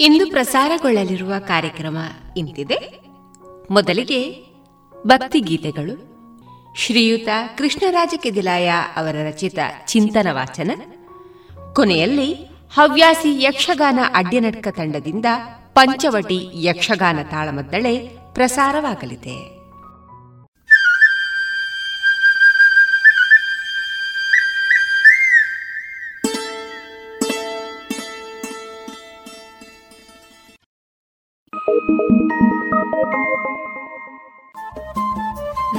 ಇಂದು ಪ್ರಸಾರಗೊಳ್ಳಲಿರುವ ಕಾರ್ಯಕ್ರಮ ಇಂತಿದೆ. ಮೊದಲಿಗೆ ಭಕ್ತಿಗೀತೆಗಳು ಶ್ರೀಯುತ ಕೃಷ್ಣರಾಜ ಕೆದಿಲಾಯ ಅವರ ರಚಿತ ಚಿಂತನ ವಾಚನ. ಕೊನೆಯಲ್ಲಿ ಹವ್ಯಾಸಿ ಯಕ್ಷಗಾನ ಅಡ್ಡನಟ್ಕ ತಂಡದಿಂದ ಪಂಚವಟಿ ಯಕ್ಷಗಾನ ತಾಳಮದ್ದಳೆ ಪ್ರಸಾರವಾಗಲಿದೆ.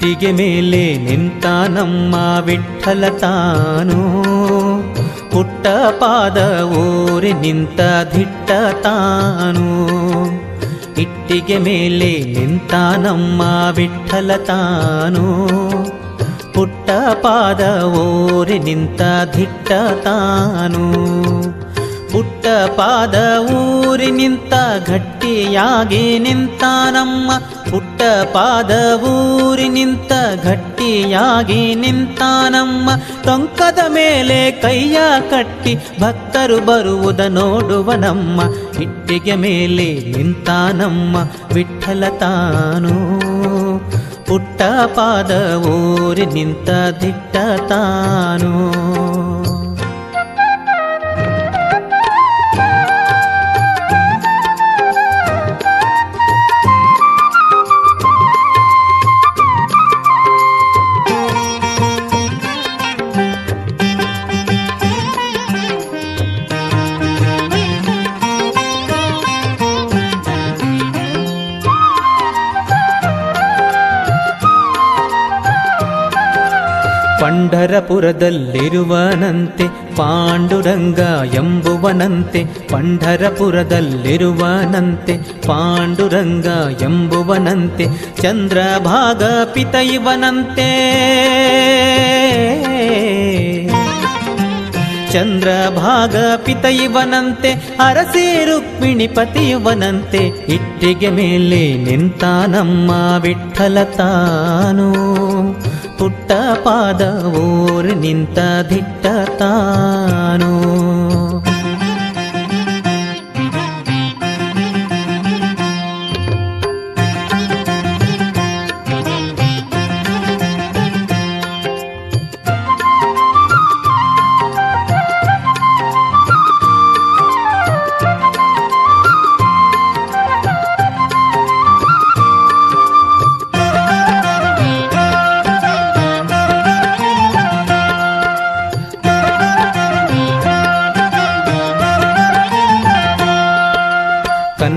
ಇಟ್ಟಿಗೆ ಮೇಲೆ ನಿಂತ ನಮ್ಮ ವಿಠಲ ತಾನು ಪುಟ್ಟ ಪಾದ ಊರಿ ನಿಂತ ದಿಟ್ಟ ತಾನು ಇಟ್ಟಿಗೆ ಮೇಲೆ ನಿಂತ ನಮ್ಮ ವಿಠಲ ತಾನು ಪುಟ್ಟ ಪಾದ ಊರಿ ನಿಂತ ದಿಟ್ಟ ತಾನು ಪುಟ್ಟ ಪಾದ ಊರಿ ನಿಂತ ಗಟ್ಟಿಯಾಗಿ ನಿಂತ ನಮ್ಮ ಪುಟ್ಟ ಪಾದ ಊರಿ ನಿಂತ ಗಟ್ಟಿಯಾಗಿ ನಿಂತ ನಮ್ಮ ಟೊಂಕದ ಮೇಲೆ ಕೈಯ ಕಟ್ಟಿ ಭಕ್ತರು ಬರುವುದ ನೋಡುವ ನಮ್ಮ ಇಟ್ಟಿಗೆ ಮೇಲೆ ನಿಂತ ನಮ್ಮ ವಿಠಲ ತಾನು. ಪುಟ್ಟ ಪಾದ ಊರಿ ನಿಂತ ದಿಟ್ಟ ತಾನು. ಪಂಢರಪುರದಲ್ಲಿರುವನಂತೆ ಪಾಂಡುರಂಗ ಎಂಬುವನಂತೆ, ಪಂಢರಪುರದಲ್ಲಿರುವನಂತೆ, ಪಾಂಡುರಂಗ ಎಂಬುವನಂತೆ, ಚಂದ್ರಭಾಗ ಪಿತ ಇವನಂತೆ. ಚಂದ್ರಭಾಗ ಪಿತ ಇವನಂತೆ, ಅರಸೇ ರುಕ್ಮಿಣಿ ಇಟ್ಟಿಗೆ ಮೇಲೆ ನಿಂತ ನಮ್ಮ ವಿಠಲ ಪುಟ್ಟ ಪಾದ ಊರು ನಿಂತ ದಿಟ್ಟ ತಾನು.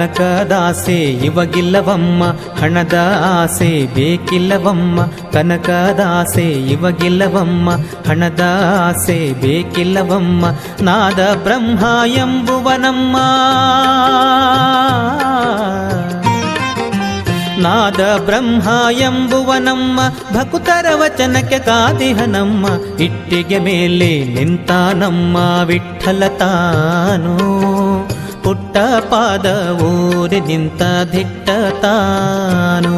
ಕನಕದಾಸೆ, ಇವಗಿಲ್ಲವಮ್ಮ. ಹಣದ ಆಸೆ ಬೇಕಿಲ್ಲವಮ್ಮ. ಕನಕದಾಸೆ, ಇವಗಿಲ್ಲವಮ್ಮ. ಹಣದ ಆಸೆ ಬೇಕಿಲ್ಲವಮ್ಮ. ನಾದ ಬ್ರಹ್ಮ ಎಂಬುವನಮ್ಮ. ನಾದ ಬ್ರಹ್ಮ ಎಂಬುವನಮ್ಮ. ಭಕುತರ ವಚನಕ್ಕೆ ಕಾದಿಹನಮ್ಮ. ಇಟ್ಟಿಗೆ ಮೇಲೆ ನಿಂತ ನಮ್ಮ ವಿಠಲ ತಾನು ಪುಟ್ಟ ಪಾದ ಊರಿ ನಿಂತ ದಿಟ್ಟ ತಾನು.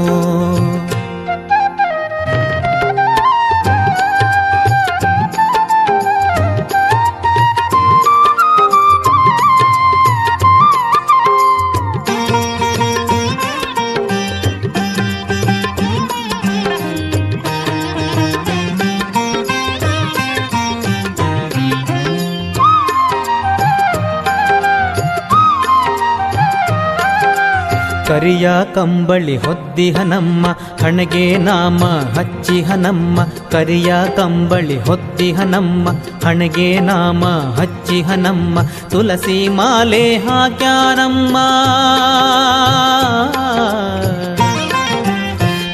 ಕರಿಯ ಕಂಬಳಿ ಹೊದ್ದಿಹನಮ್ಮ ಹಣಗೆ ನಾಮ ಹಚ್ಚಿ ಹನಮ್ಮ, ಕರಿಯ ಕಂಬಳಿ ಹೊದ್ದಿಹನಮ್ಮ ಹಣಗೆ ನಾಮ ಹಚ್ಚಿ ಹನಮ್ಮ ತುಳಸಿ ಮಾಲೆ ಹಾಕ್ಯಾನಮ್ಮ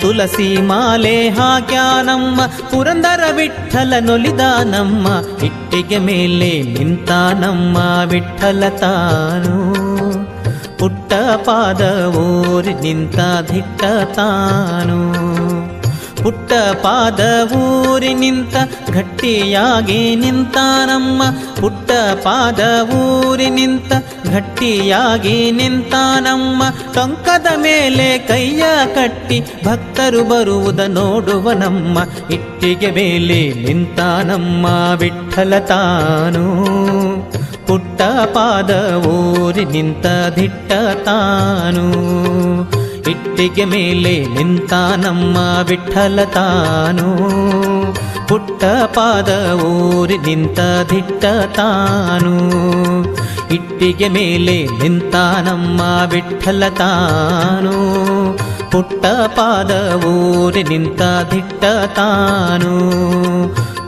ತುಳಸಿ ಮಾಲೆ ಹಾಕ್ಯಾನಮ್ಮ ಪುರಂದರ ವಿಠಲ ನೊಲಿದಾನಮ್ಮ ಇಟ್ಟಿಗೆ ಮೇಲೆ ನಿಂತಾನಮ್ಮ ವಿಠಲ ತಾನು. ಪುಟ್ಟ ಊರಿ ನಿಂತ ದಿಟ್ಟ ತಾನು. ಪುಟ್ಟ ಊರಿ ನಿಂತ ಗಟ್ಟಿಯಾಗಿ ನಿಂತಾನಮ್ಮ ಪುಟ್ಟ ಪಾದ ಊರಿ ನಿಂತ ಗಟ್ಟಿಯಾಗಿ ನಿಂತಾನಮ್ಮ ಟೊಂಕದ ಮೇಲೆ ಕೈಯ ಕಟ್ಟಿ ಭಕ್ತರು ಬರುವುದ ನೋಡುವನಮ್ಮ ಇಟ್ಟಿಗೆ ಮೇಲೆ ನಿಂತಾನಮ್ಮ ವಿಠಲ ತಾನು ಪುಟ್ಟ ಪಾದ ಊರಿ ನಿಂತ ದಿಟ್ಟ ತಾನು. ಇಟ್ಟಿಗೆ ಮೇಲೆ ನಿಂತ ನಮ್ಮ ವಿಠಲ ತಾನು. ಪುಟ್ಟ ಪಾದ ಊರಿ ನಿಂತ ದಿಟ್ಟ ತಾನು. ಇಟ್ಟಿಗೆ ಮೇಲೆ ನಿಂತ ನಮ್ಮ ವಿಠಲ ತಾನು. ಪುಟ್ಟ ಪಾದ ಊರಿ ನಿಂತ ದಿಟ್ಟ ತಾನು.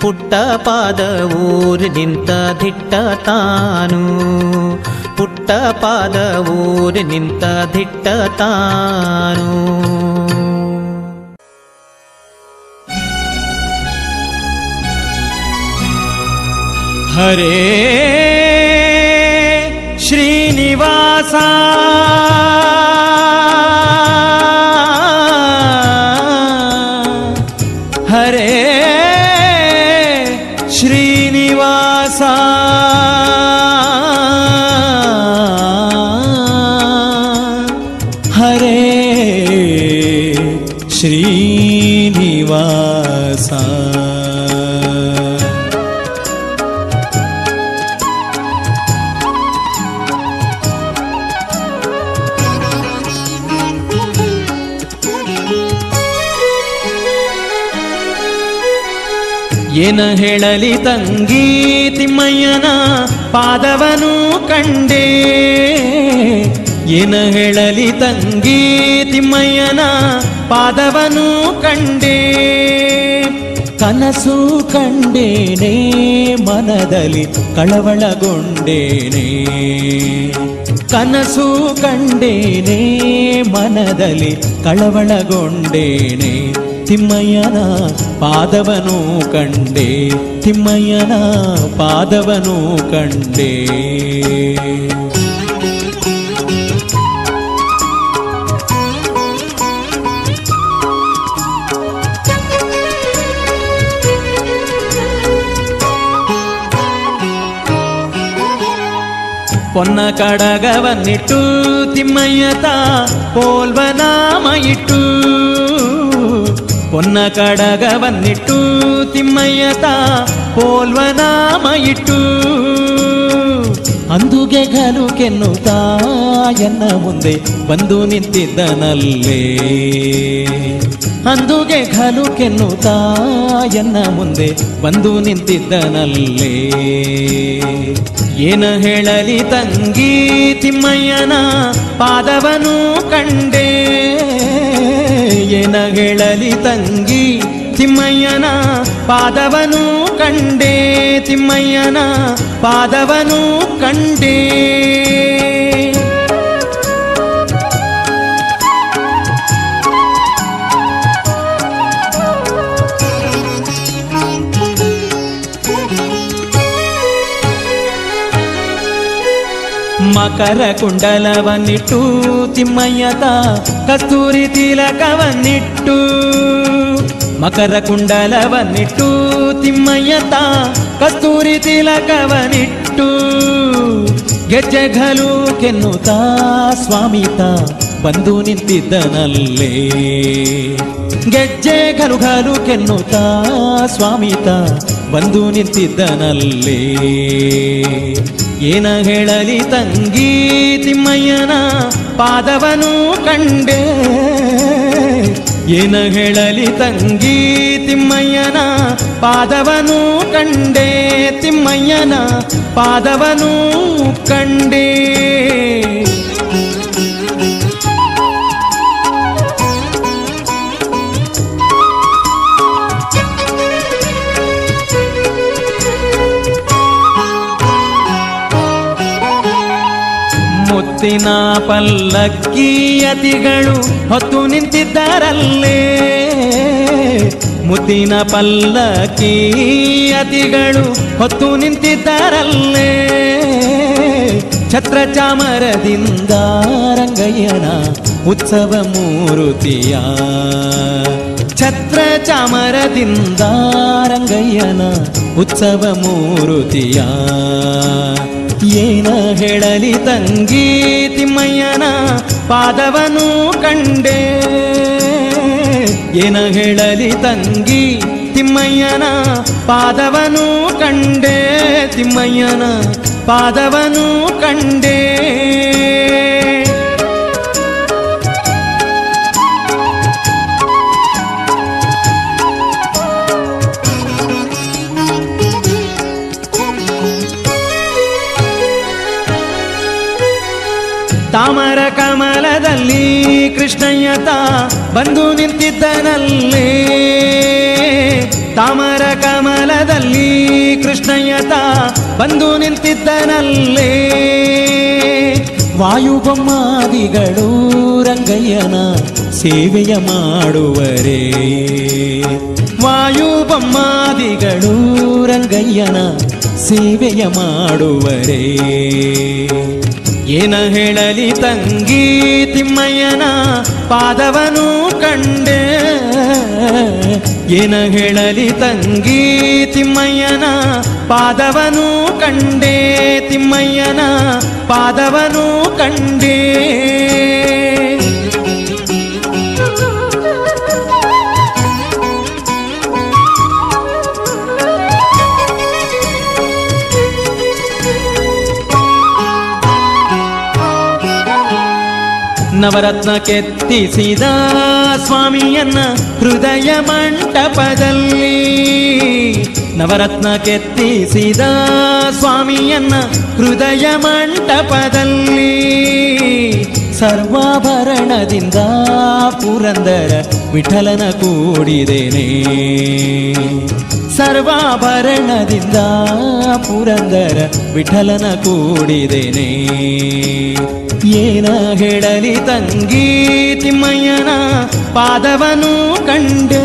ಪುಟ್ಟ ಪಾದ ಊರಿ ನಿಂತ ದಿಟ್ಟ ತಾನು ಪುಟ್ಟ ಪಾದ ಊರಿ ನಿಂತ ದಿಟ್ಟ ತಾನು ಹರೇ ಶ್ರೀನಿವಾಸ ಏನ ಹೇಳಲಿ ತಂಗಿ ತಿಮ್ಮಯ್ಯನ ಪಾದವನು ಕಂಡೆ. ಏನ ಹೇಳಲಿ ತಂಗಿ ತಿಮ್ಮಯ್ಯನ ಪಾದವನು ಕಂಡೆ. ಕನಸು ಕಂಡೇನೆ, ಮನದಲ್ಲಿ ಕಳವಳಗೊಂಡೇನೆ. ಕನಸು ಕಂಡೇನೆ, ಮನದಲ್ಲಿ ಕಳವಳಗೊಂಡೇನೆ. ತಿಮ್ಮಯ್ಯನ ಪಾದವನು ಕಂಡೆ ತಿಮ್ಮಯ್ಯನ ಪಾದವನು ಕಂಡೆ ಪೊನ್ನ ಕಡಗವನ್ನಿಟ್ಟು ತಿಮ್ಮಯ್ಯತ ಪೋಲ್ವನಾಮ ಪೊನ್ನ ಕಡಗವನ್ನಿಟ್ಟು ತಿಮ್ಮಯ್ಯತ ಪೋಲ್ವನಾಮ ಇಟ್ಟು. ಅಂದುಗೆ ಗಲು ಎನ್ನ ಮುಂದೆ ಬಂದು ನಿಂತಿದ್ದನಲ್ಲೇ. ಅಂದುಗೆ ಗಲು ಎನ್ನ ಮುಂದೆ ಬಂದು ನಿಂತಿದ್ದನಲ್ಲೇ. ಏನ ಹೇಳಲಿ ತಂಗಿ ತಿಮ್ಮಯ್ಯನ ಪಾದವನು ಕಂಡೆ. ಏನ ತಂಗಿ ತಿಮ್ಮಯ್ಯನ ಪಾದವನು ಕಂಡೆ ತಿಮ್ಮಯ್ಯನ ಪಾದವನು ಕಂಡೆ. ಮಕರ ಕುಂಡಲವನ್ನಿಟ್ಟು ತಿಮ್ಮಯ್ಯತ ಕಸ್ತೂರಿ ತಿಲಕವನ್ನಿಟ್ಟು. ಮಕರ ಕುಂಡಲವನ್ನಿಟ್ಟು ತಿಮ್ಮಯ್ಯತ ಕಸ್ತೂರಿ ತಿಲಕವನಿಟ್ಟು ಗೆಜ್ಜೆ ಘಲು ಕೆನ್ನುತ್ತಾ ಸ್ವಾಮಿತ ಬಂದು ನಿಂತಿದ್ದನಲ್ಲೇ. ಗೆಜ್ಜೆ ಘಲು ಘಲು ಕೆನ್ನುತ್ತಾ ಸ್ವಾಮಿತ ಬಂದು ನಿಂತಿದ್ದನಲ್ಲೇ. ಏನ ಹೇಳಲಿ ತಂಗಿ ತಿಮ್ಮಯ್ಯನ ಪಾದವನು ಕಂಡೆ. ಏನ ಹೇಳಲಿ ತಂಗಿ ತಿಮ್ಮಯ್ಯನ ಪಾದವನು ಕಂಡೆ. ತಿಮ್ಮಯ್ಯನ ಪಾದವನು ಕಂಡೆ. ಮುತ್ತಿನ ಪಲ್ಲಕ್ಕಿಯತಿಗಳು ಹೊತ್ತು ನಿಂತಿದ್ದಾರಲ್ಲೇ. ಮುತ್ತಿನ ಪಲ್ಲಕ್ಕಿಯತಿಗಳು ಹೊತ್ತು ನಿಂತಿದ್ದಾರಲ್ಲೇ. ಛತ್ರ ಚಾಮರದಿಂದ ರಂಗಯ್ಯನ ಉತ್ಸವ ಮೂರುತಿಯ. ಛತ್ರ ಚಾಮರದಿಂದ ರಂಗಯ್ಯನ ಉತ್ಸವ ಮೂರುತಿಯ. ಏನ ಹೇಳಲಿ ತಂಗಿ ತಿಮ್ಮಯ್ಯನ ಪಾದವನು ಕಂಡೆ. ಏನ ಹೇಳಲಿ ತಂಗಿ ತಿಮ್ಮಯ್ಯನ ಪಾದವನು ಕಂಡೆ. ತಿಮ್ಮಯ್ಯನ ಪಾದವನು ಕಂಡೆ. ಕಮಲದಲ್ಲಿ ಕೃಷ್ಣಯ್ಯತ ಬಂದು ನಿಂತಿದ್ದನಲ್ಲಿ. ತಾಮರ ಕಮಲದಲ್ಲಿ ಕೃಷ್ಣಯ್ಯತ ಬಂದು ನಿಂತಿದ್ದನಲ್ಲಿ. ವಾಯುಬೊಮ್ಮಾದಿಗಳು ರಂಗಯ್ಯನ ಸೇವೆಯ ಮಾಡುವರೇ. ವಾಯುಬೊಮ್ಮಾದಿಗಳು ರಂಗಯ್ಯನ ಸೇವೆಯ ಮಾಡುವರೇ. ಏನ ಹೇಳಲಿ ತಂಗಿ ತಿಮ್ಮಯ್ಯನ ಪಾದವನು ಕಂಡೆ. ಏನ ಹೇಳಲಿ ತಂಗಿ ತಿಮ್ಮಯ್ಯನ ಪಾದವನು ಕಂಡೆ. ತಿಮ್ಮಯ್ಯನ ಪಾದವನು ಕಂಡೆ. ನವರತ್ನ ಕೆತ್ತಿಸಿದ ಸ್ವಾಮಿಯನ್ನ ಹೃದಯ ಮಂಟಪದಲ್ಲಿ ನವರತ್ನ ಕೆತ್ತಿಸಿದ ಸ್ವಾಮಿಯನ್ನ ಹೃದಯ ಮಂಟಪದಲ್ಲಿ ಸರ್ವಾಭರಣದಿಂದ ಪುರಂದರ ವಿಠಲನ ಕೂಡಿದೇನೆ. ಸರ್ವಾಭರಣದಿಂದ ಪುರಂದರ ವಿಠಲನ ಕೂಡಿದೇನೆ. ಏನ ಹೇಳಲಿ ತಂಗಿ ತಿಮ್ಮಯ್ಯನ ಪಾದವನು ಕಂಡೆ,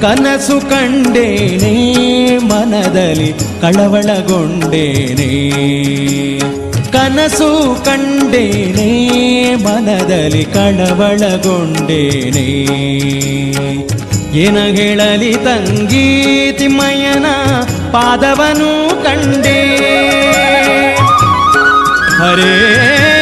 ಕನಸು ಕಂಡೇನೆ, ಮನದಲ್ಲಿ ಕಳವಳಗೊಂಡೇನೆ. ಕನಸು ಕಂಡೇನೆ, ಮನದಲ್ಲಿ ಕಳವಳಗೊಂಡೇನೆ. ಏನ ಹೇಳಲಿ ತಂಗಿ ತಿಮ್ಮಯ್ಯನ ಪಾದವನು ಕಂಡೇ. ಹರೇ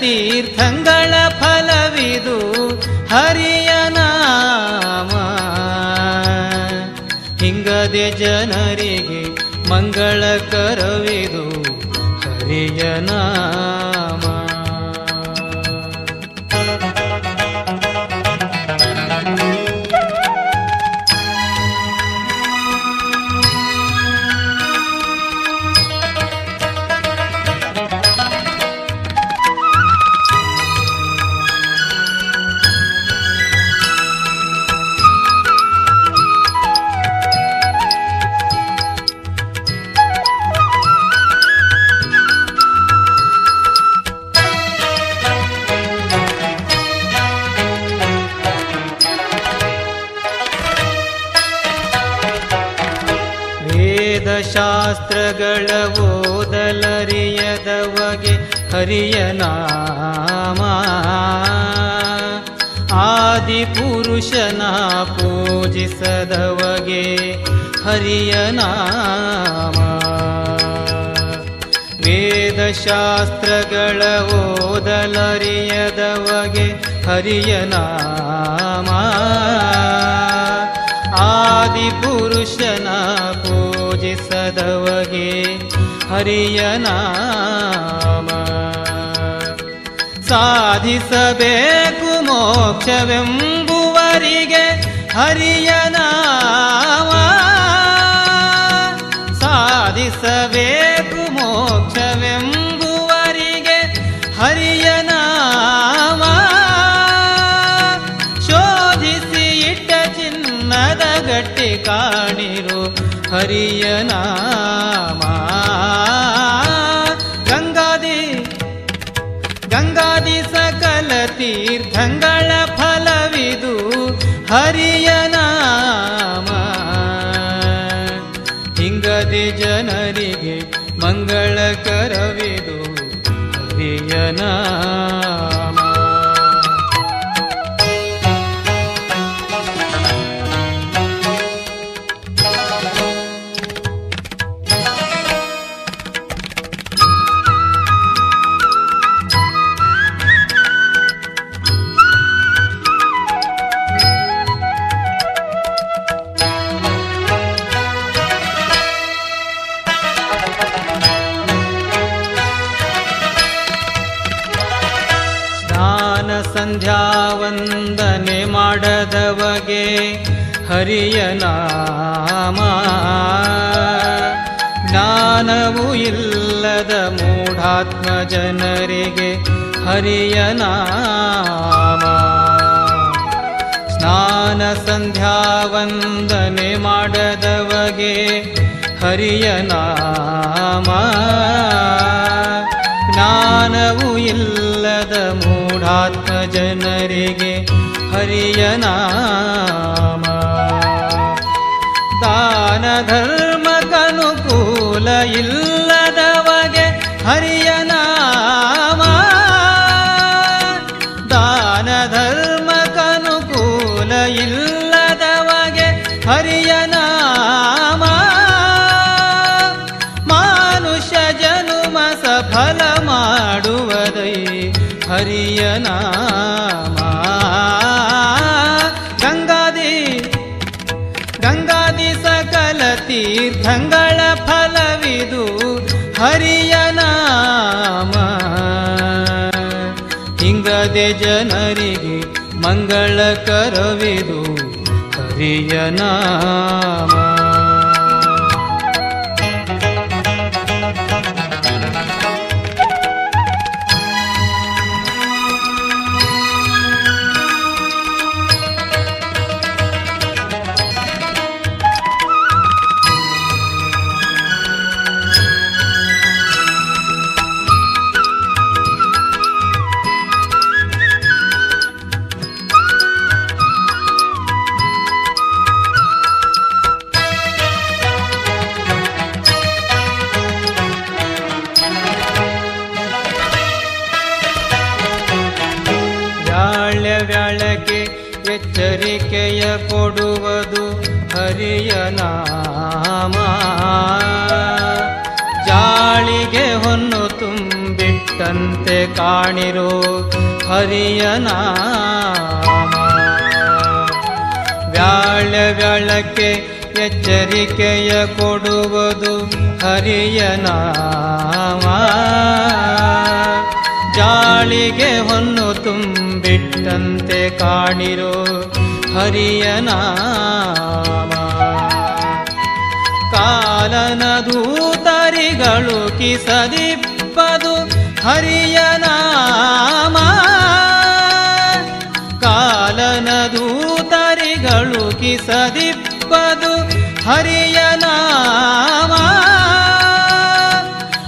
ತೀರ್ಥಂಗಳ ಫಲವಿದು ಹರಿಯ ನಾಮ. ಹಿಂಗದೆ ಜನರಿಗೆ ಮಂಗಳಕರವಿದು ಹರಿಯ ನಾಮ. ವೇದಶಾಸ್ತ್ರಗಳ ಓದಲರಿಯದವಗೆ ಹರಿಯ ನಾಮ. ಆದಿಪುರುಷನ ಪೂಜಿಸದವಗೆ ಹರಿಯ ನಾಮ. ಸಾಧಿಸಬೇಕು ಮೋಕ್ಷವೆಂಬುವರಿಗೆ ಹರಿಯ ಹರಿಯ ನಾಮ. ಗಂಗಾದಿ ಗಂಗಾದಿ ಸಕಲ ತೀರ್ಥಂಗಳ ಫಲವಿದು ಹರಿಯ ನಾಮ. ಹಿಂಗದಿ ಜನರಿಗೆ ಮಂಗಳಕರವಿದು ಹರಿಯ ನಾಮ. ಹರಿಯ ನಾಮ. ಜ್ಞಾನವು ಇಲ್ಲದ ಮೂಢಾತ್ಮ ಜನರಿಗೆ ಹರಿಯ ನಾಮ. ಸ್ನಾನ ಸಂಧ್ಯಾ ವಂದನೆ ಮಾಡದವಗೆ ಹರಿಯ ನಾಮ. ಜ್ಞಾನವು ಇಲ್ಲದ ಮೂಢಾತ್ಮ ಜನರಿಗೆ यना दानधर्म कनुकूल करविरु हरियना ನಿಂತೆ ಕಾಣಿರು ಹರಿಯನ ವ್ಯಾಳ ವ್ಯಾಳಕ್ಕೆ ಎಚ್ಚರಿಕೆಯ ಕೊಡುವುದು ಹರಿಯನ ಜಾಳಿಗೆ ಹೊನ್ನು ತುಂಬಿಟ್ಟಂತೆ ಕಾಣಿರು ಹರಿಯನ ಕಾಲನ ದೂತರಿಗಳು ಕಿಸದಿ ಹರಿಯ ನಾಮ. ಕಾಲನ ದೂತರಿಗಳು ಕಿಸದಿಪ್ಪದು ಹರಿಯ ನಾಮ.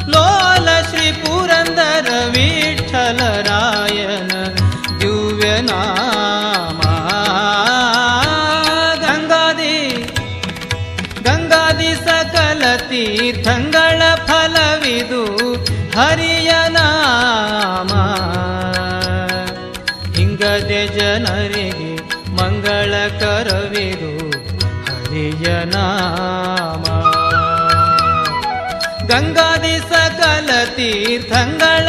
ಲೋಲ ಶ್ರೀ ಪುರಂದರ ವಿಠಲರಾಯನ ದಿವ್ಯ ನಾಮ. ಗಂಗಾದಿ ಗಂಗಾದಿ ಸಕಲ ತೀರ್ಥಂಗಳ ತೀರ್ಥಂಗಳ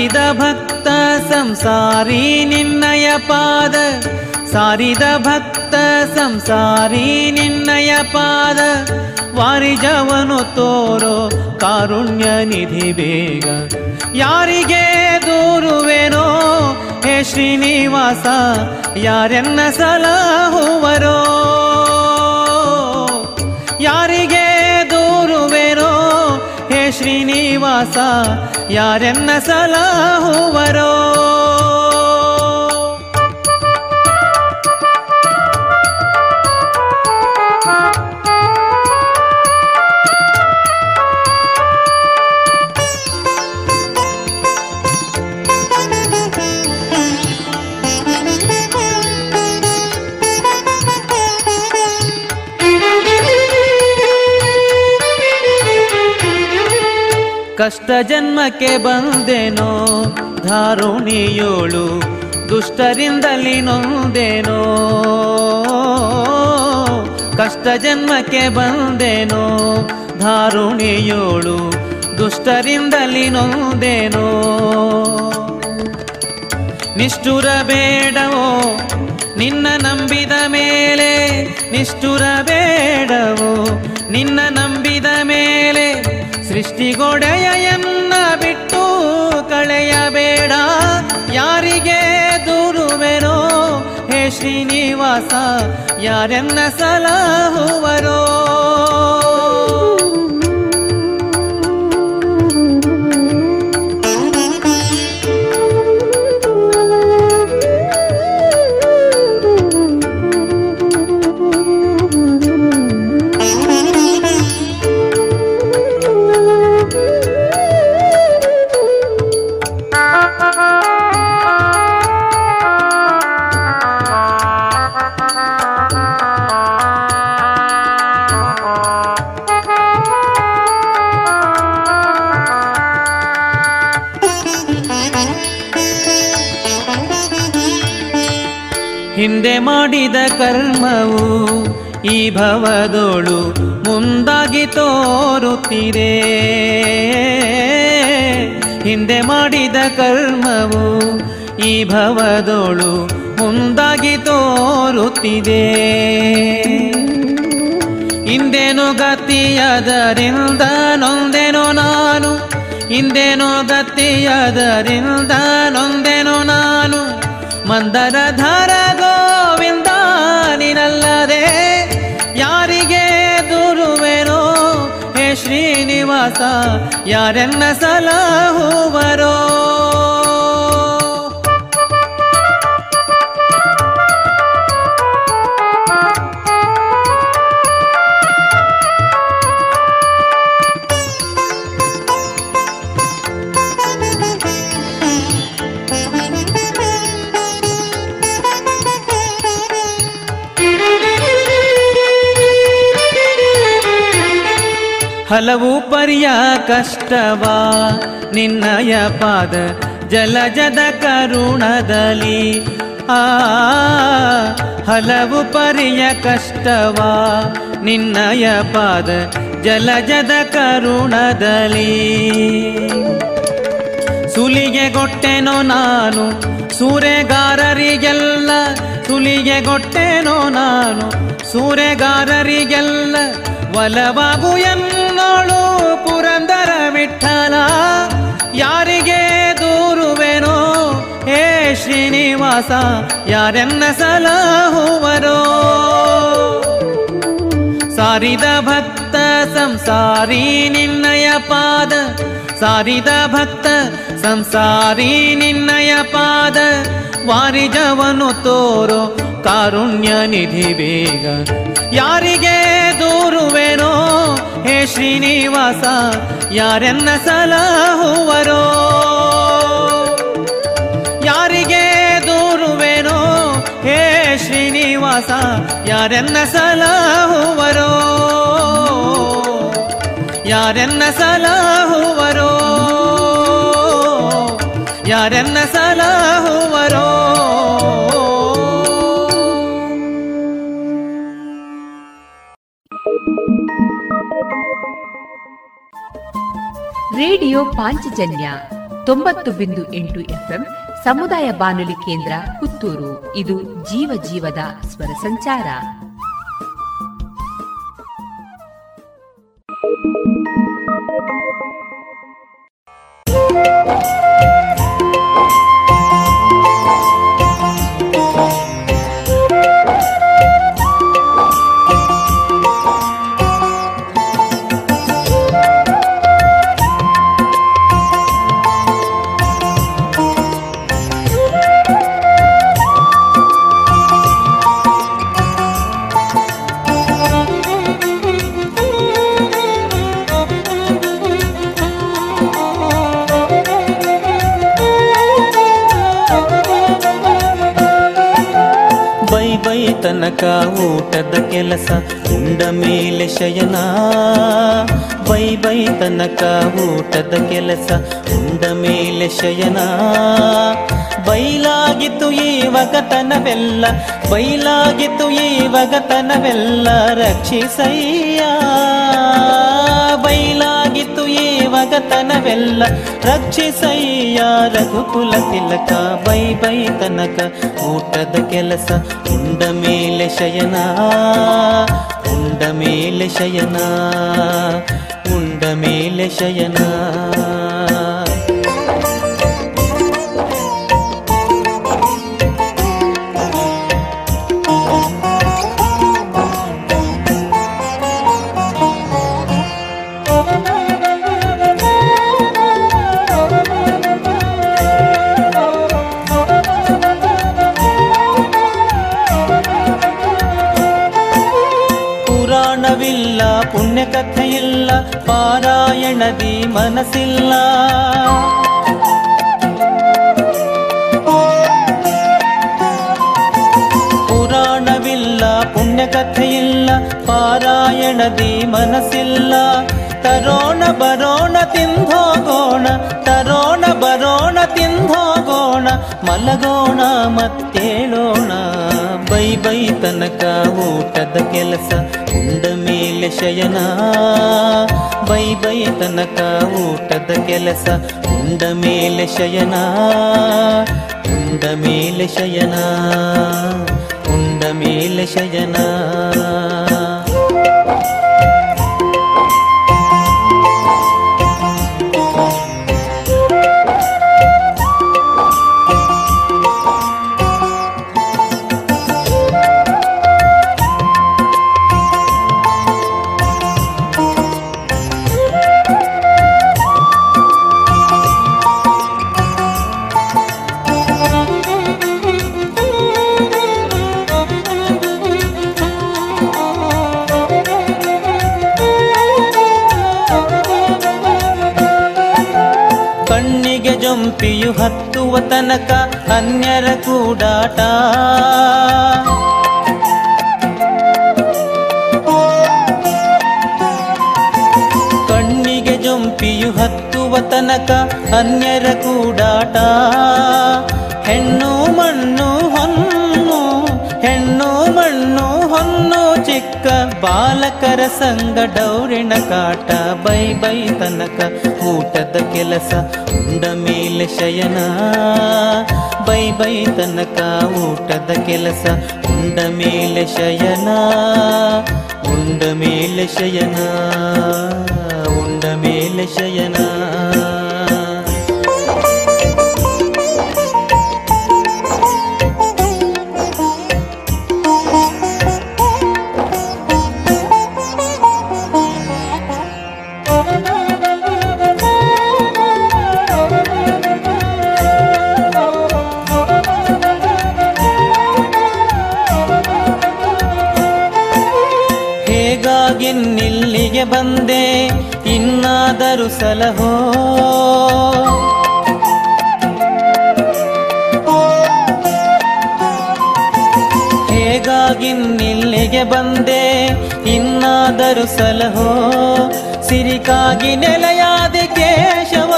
ಸಾರಿದ ಭಕ್ತ ಸಂಸಾರಿ ನಿನ್ನಯ ಪಾದ. ಸಾರಿದ ಭಕ್ತ ಸಂಸಾರಿ ನಿನ್ನಯ ಪಾದ. ವಾರಿಜವನು ತೋರೋ ಕಾರುಣ್ಯ ನಿಧಿ ಬೇಗ. ಯಾರಿಗೆ ದೂರುವೆನೋ ಹೇ ಶ್ರೀನಿವಾಸ, ಯಾರೆನ್ನ ಸಲಹುವರೋ? श्रीनिवास येन्न सलाहु वरो ಕಷ್ಟ ಜನ್ಮಕ್ಕೆ ಬಂದೇನೋ, ಧಾರುಣಿಯೋಳು ದುಷ್ಟರಿಂದಲಿ ನೊಂದೇನೋ. ಕಷ್ಟ ಜನ್ಮಕ್ಕೆ ಬಂದೇನೋ, ಧಾರುಣಿಯೋಳು ದುಷ್ಟರಿಂದಲಿ ನೊಂದೇನೋ. ನಿಷ್ಠುರ ಬೇಡವೋ, ನಿನ್ನ ನಂಬಿದ ಮೇಲೆ ನಿಷ್ಠುರ ಬೇಡವೋ, ನಿನ್ನ ಮೇಲೆ ಸೃಷ್ಟಿಗೊಡೆಯ ಎನ್ನ ಬಿಟ್ಟು ಕಳೆಯಬೇಡ. ಯಾರಿಗೆ ದೂರುವೆನೋ? ಹೇ ಶ್ರೀನಿವಾಸ ಯಾರೆನ್ನ ಸಲಹುವರೋ? ಹಿಂದೆ ಮಾಡಿದ ಕರ್ಮವು ಈ ಭವದೋಳು ಮುಂದಾಗಿ ತೋರುತ್ತಿದೆ. ಹಿಂದೆ ಮಾಡಿದ ಕರ್ಮವು ಈ ಭವದೋಳು ಮುಂದಾಗಿ ತೋರುತ್ತಿದೆ. ಹಿಂದೇನು ಗತಿಯಾದರಿಂದ ನೊಂದೆನೋ ನಾನು? ಹಿಂದೇನು ಗತಿಯಾದರಿಂದ ನೊಂದೆನೋ ನಾನು? ಮಂದರಧರ ಗೋವಿಂದ ಯಾರೆನ್ನ ಸಲಹುವರೋ? ಹಲವು ಪರಿಯ ಕಷ್ಟವಾ, ನಿನ್ನಯ ಪಾದ ಜಲಜದ ಕರುಣದಲ್ಲಿ. ಆ, ಹಲವು ಪರಿಯ ಕಷ್ಟವಾ, ನಿನ್ನಯ ಪಾದ ಜಲಜದ ಕರುಣದಲ್ಲಿ. ಸುಲಿಗೆಗೊಟ್ಟೆನೋ ನಾನು, ಸೂರೆಗಾರರಿಗೆಲ್ಲ ಸುಲಿಗೆಗೊಟ್ಟೆನೋ ನಾನು, ಸೂರೆಗಾರರಿಗೆಲ್ಲ ಒಲವಾಗು ಎನ್ನೋಳು ಪುರಂದರ ವಿಠಲ ಯಾರಿಗೆ ದೂರುವೆನೋ ಹೇ ಶ್ರೀನಿವಾಸ, ಯಾರೆನ್ನ ಸಲಹುವರೋ? ಸಾರಿದ ಭಕ್ತ ಸಂಸಾರಿ ನಿನ್ನಯ ಪಾದ, ಸಾರಿದ ಭಕ್ತ ಸಂಸಾರಿ ನಿನ್ನಯ ಪಾದ. ವಾರಿಜವನು ತೋರೋ ಕಾರುಣ್ಯ ನಿಧಿ ಬೇಗ. ಹೇ ಶ್ರೀನಿವಾಸ ಯಾರೆನ್ನ ಸಲಹುವರೋ ಯಾರಿಗೆ ದೂರುವೆನೋ? ಹೇ ಶ್ರೀನಿವಾಸ ಯಾರೆನ್ನ ಸಲಹುವರೋ ಯಾರೆನ್ನ ಸಲಹುವರೋ ಯಾರೆನ್ನ ಸಲಹುವರೋ ರೇಡಿಯೋ ಪಾಂಚಜನ್ಯ ತೊಂಬತ್ತು ಬಿಂದು ಎಂಟು ಎಫ್ಎಂ ಸಮುದಾಯ ಬಾನುಲಿ ಕೇಂದ್ರ ಪುತ್ತೂರು. ಇದು ಜೀವ ಜೀವದ ಸ್ವರ ಸಂಚಾರ. ಕೆಲಸ ಉಂಡ ಮೇಲೆ ಶಯನ. ಬೈ ಬೈ ತನಕ ಊಟದ ಕೆಲಸ ಉಂಡ ಮೇಲೆ ಶಯನ. ಬೈಲಾಗಿತ್ತು ಈ ವಗತನವೆಲ್ಲ ಬೈಲಾಗಿತ್ತು ಈ ವಗತನವೆಲ್ಲ ರಕ್ಷಿಸಯ್ಯ. ಬೈಲಾಗಿತ್ತು ಈ ವಗತನವೆಲ್ಲ ರಕ್ಷಿಸಯ್ಯ. ರಘುಕುಲ ತಿಲಕ ಬೈ ಬೈ ತನಕ ಊಟದ ಕೆಲಸ ಉಂಡ ಮೇಲೆ ಶಯನ ಉಂಡ ಮೇಲೆ ಶಯನ ಉಂಡ ಮೇಲೆ ಶಯನ ಪುಣ್ಯ ಕಥೆಯಿಲ್ಲ ಪಾರಾಯಣದಿ ಮನಸ್ಸಿಲ್ಲ. ಪುರಾಣವಿಲ್ಲ ಪುಣ್ಯ ಕಥೆಯಿಲ್ಲ ಪಾರಾಯಣದಿ ಮನಸ್ಸಿಲ್ಲ. ತರೋಣ ಬರೋಣ ತಿಂದೋಗೋಣ, ತರೋಣ ಬರೋಣ ತಿಂದೋಗೋಣ, ಮಲಗೋಣ ಮತ್ತೇಳೋಣ. ಬೈ ಬೈ ತನಕ ಊಟದ ಕೆಲಸ ಮೇಲೆ ಶಯನ ಬೈ ಬೈ ತನಕ ಊಟದ ಕೆಲಸ ಉಂಡ ಮೇಲೆ ಶಯನ ಉಂಡ ಮೇಲೆ ಶಯನ ಉಂಡ ಮೇಲೆ ಶಯನ ಹತ್ತುವ ತನಕ ಅನ್ಯರ ಕೂಡಾಟ. ಕಣ್ಣಿಗೆ ಜೊಂಪಿಯು ಹತ್ತುವ ತನಕ ಅನ್ಯರ ಕೂಡಾಟ. ಹೆಣ್ಣು ಮಣ್ಣು ಹೊನ್ನು, ಹೆಣ್ಣು ಮಣ್ಣು ಹೊನ್ನು ಚಿಕ್ಕ ಬಾಲಕರ ಸಂಗ ಡೌರಿನ ಕಾಟ. ಬೈ ಬೈ ತನಕ ಊಟದ ಕೆಲಸ ಉಂಡ ಮೇಲೆ ಶಯನ. ಬೈ ಬೈ ತನಕ ಊಟದ ಕೆಲಸ, ಉಂಡ ಮೇಲೆ ಶಯನ. ಉಂಡ ಮೇಲೆ ಶಯನ, ಉಂಡ ಮೇಲೆ ಶಯನ. ಹೇಗಾಗಿನ್ನಿಲ್ಲಿಗೆ ಬಂದೆ, ಇನ್ನಾದರೂ ಸಲಹೋ. ಹೇಗಾಗಿನ್ನಿಲ್ಲಿಗೆ ಬಂದೆ, ಇನ್ನಾದರೂ ಸಲಹೋ. ಸಿರಿಕಾಗಿ ನೆಲೆಯಾದ ಕೇಶವ,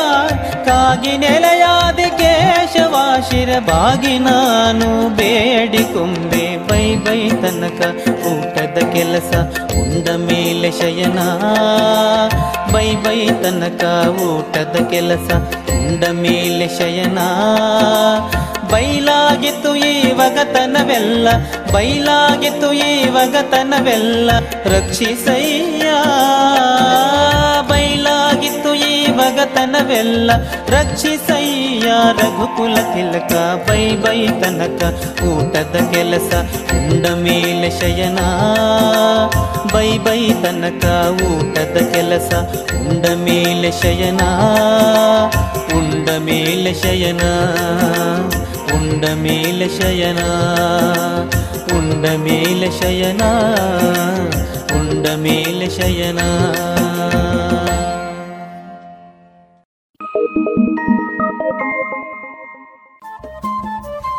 ಕಾಗಿ ನೆಲೆಯಾದ ಕೇಶವ, ಶಿರಬಾಗಿ ಬಾಗಿ ನಾನು ಬೇಡಿಕೊಂಬೆ ಬೈ ಬೈ ತನಕ ಊಟದ ಕೆಲಸ. ಉಂಡ ಮೇಲೆ ಶಯನ ಬೈ ಬೈ ತನಕ ಊಟದ ಕೆಲಸ ಉಂಡ ಮೇಲೆ ಶಯನ. ಬೈಲಾಗಿತ್ತು ಈ ವಗತನವೆಲ್ಲ ಬೈಲಾಗಿತ್ತು ಈ ವಗತನವೆಲ್ಲ ರಕ್ಷಿಸಯ್ಯ, ಬೈಲಾಗಿತ್ತು ಈ ವಗತನವೆಲ್ಲ ರಕ್ಷಿಸಯ್ಯ, ರಘುಕುಲ ತಿಲಕ ಬೈ ಬೈ ತನಕ ಊಟದ ಕೆಲಸ ಉಂಡ ಮೇಲೆ ಶಯನ ಬೈ ಬೈ ತನಕ ಊಟದ ಕೆಲಸ ಉಂಡ ಮೇಲೆ ಶಯನ ಉಂಡ ಮೇಲೆ ಶಯನ ಉಂಡ ಮೇಲೆ ಶಯನ ಉಂಡ ಮೇಲೆ ಶಯನ ಉಂಡ ಮೇಲೆ ಶಯನ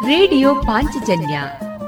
ರೇಡಿಯೋ ಪಾಂಚಜನ್ಯ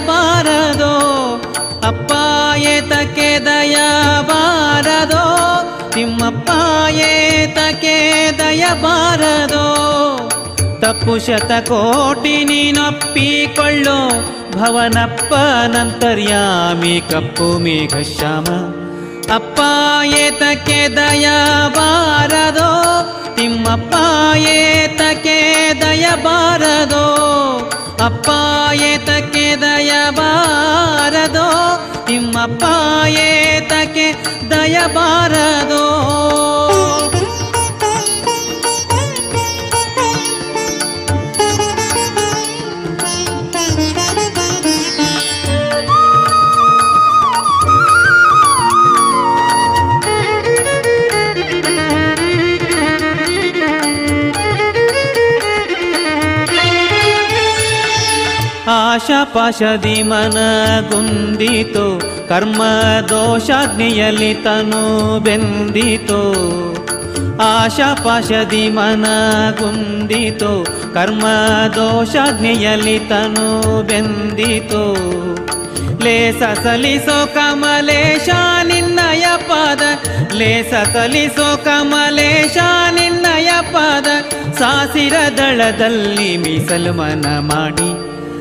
ದಯ ಬಾರದೋ ಅಪ್ಪ ಏತಕ್ಕೆ ದಯ ಬಾರದೋ ತಪ್ಪು ಶತಕೋಟಿ ನೀನೊಪ್ಪಿಕೊಳ್ಳೋ ಭವನಪ್ಪ ನಂತರ್ಯಾಮಿ ಕಪ್ಪು ಮೇಘ ಶ್ಯಾಮ ಅಪ್ಪ ದಯ ಬಾರದೋ ತಿಮ್ಮಪ್ಪ ಏತಕ್ಕೆ ದಯ ಬಾರದೋ ಅಪ್ಪ ಏತಕ್ಕೆ ದಯ ಬಾರದೋ ತಿಮ್ಮಪ್ಪ ಏತಕ್ಕೆ ದಯ ಬಾರದೋ ಮನ ಮನಗುಂದಿತು ಕರ್ಮ ದೋಷಾಗ್ನಿಯಲ್ಲಿ ತನು ಬೆಂದಿತು. ಮನ ಮನಗುಂದಿತು ಕರ್ಮ ದೋಷಾಗ್ನಿಯಲ್ಲಿ ತನು ಬೆಂದಿತು. ಲೇಸ ಸಲಿಸೋ ಕಮಲೇಶ, ನಿನ್ನಯ ಪಾದ. ಲೇಸ ಸಲಿಸೋ ಕಮಲೇಶ, ನಿನ್ನಯ ಪಾದ. ಸಾಸಿರ ದಳದಲ್ಲಿ ಮೀಸಲು ಮನ ಮಾಡಿ.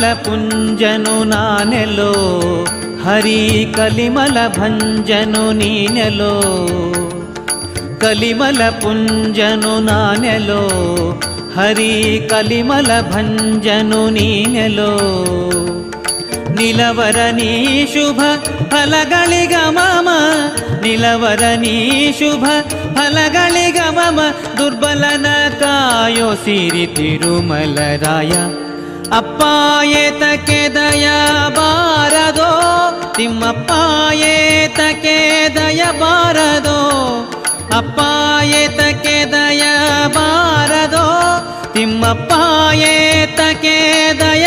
ಕಲಿಮಲ ಪುಂಜನು ನಾನೆಲೋ ಹರಿ ಕಲಿಮಲ ಭಂಜನು ನೀನೆಲೋ ಕಲಿಮಲ ಪುಂಜನು ನಾನೆಲೋ ಹರಿ ಕಲಿಮಲ ಭಂಜನು ನೀನೆಲೋ ನಿಲವರ ನೀ ಶುಭ ಫಲಗಳಿಗ ಮಮ ನಿಲವರ ನೀ ಶುಭ ಫಲಗಳಿಗ ಮಮ ದುರ್ಬಲನ ಕಾಯೋ ಸಿರಿ ತಿರುಮಲರಾಯ ಅಪ್ಪ ಏತಕ್ಕೆ ದಯ ಬಾರದೋ ತಿಮ್ಮಪ್ಪ ಏತಕ್ಕೆ ದಯ ಬಾರದೋ ಅಪ್ಪ ಏತಕ್ಕೆ ದಯ ಬಾರದೋ ತಿಮ್ಮಪ್ಪ ಏತಕ್ಕೆ ದಯ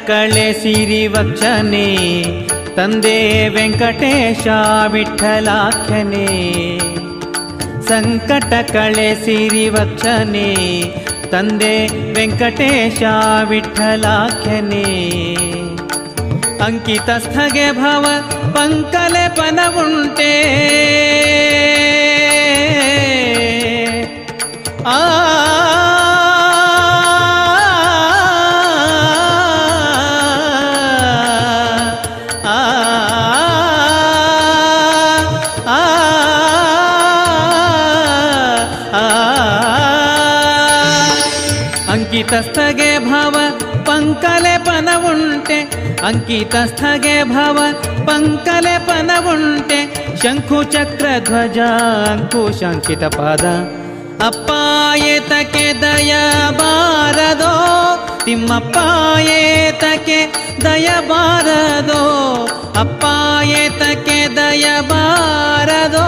ಬಾರದೋ ಸಂಕಟ ಕಳೆ ಸಿರಿವಕ್ಷನೆ ತಂದೆ ವೆಂಕಟೇಶ ವಿಠಲಾಖ್ಯನೇ ಸಂಕಟ ಕಳೆ ಸಿರಿವಕ್ಷನೆ ತಂದೆ ವೆಂಕಟೇಶ ವಿಠಲಾಖ್ಯನೇ ಅಂಕಿತಸ್ಥಗೆ ಭವ ಪಂಕಲೆ ಪನವುಂಟೆ ಆ ಆ ಅಂಕಿತಸ್ಥಗೆ ಭವ ಪಂಕಲೆ ಪನವುಂಟೆ ಅಂಕಿತಸ್ಥಗೆ ಭವ ಪಂಕಲೆ ಪನವುಂಟೆ ಶಂಖು ಚಕ್ರ ಧ್ವಜ ಅಂಕುಶಂಕಿತ ಪಾದ ಅಪ್ಪಾಯೇತಕ್ಕೆ ದಯ ಬಾರದೋ ತಿಮ್ಮಪ್ಪಾಯೇತಕ್ಕೆ ದಯ ಬಾರದೋ ಅಪ್ಪಾಯೇತಕ್ಕೆ ದಯ ಬಾರದೋ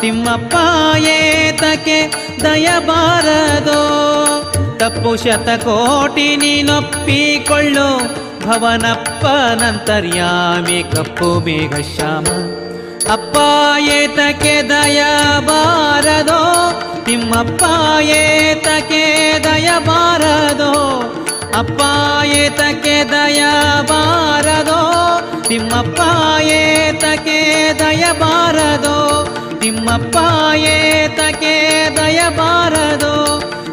ತಿಮ್ಮಪ್ಪಾಯೇತಕ್ಕೆ ದಯ ಬಾರದೋ ತಪ್ಪು ಶತಕೋಟಿ ನೀನೊಪ್ಪಿಕೊಳ್ಳು. ಭವನಪ್ಪನಂತರ್ಯಾಮಿ ಕಪ್ಪು ಮೇಘ ಶ್ಯಾಮ. ಅಪ್ಪ ಏತಕ್ಕೆ ದಯ ಬಾರದೋ ತಿಮ್ಮಪ್ಪ ಏತಕ್ಕೆ ದಯ ಬಾರದೋ ಅಪ್ಪ ಏತಕ್ಕೆ ದಯ ಬಾರದೋ ತಿಮ್ಮಪ್ಪ ಏತಕ್ಕೆ ದಯ ಬಾರದೋ ತಿಮ್ಮಪ್ಪ ಏತಕ್ಕೆ ದಯ ಬಾರದೋ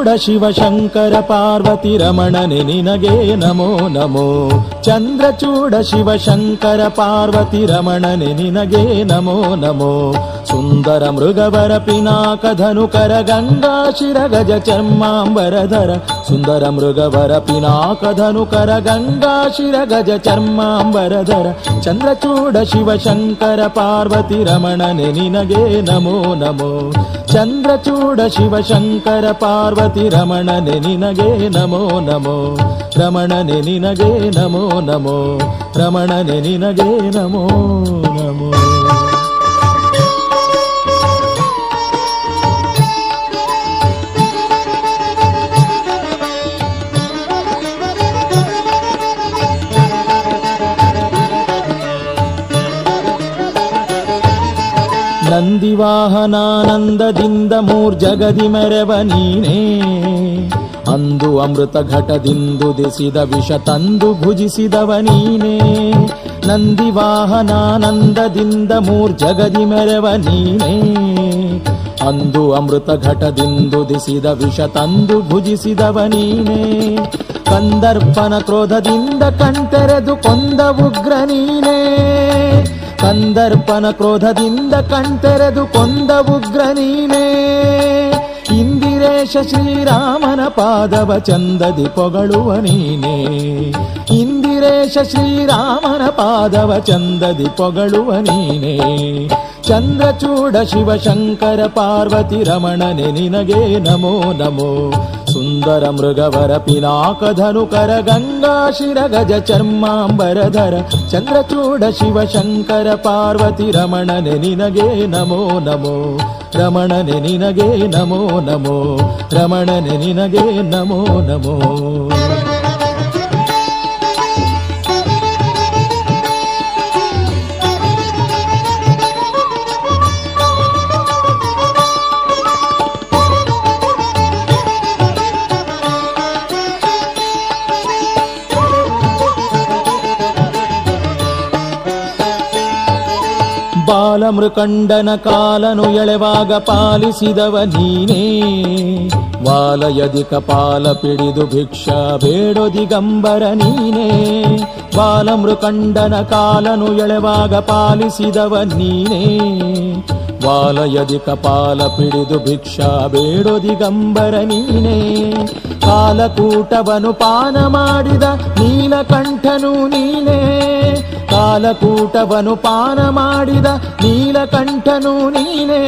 ಚಂದ್ರಚೂಡ ಶಿವಶಂಕರ ಪಾರ್ವತಿ ರಮಣನೆ ನಿನಗೆ ನಮೋ ನಮೋ. ಚಂದ್ರಚೂಡ ಶಿವಶಂಕರ ಪಾರ್ವತಿ ರಮಣನೆ ನಿನಗೆ ನಮೋ ನಮೋ. ಸುಂದರ ಮೃಗವರ ಪಿನಾಕ ಧನುಕರ ಗಂಗಾ ಶಿರ ಗಜ ಚರ್ಮಾಂಬರಧರ ಸುಂದರ ಮೃಗವರ ಪಿನಾಕ ಧನುಕರ ಗಂಗಾ ಶಿರ ಗಜ ಚರ್ಮಾಂಬರಧರ ಚಂದ್ರಚೂಡ ಶಿವಶಂಕರ ಪಾರ್ವತಿ ರಮಣನೆ ನಿನಗೆ ನಮೋ ನಮೋ ಚಂದ್ರಚೂಡ ಶಿವಶಂಕರ ಪಾರ್ವತಿ ರಮಣನೆ ನಿನಗೆ ನಮೋ ನಮೋ ರಮಣನೆ ನಿನಗೆ ನಮೋ ನಮೋ ರಮಣನೆ ನಿನಗೆ ನಮೋ ನಮೋ ನಂದಿವಾಹನಾನಂದದಿಂದ ಮೂರ್ಜಗದಿ ಮೆರವ ನೀನೇ. ಅಂದು ಅಮೃತ ಘಟದಿಂದುದಿಸಿದ ವಿಷ ತಂದು ಭುಜಿಸಿದವ ನೀನೇ. ನಂದಿ ವಾಹನಾನಂದದಿಂದ ಮೂರ್ಜಗದಿ ಮೆರವ ನೀನೇ. ಅಂದು ಅಮೃತ ಘಟದಿಂದುದಿಸಿದ ವಿಷ ತಂದು ಭುಜಿಸಿದವ ನೀನೇ. ಕಂದರ್ಪನ ಕ್ರೋಧದಿಂದ ಕಣ್ತೆರೆದು ಕೊಂದ ಉಗ್ರ ನೀನೇ. ಕಂದರ್ಪನ ಕ್ರೋಧದಿಂದ ಕಣ್ತೆರೆದು ಕೊಂದ ಉಗ್ರ ನೀನೇ. ಇಂದಿರೇಶ ಶ್ರೀರಾಮನ ಪಾದವ ಚಂದದಿ ಪೊಗಳುವ ನೀನೇ. ಇಂದಿರೇಶ ಶ್ರೀರಾಮನ ಪಾದವ ಚಂದದಿ ಪೊಗಳುವ ನೀನೇ. ಚಂದ್ರಚೂಡ ಶಿವಶಂಕರ ಪಾರ್ವತಿ ರಮಣನೆ ನಿನಗೆ ನಮೋ ನಮೋ. ಮೃಗವರ ಪಿನಾಕ ಧನುಕರ ಗಂಗಾ ಶಿರ ಗಜ ಚರ್ಮಾಂಬರಧರ ಚಂದ್ರಚೂಡ ಶಿವಶಂಕರ ಪಾರ್ವತಿ ರಮಣನೆ ನಿನಗೆ ನಮೋ ನಮೋ ರಮಣನೆ ನಿನಗೆ ನಮೋ ನಮೋ ರಮಣನೆ ನಿನಗೆ ನಮೋ ನಮೋ ಬಾಲಮೃಕಂಡನ ಕಾಲನು ಎಳೆವಾಗ ಪಾಲಿಸಿದವ ನೀನೇ. ವಾಲಯದಿಕ ಕಪಾಲ ಪಿಡಿದು ಭಿಕ್ಷಾ ಬೇಡೋ ದಿಗಂಬರ ನೀನೇ. ಬಾಲಮೃಕಂಡನ ಕಾಲನು ಎಳೆವಾಗ ಪಾಲಿಸಿದವ ನೀನೇ. ವಾಲಯದಿಕ ಕಪಾಲ ಪಿಡಿದು ಭಿಕ್ಷಾ ಬೇಡೋ ದಿಗಂಬರ ನೀನೇ. ಕಾಲಕೂಟವನು ಪಾನ ಮಾಡಿದ ನೀಲಕಂಠನು ನೀನೇ. ಕಾಲಕೂಟವನು ಪಾನ ಮಾಡಿದ ನೀಲಕಂಠನು ನೀನೇ.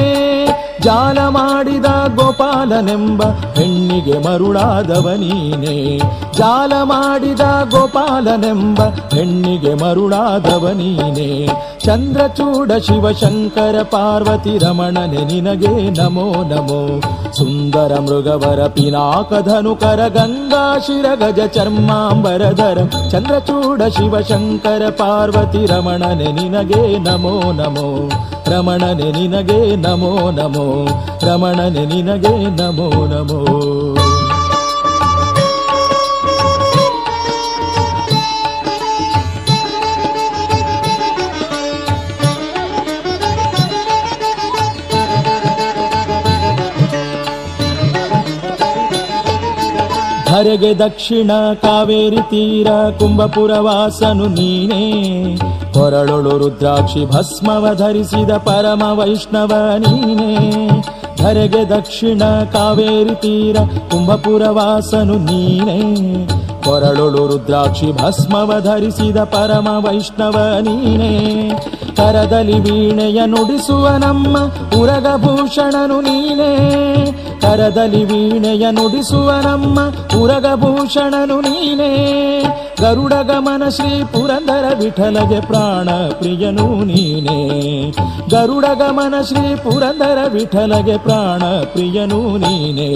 ಜಾಲ ಮಾಡಿದ ಗೋಪಾಲನೆಂಬ ಹೆಣ್ಣಿಗೆ ಮರುಳಾದವ ನೀನೇ ಜಾಲ ಮಾಡಿದ ಗೋಪಾಲನೆಂಬ ಹೆಣ್ಣಿಗೆ ಮರುಳಾದವ ನೀನೇ ಚಂದ್ರಚೂಡ ಶಿವಶಂಕರ ಪಾರ್ವತಿ ರಮಣನೆ ನಿನಗೆ ನಮೋ ನಮೋ. ಸುಂದರ ಮೃಗವರ ಪಿನಾಕಧನುಕರ ಗಂಗಾ ಶಿರ ಗಜ ಚರ್ಮಾಂಬರಧರ ಚಂದ್ರಚೂಡ ಶಿವಶಂಕರ ಪಾರ್ವತಿ ರಮಣನೆ ನಿನಗೆ ನಮೋ ನಮೋ. ರಮಣನೆ ನಿನಗೆ ನಮೋ ನಮೋ, ರಮಣನೆ ನಿನಗೆ ನಮೋ ನಮೋ. ಹರೆಗೆ ದಕ್ಷಿಣ ಕಾವೇರಿ ತೀರ ಕುಂಭಪುರ ವಾಸನು ನೀನೇ ಕೊರಳೊಳು ರುದ್ರಾಕ್ಷಿ ಭಸ್ಮವ ಧರಿಸಿದ ಪರಮ ವೈಷ್ಣವ ನೀನೇ. ಧರೆಗೆ ದಕ್ಷಿಣ ಕಾವೇರಿ ತೀರ ಕುಂಭಪುರ ವಾಸನು ನೀನೇ. ಕೊರಳೊಳು ರುದ್ರಾಕ್ಷಿ ಭಸ್ಮವ ಧರಿಸಿದ ಪರಮ ವೈಷ್ಣವ ನೀನೇ. ಕರದಲ್ಲಿ ವೀಣೆಯ ನುಡಿಸುವ ನಮ್ಮ ಉರಗಭೂಷಣನು ನೀನೇ. ಕರದಲ್ಲಿ ವೀಣೆಯ ನುಡಿಸುವ ನಮ್ಮ ಉರಗಭೂಷಣನು ನೀನೇ. ಗರುಡ ಗಮನ ಶ್ರೀ ಪುರಂದರ ವಿಠಲಗೆ ಪ್ರಾಣ ಪ್ರಿಯನು ನೀನೇ ಗರುಡ ಗಮನ ಶ್ರೀ ಪುರಂದರ ವಿಠಲಗೆ ಪ್ರಾಣ ಪ್ರಿಯನು ನೀನೇ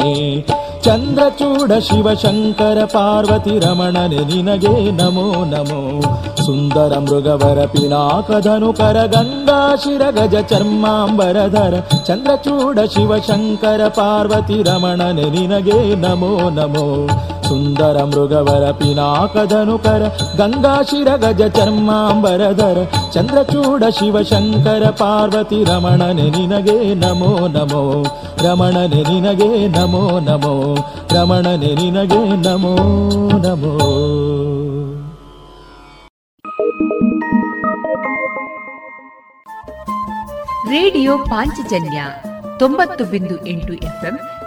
ಚಂದ್ರಚೂಡ ಶಿವಶಂಕರ ಪಾರ್ವತಿ ರಮಣನೆ ನಿನಗೆ ನಮೋ ನಮೋ ಸುಂದರ ಮೃಗವರ ಪಿನಾಕಧನುಕರ ಗಂಗಾ ಶಿರ ಗಜ ಚರ್ಮಾಂಬರಧರ ಚಂದ್ರಚೂಡ ಶಿವಶಂಕರ ಪಾರ್ವತಿ ರಮಣನೆ ನಿನಗೆ ನಮೋ ನಮೋ ಸುಂದರ ಮೃಗವರ ಪಿನಾಕಧನುಕರ ಗಂಗಾ ಶಿರ ಗಜ ಚರ್ಮಾಂಬರಧರ, ಚಂದ್ರಚೂಡ ಶಿವಶಂಕರ ಪಾರ್ವತಿ ರಮಣನೆ ನಿನಗೆ ನಮೋ ನಮೋ, ರಮಣನೆ ನಿನಗೆ ನಮೋ ನಮೋ, ರಮಣನೆ ನಿನಗೆ ನಮೋ ನಮೋ. ರೇಡಿಯೋ ಪಾಂಚಜನ್ಯ ತೊಂಬತ್ತು ಬಿಂದು ಎಂಟು ಎಫ್ಎಂ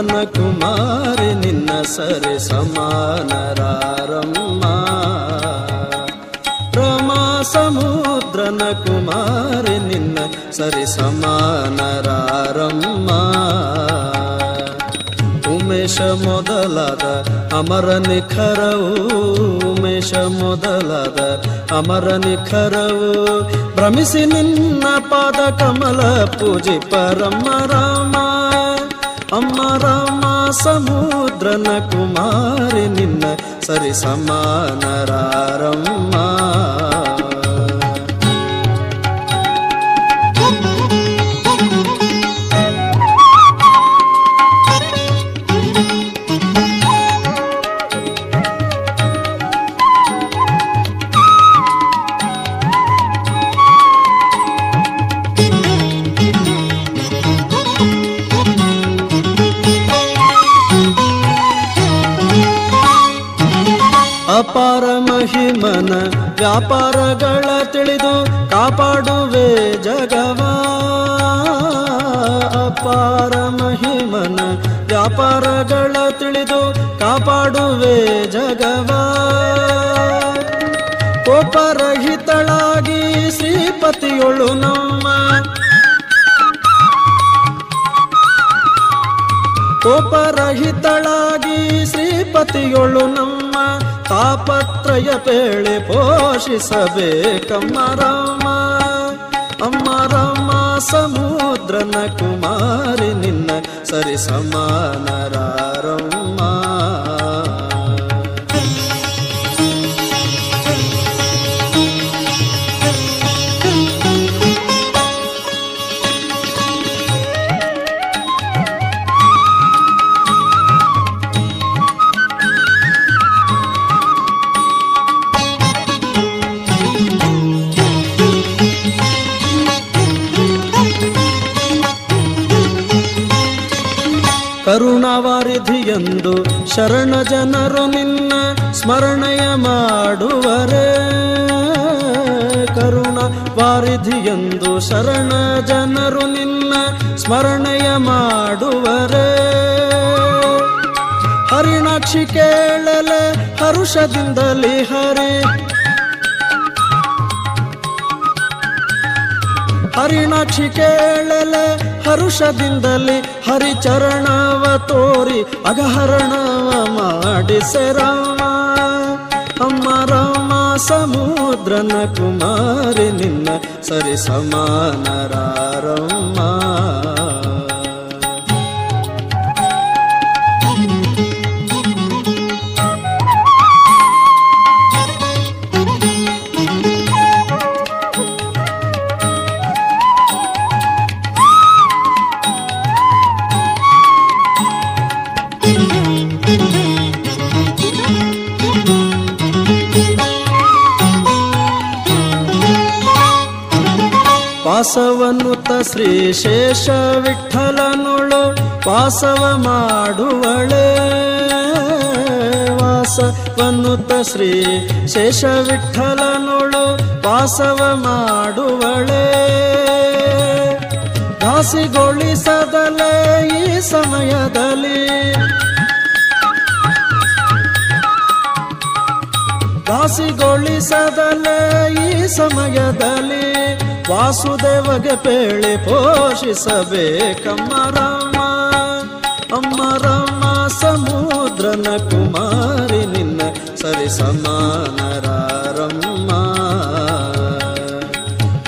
ಸಮುದ್ರನ ಕುಮಾರಿ, ನಿನ್ನ ಸರಿ ಸಮಾನರಾರಮ್ಮ. ರಮಾ ಸಮುದ್ರನ ಕುಮಾರಿ, ನಿನ್ನ ಸರಿ ಸಮಾನರಾರಮ್ಮ. ಉಮೇಶ ಮೊದಲಾದ ಅಮರ ನಿಖರವು, ಉಮೇಶ ಮೊದಲಾದ ಅಮರ ನಿಖರವು. ಭ್ರಮಿಸಿ ನಿನ್ನ ಪಾದ ಕಮಲ ಪೂಜಿ ಪರಮ ರಾಮ. ಅಮ್ಮ ರಾಮ ಸಮುದ್ರನ ಕುಮಾರಿ ನಿನ್ನ ಸರಿ ಸಮಾನರಾರಮ್ಮ ವ್ಯಾಪಾರಗಳ ತಿಳಿದು ಕಾಪಾಡುವೆ ಜಗವಾ. ಅಪಾರ ಮಹಿಮನ ವ್ಯಾಪಾರಗಳ ತಿಳಿದು ಕಾಪಾಡುವೆ ಜಗವಾ. ಕೋಪರಹಿತಳಾಗಿ ಶ್ರೀಪತಿಯೊಳು ನಮ್ಮ. ಕೋಪರಹಿತಳಾಗಿ ಶ್ರೀಪತಿಯೊಳು ನಮ್ಮ. ತಾಪತ್ರಯ ಪೇಳೆ ಪೋಷಿಸಬೇಕಮ್ಮ ರಾಮ. ಅಮ್ಮ ರಾಮ ಸಮುದ್ರನ ಕುಮಾರಿ ನಿನ್ನ ಸರಿ ಸಮಾನರಾರಮ್ಮ. ಶರಣ ಜನರು ನಿನ್ನ ಸ್ಮರಣೆಯ ಮಾಡುವರೆ. ಕರುಣ ವಾರಿಧಿಯಂದು ಶರಣ ಜನರು ನಿನ್ನ ಸ್ಮರಣೆಯ ಮಾಡುವರೆ. ಹರಿಣಾಕ್ಷಿ ಕೇಳಲೆ ಹರುಷದಿಂದಲಿ ಹರಿ. ಹರಿಣಾಕ್ಷಿ ಕೇಳಲೆ ಹರುಷದಿಂದಲಿ ಹರಿಚರಣವ ತೋರಿ. ಅಗಹರಣವ ಮಾಡಿಸೆ ರಾಮ ಅಮ್ಮ ರಾಮ ಸಮುದ್ರನ ಕುಮಾರಿ ನಿನ್ನ ಸರಿ ಸಮಾನರಾರಮ್ಮ ವಾಸವನ್ನುತ ಶ್ರೀ ಶೇಷ ವಿಠಲನುಳು ವಾಸವ ಮಾಡುವಳೆ. ವಾಸವನುತ ಶ್ರೀ ಶೇಷ ವಿಠಲನುಳು ವಾಸವ ಮಾಡುವಳೆ. ದಾಸಿಗೊಳಿಸದಲೇ ಈ ಸಮಯದಲ್ಲಿ ದಾಸಿಗೊಳಿಸದಲೇ ಈ ಸಮಯದಲ್ಲಿ ವಾಸುದೇವಗೆ ಪೇಳಿ ಪೋಷಿಸಬೇಕಮ್ಮ ರಾಮ. ಅಮ್ಮ ರಾಮ, ಸಮುದ್ರನ ಕುಮಾರಿ ನಿನ್ನ ಸರಿ ಸಮಾನರಾರಮ್ಮ.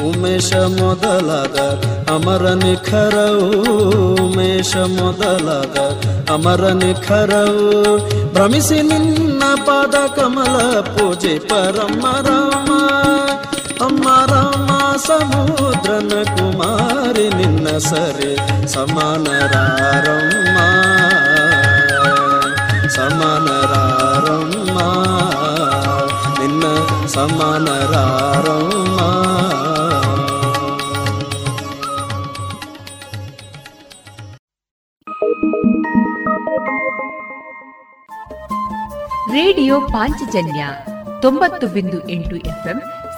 ಉಮೇಶ ಮೊದಲಾದ ಅಮರ ನಿಖರವು, ಉಮೇಶ ಮೊದಲಾದ ಅಮರ ನಿಖರವು. ಭ್ರಮಿಸಿ ನಿನ್ನ ಪಾದ ಕಮಲ ಪೂಜೆ ಪರಮ್ಮ ರಾಮ. ಅಮ್ಮ ಸಮುದ್ರನ ಕುಮಾರಿ ನಿನ್ನ ಸರಿ ಸಮಾನರಾರಮ್ಮ ಸಮಾನರಾರಮ್ಮ ನಿನ್ನ ಸಮಾನರಾರಮ್ಮ ರೇಡಿಯೋ ಪಾಂಚಜನ್ಯ ತೊಂಬತ್ತು ಬಿಂದು ಎಂಟು ಎಫ್ಎಂ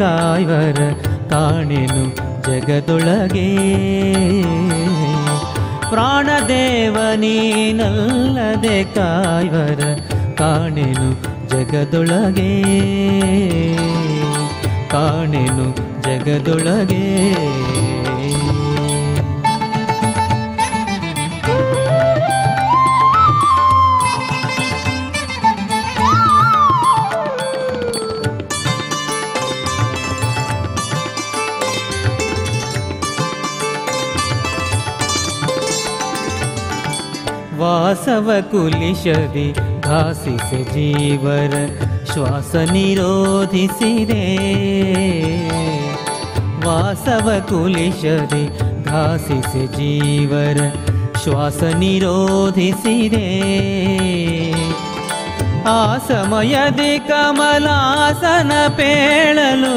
ಕಾಯ್ವರ ಕಾಣೆನು ಜಗದೊಳಗೆ. ಪ್ರಾಣದೇವನೀನಲ್ಲದೆ ಕಾಯ್ವರ ಕಾಣೆನು ಜಗದೊಳಗೆ. ಕಾಣೆನು ಜಗದೊಳಗೆ. वासवकुलिशदि भासिस जीवर श्वास निरोधि सिरे। वासवकुलिशदि घासि जीवर श्वास निरोधि आसमयदि कमलासन पेळलु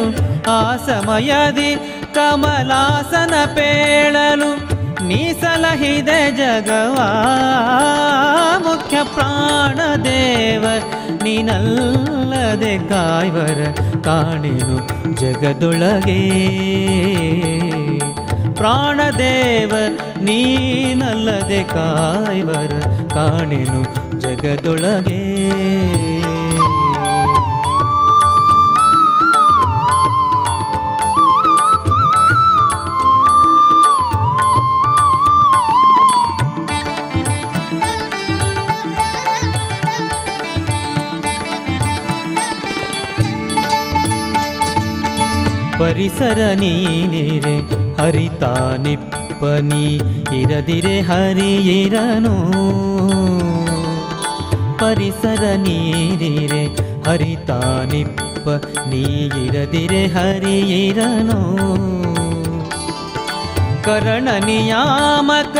आसमयदि कमलासन ನೀ ಸಲಹಿದೆ ಜಗವ, ಮುಖ್ಯ ಪ್ರಾಣ ದೇವ, ನೀನಲ್ಲದೆ ಕಾಯ್ವರ ಕಾಣೆನು ಜಗದೊಳಗೆ. ಪ್ರಾಣದೇವ ನೀನಲ್ಲದೆ ಕಾಯ್ವರ ಕಾಣೆನು ಜಗದೊಳಗೆ. ಪರಿಸರ ನೀನಿರೆ ಹರಿತಾನಿಪ್ಪನಿ ಇರದಿರೆ ಹರಿಯಿರನು ಪರಿಸರ ನೀರಿರೆ ಹರಿತಾ ನಿಪ್ಪ ನೀರದಿರೆ ಹರಿಯಿರನು ಕರಣ ನಿಯಾಮಕ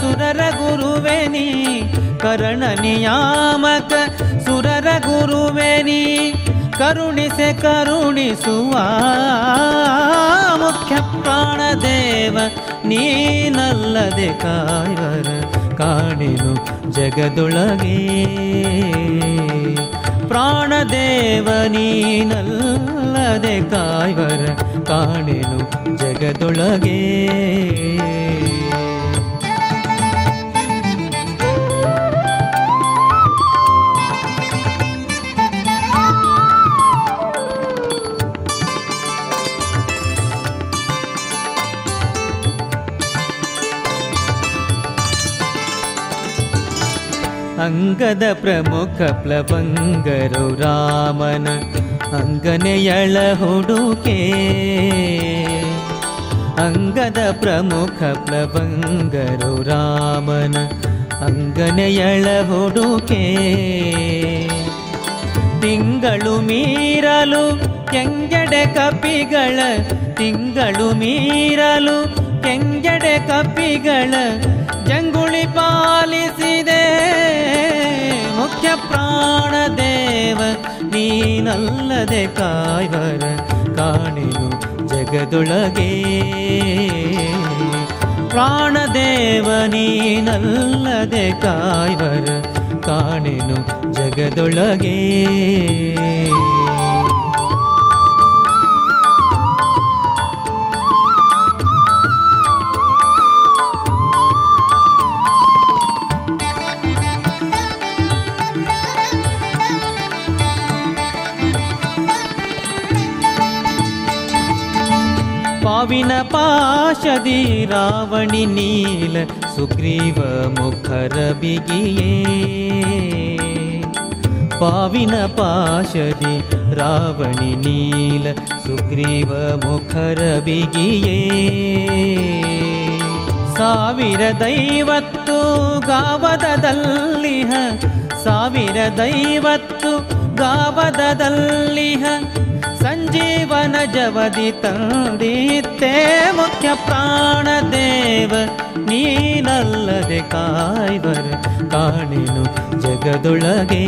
ಸುರರ ಗುರುವೆ ಕರಣ ನಿಯಾಮಕ ಸುರರ ಗುರುವೆ ಕರುಣಿಸೆ ಕರುಣಿಸುವ ಮುಖ್ಯ ಪ್ರಾಣದೇವ ನೀನಲ್ಲದೆ ಕಾಯ್ವರ ಕಾಣಿನು ಜಗದೊಳಗೆ. ಪ್ರಾಣದೇವ ನೀನಲ್ಲದೆ ಕಾಯ್ವರ ಕಾಣಿನು ಜಗದೊಳಗೆ. ಅಂಗದ ಪ್ರಮುಖ ಪ್ಲವಂಗರು ರಾಮನ ಅಂಗನೆಯಳ ಹುಡುಕೆ. ಅಂಗದ ಪ್ರಮುಖ ಪ್ಲವಂಗರು ರಾಮನ ಅಂಗನೆಯಳ ಹುಡುಕೆ. ತಿಂಗಳು ಮೀರಲು ಕೆಂಗೆಡೆ ಕಪಿಗಳ, ತಿಂಗಳು ಮೀರಲು ಕೆಂಗೆಡೆ ಕಪಿಗಳ ಜಂಗುಳಿ ಪಾಲಿಸಿದೆ. ಮುಖ್ಯ ಪ್ರಾಣದೇವ ನೀನಲ್ಲದೆ ಕಾಯ್ವರ ಕಾಣೆನು ಜಗದೊಳಗೆ. ಪ್ರಾಣದೇವ ನೀನಲ್ಲದೆ ಕಾಯ್ವರ ಕಾಣೆನು ಜಗದೊಳಗೆ. ಪಾವಿನ ಪಾಶದಿ ರಾವಣಿ ನೀಲ ಸುಗ್ರೀವ ಮುಖರ ಬಿಗಿಯೇ ಪಾವಿನ ಪಾಶದಿ ರಾವಣಿ ನೀಲ ಸುಗ್ರೀವ ಮುಖರ ಬಿಗಿಯೇ ಸಾವಿರ ದೈವತ್ತು ಗಾವದದಲ್ಲಿಹ, ಸಾವಿರ ದೈವತ್ತು ಗಾವದದಲ್ಲಿಹ ಸಂಜೀವನ ಜವದಿ ತಂದಿತ್ತೆ ಮುಖ್ಯ ಪ್ರಾಣದೇವ ನೀನಲ್ಲದೆ ಕಾಯ್ವರ ಕಾಣೆನು ಜಗದೊಳಗೆ.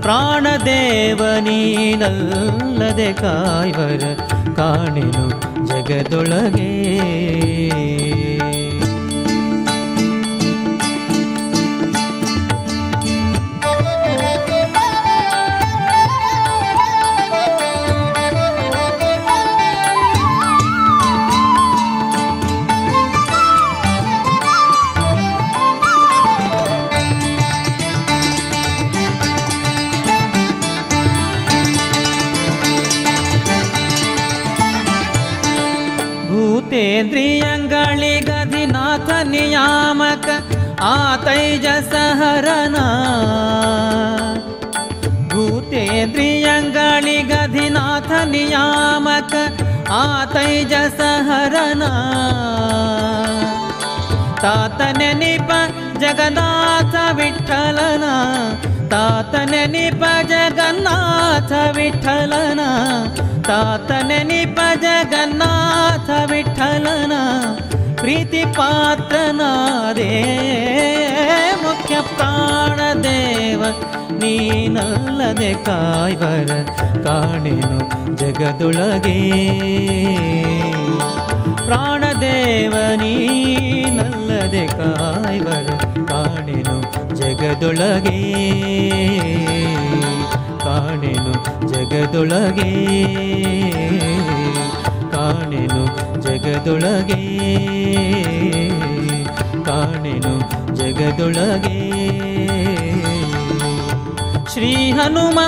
ಪ್ರಾಣದೇವ ನೀನಲ್ಲದೆ ಕಾಯ್ವರ ಕಾಣೆನು ಜಗದೊಳಗೆ. सहरना। गुते त्रियङ्गणि गधिनाथ नमक आत जसहरणतननिप जगन्नाथ विठ्ठलना। ततननिप जगन्नाथ विठ्ठलना। तातननिप जगन्नाथ विठ्ठलना। प्रीतिपात्रना रे ಮುಖ್ಯ ಪ್ರಾಣದೇವ ನೀನಲ್ಲದೆ ಕಾಯ್ವರ ಕಾಣೆನು ಜಗದೊಳಗೆ. ಪ್ರಾಣದೇವ ನೀನಲ್ಲದೆ ಕಾಯ್ವರ ಕಾಣೆನು ಜಗದೊಳಗೆ. ಕಾಣೆನು ಜಗದೊಳಗೆ. ಕಾಣೆನು ಜಗದೊಳಗೆ. ಕಾಣೆನು श्रीहनुजम्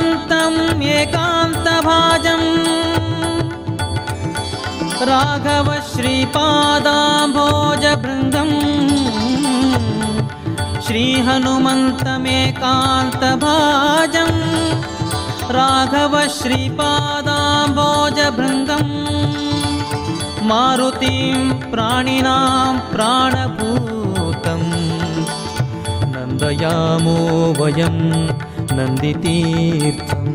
श्रीहनुमन्तमेकान्तभाजम् राघव श्रीपादा भोजबृन्दं मारुतिं प्राणिनां प्राणपू नन्दयामो वयं नन्दितीर्थम्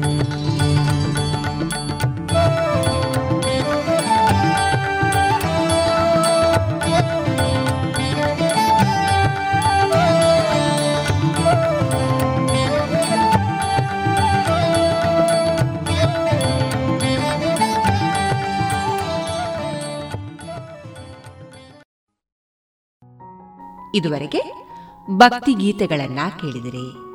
ಇದುವರೆಗೆ ಭಕ್ತಿ ಗೀತೆಗಳನ್ನ ಕೇಳಿದಿರಿ.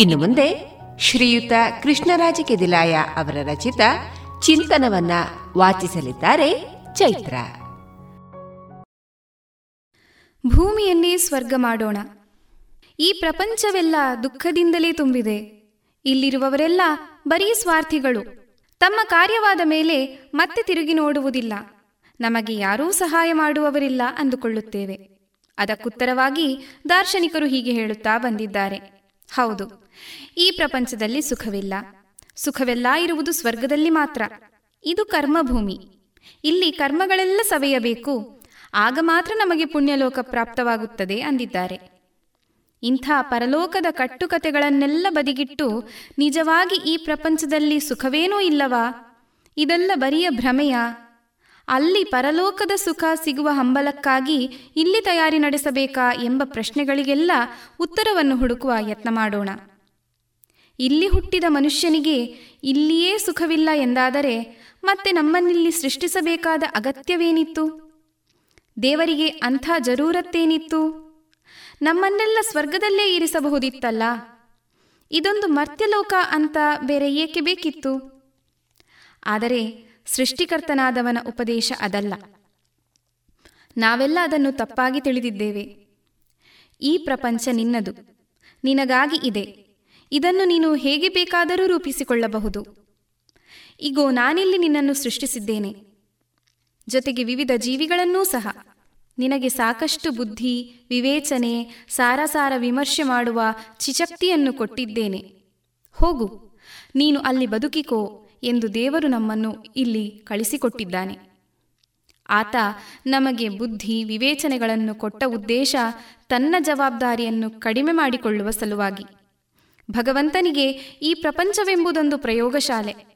ಇನ್ನು ಮುಂದೆ ಶ್ರೀಯುತ ಕೃಷ್ಣರಾಜ ಕೆದಿಲಾಯ ಅವರ ರಚಿತ ಚಿಂತನವನ್ನ ವಾಚಿಸಲಿದ್ದಾರೆ ಚೈತ್ರ. ಭೂಮಿಯಲ್ಲಿ ಸ್ವರ್ಗ ಮಾಡೋಣ. ಈ ಪ್ರಪಂಚವೆಲ್ಲ ದುಃಖದಿಂದಲೇ ತುಂಬಿದೆ. ಇಲ್ಲಿರುವವರೆಲ್ಲ ಬರೀ ಸ್ವಾರ್ಥಿಗಳು. ತಮ್ಮ ಕಾರ್ಯವಾದ ಮೇಲೆ ಮತ್ತೆ ತಿರುಗಿ ನೋಡುವುದಿಲ್ಲ. ನಮಗೆ ಯಾರೂ ಸಹಾಯ ಮಾಡುವವರಿಲ್ಲ ಅಂದುಕೊಳ್ಳುತ್ತೇವೆ. ಅದಕ್ಕುತ್ತರವಾಗಿ ದಾರ್ಶನಿಕರು ಹೀಗೆ ಹೇಳುತ್ತಾ ಬಂದಿದ್ದಾರೆ. ಹೌದು, ಈ ಪ್ರಪಂಚದಲ್ಲಿ ಸುಖವಿಲ್ಲ. ಸುಖವೆಲ್ಲ ಇರುವುದು ಸ್ವರ್ಗದಲ್ಲಿ ಮಾತ್ರ. ಇದು ಕರ್ಮಭೂಮಿ. ಇಲ್ಲಿ ಕರ್ಮಗಳೆಲ್ಲ ಸವೆಯಬೇಕು. ಆಗ ಮಾತ್ರ ನಮಗೆ ಪುಣ್ಯಲೋಕ ಪ್ರಾಪ್ತವಾಗುತ್ತದೆ ಅಂದಿದ್ದಾರೆ. ಇಂಥ ಪರಲೋಕದ ಕಟ್ಟುಕತೆಗಳನ್ನೆಲ್ಲ ಬದಿಗಿಟ್ಟು ನಿಜವಾಗಿ ಈ ಪ್ರಪಂಚದಲ್ಲಿ ಸುಖವೇನೂ ಇಲ್ಲವಾ? ಇದೆಲ್ಲ ಬರಿಯ ಭ್ರಮೆಯ. ಅಲ್ಲಿ ಪರಲೋಕದ ಸುಖ ಸಿಗುವ ಹಂಬಲಕ್ಕಾಗಿ ಇಲ್ಲಿ ತಯಾರಿ ನಡೆಸಬೇಕಾ ಎಂಬ ಪ್ರಶ್ನೆಗಳಿಗೆಲ್ಲ ಉತ್ತರವನ್ನು ಹುಡುಕುವ ಯತ್ನ ಮಾಡೋಣ. ಇಲ್ಲಿ ಹುಟ್ಟಿದ ಮನುಷ್ಯನಿಗೆ ಇಲ್ಲಿಯೇ ಸುಖವಿಲ್ಲ ಎಂದಾದರೆ ಮತ್ತೆ ನಮ್ಮನ್ನಿಲ್ಲಿ ಸೃಷ್ಟಿಸಬೇಕಾದ ಅಗತ್ಯವೇನಿತ್ತು? ದೇವರಿಗೆ ಅಂಥ ಜರೂರತ್ತೇನಿತ್ತು? ನಮ್ಮನ್ನೆಲ್ಲ ಸ್ವರ್ಗದಲ್ಲೇ ಇರಿಸಬಹುದಿತ್ತಲ್ಲ? ಇದೊಂದು ಮರ್ತ್ಯಲೋಕ ಅಂತ ಬೇರೆ ಏಕೆ ಬೇಕಿತ್ತು? ಆದರೆ ಸೃಷ್ಟಿಕರ್ತನಾದವನ ಉಪದೇಶ ಅದಲ್ಲ. ನಾವೆಲ್ಲ ಅದನ್ನು ತಪ್ಪಾಗಿ ತಿಳಿದಿದ್ದೇವೆ. ಈ ಪ್ರಪಂಚ ನಿನ್ನದು. ನಿನಗಾಗಿ ಇದೆ. ಇದನ್ನು ನೀನು ಹೇಗೆ ಬೇಕಾದರೂ ರೂಪಿಸಿಕೊಳ್ಳಬಹುದು. ಈಗೋ ನಾನಿಲ್ಲಿ ನಿನ್ನನ್ನು ಸೃಷ್ಟಿಸಿದ್ದೇನೆ. ಜೊತೆಗೆ ವಿವಿಧ ಜೀವಿಗಳನ್ನೂ ಸಹ. ನಿನಗೆ ಸಾಕಷ್ಟು ಬುದ್ಧಿ, ವಿವೇಚನೆ, ಸಾರಸಾರ ವಿಮರ್ಶೆ ಮಾಡುವ ಚಿಚಕ್ತಿಯನ್ನು ಕೊಟ್ಟಿದ್ದೇನೆ. ಹೋಗು, ನೀನು ಅಲ್ಲಿ ಬದುಕಿಕೋ ಎಂದು ದೇವರು ನಮ್ಮನ್ನು ಇಲ್ಲಿ ಕಳಿಸಿಕೊಟ್ಟಿದ್ದಾನೆ. ಆತ ನಮಗೆ ಬುದ್ಧಿ, ವಿವೇಚನೆಗಳನ್ನು ಕೊಟ್ಟ ಉದ್ದೇಶ ತನ್ನ ಜವಾಬ್ದಾರಿಯನ್ನು ಕಡಿಮೆ ಮಾಡಿಕೊಳ್ಳುವ ಸಲುವಾಗಿ. ಭಗವಂತನಿಗೆ ಈ ಪ್ರಪಂಚವೆಂಬುದೊಂದು ಪ್ರಯೋಗಶಾಲೆ.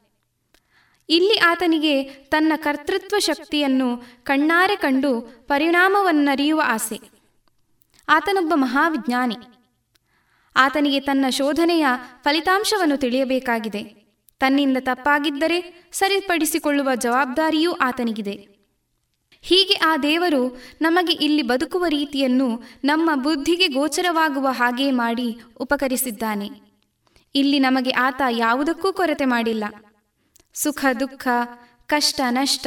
ಇಲ್ಲಿ ಆತನಿಗೆ ತನ್ನ ಕರ್ತೃತ್ವ ಶಕ್ತಿಯನ್ನು ಕಣ್ಣಾರೆ ಕಂಡು ಪರಿಣಾಮವನ್ನರಿಯುವ ಆಸೆ. ಆತನೊಬ್ಬ ಮಹಾವಿಜ್ಞಾನಿ. ಆತನಿಗೆ ತನ್ನ ಶೋಧನೆಯ ಫಲಿತಾಂಶವನ್ನು ತಿಳಿಯಬೇಕಾಗಿದೆ. ತನ್ನಿಂದ ತಪ್ಪಾಗಿದ್ದರೆ ಸರಿಪಡಿಸಿಕೊಳ್ಳುವ ಜವಾಬ್ದಾರಿಯೂ ಆತನಿಗಿದೆ. ಹೀಗೆ ಆ ದೇವರು ನಮಗೆ ಇಲ್ಲಿ ಬದುಕುವ ರೀತಿಯನ್ನು ನಮ್ಮ ಬುದ್ಧಿಗೆ ಗೋಚರವಾಗುವ ಹಾಗೆ ಮಾಡಿ ಉಪಕರಿಸಿದ್ದಾನೆ. ಇಲ್ಲಿ ನಮಗೆ ಆತ ಯಾವುದಕ್ಕೂ ಕೊರತೆ ಮಾಡಿಲ್ಲ. ಸುಖ, ದುಃಖ, ಕಷ್ಟ, ನಷ್ಟ,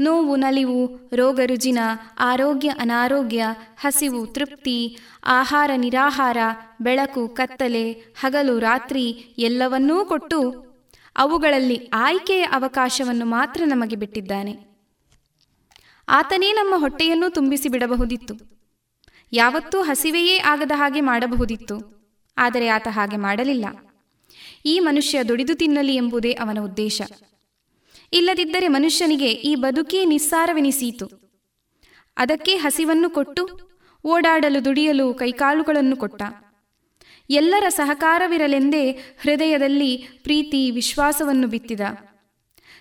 ನೋವು, ನಲಿವು, ರೋಗ, ರುಜಿನ, ಆರೋಗ್ಯ, ಅನಾರೋಗ್ಯ, ಹಸಿವು, ತೃಪ್ತಿ, ಆಹಾರ, ನಿರಾಹಾರ, ಬೆಳಕು, ಕತ್ತಲೆ, ಹಗಲು, ರಾತ್ರಿ ಎಲ್ಲವನ್ನೂ ಕೊಟ್ಟು ಅವುಗಳಲ್ಲಿ ಆಯ್ಕೆಯ ಅವಕಾಶವನ್ನು ಮಾತ್ರ ನಮಗೆ ಬಿಟ್ಟಿದ್ದಾನೆ. ಆತನೇ ನಮ್ಮ ಹೊಟ್ಟೆಯನ್ನು ತುಂಬಿಸಿ ಬಿಡಬಹುದಿತ್ತು. ಯಾವತ್ತೂ ಹಸಿವೆಯೇ ಆಗದ ಹಾಗೆ ಮಾಡಬಹುದಿತ್ತು. ಆದರೆ ಆತ ಹಾಗೆ ಮಾಡಲಿಲ್ಲ. ಈ ಮನುಷ್ಯ ದುಡಿದು ತಿನ್ನಲಿ ಎಂಬುದೇ ಅವನ ಉದ್ದೇಶ. ಇಲ್ಲದಿದ್ದರೆ ಮನುಷ್ಯನಿಗೆ ಈ ಬದುಕೇ ನಿಸ್ಸಾರವೆನಿಸೀತು. ಅದಕ್ಕೆ ಹಸಿವನ್ನು ಕೊಟ್ಟು, ಓಡಾಡಲು ದುಡಿಯಲು ಕೈಕಾಲುಗಳನ್ನು ಕೊಟ್ಟ. ಎಲ್ಲರ ಸಹಕಾರವಿರಲೆಂದೇ ಹೃದಯದಲ್ಲಿ ಪ್ರೀತಿ, ವಿಶ್ವಾಸವನ್ನು ಬಿತ್ತಿದ.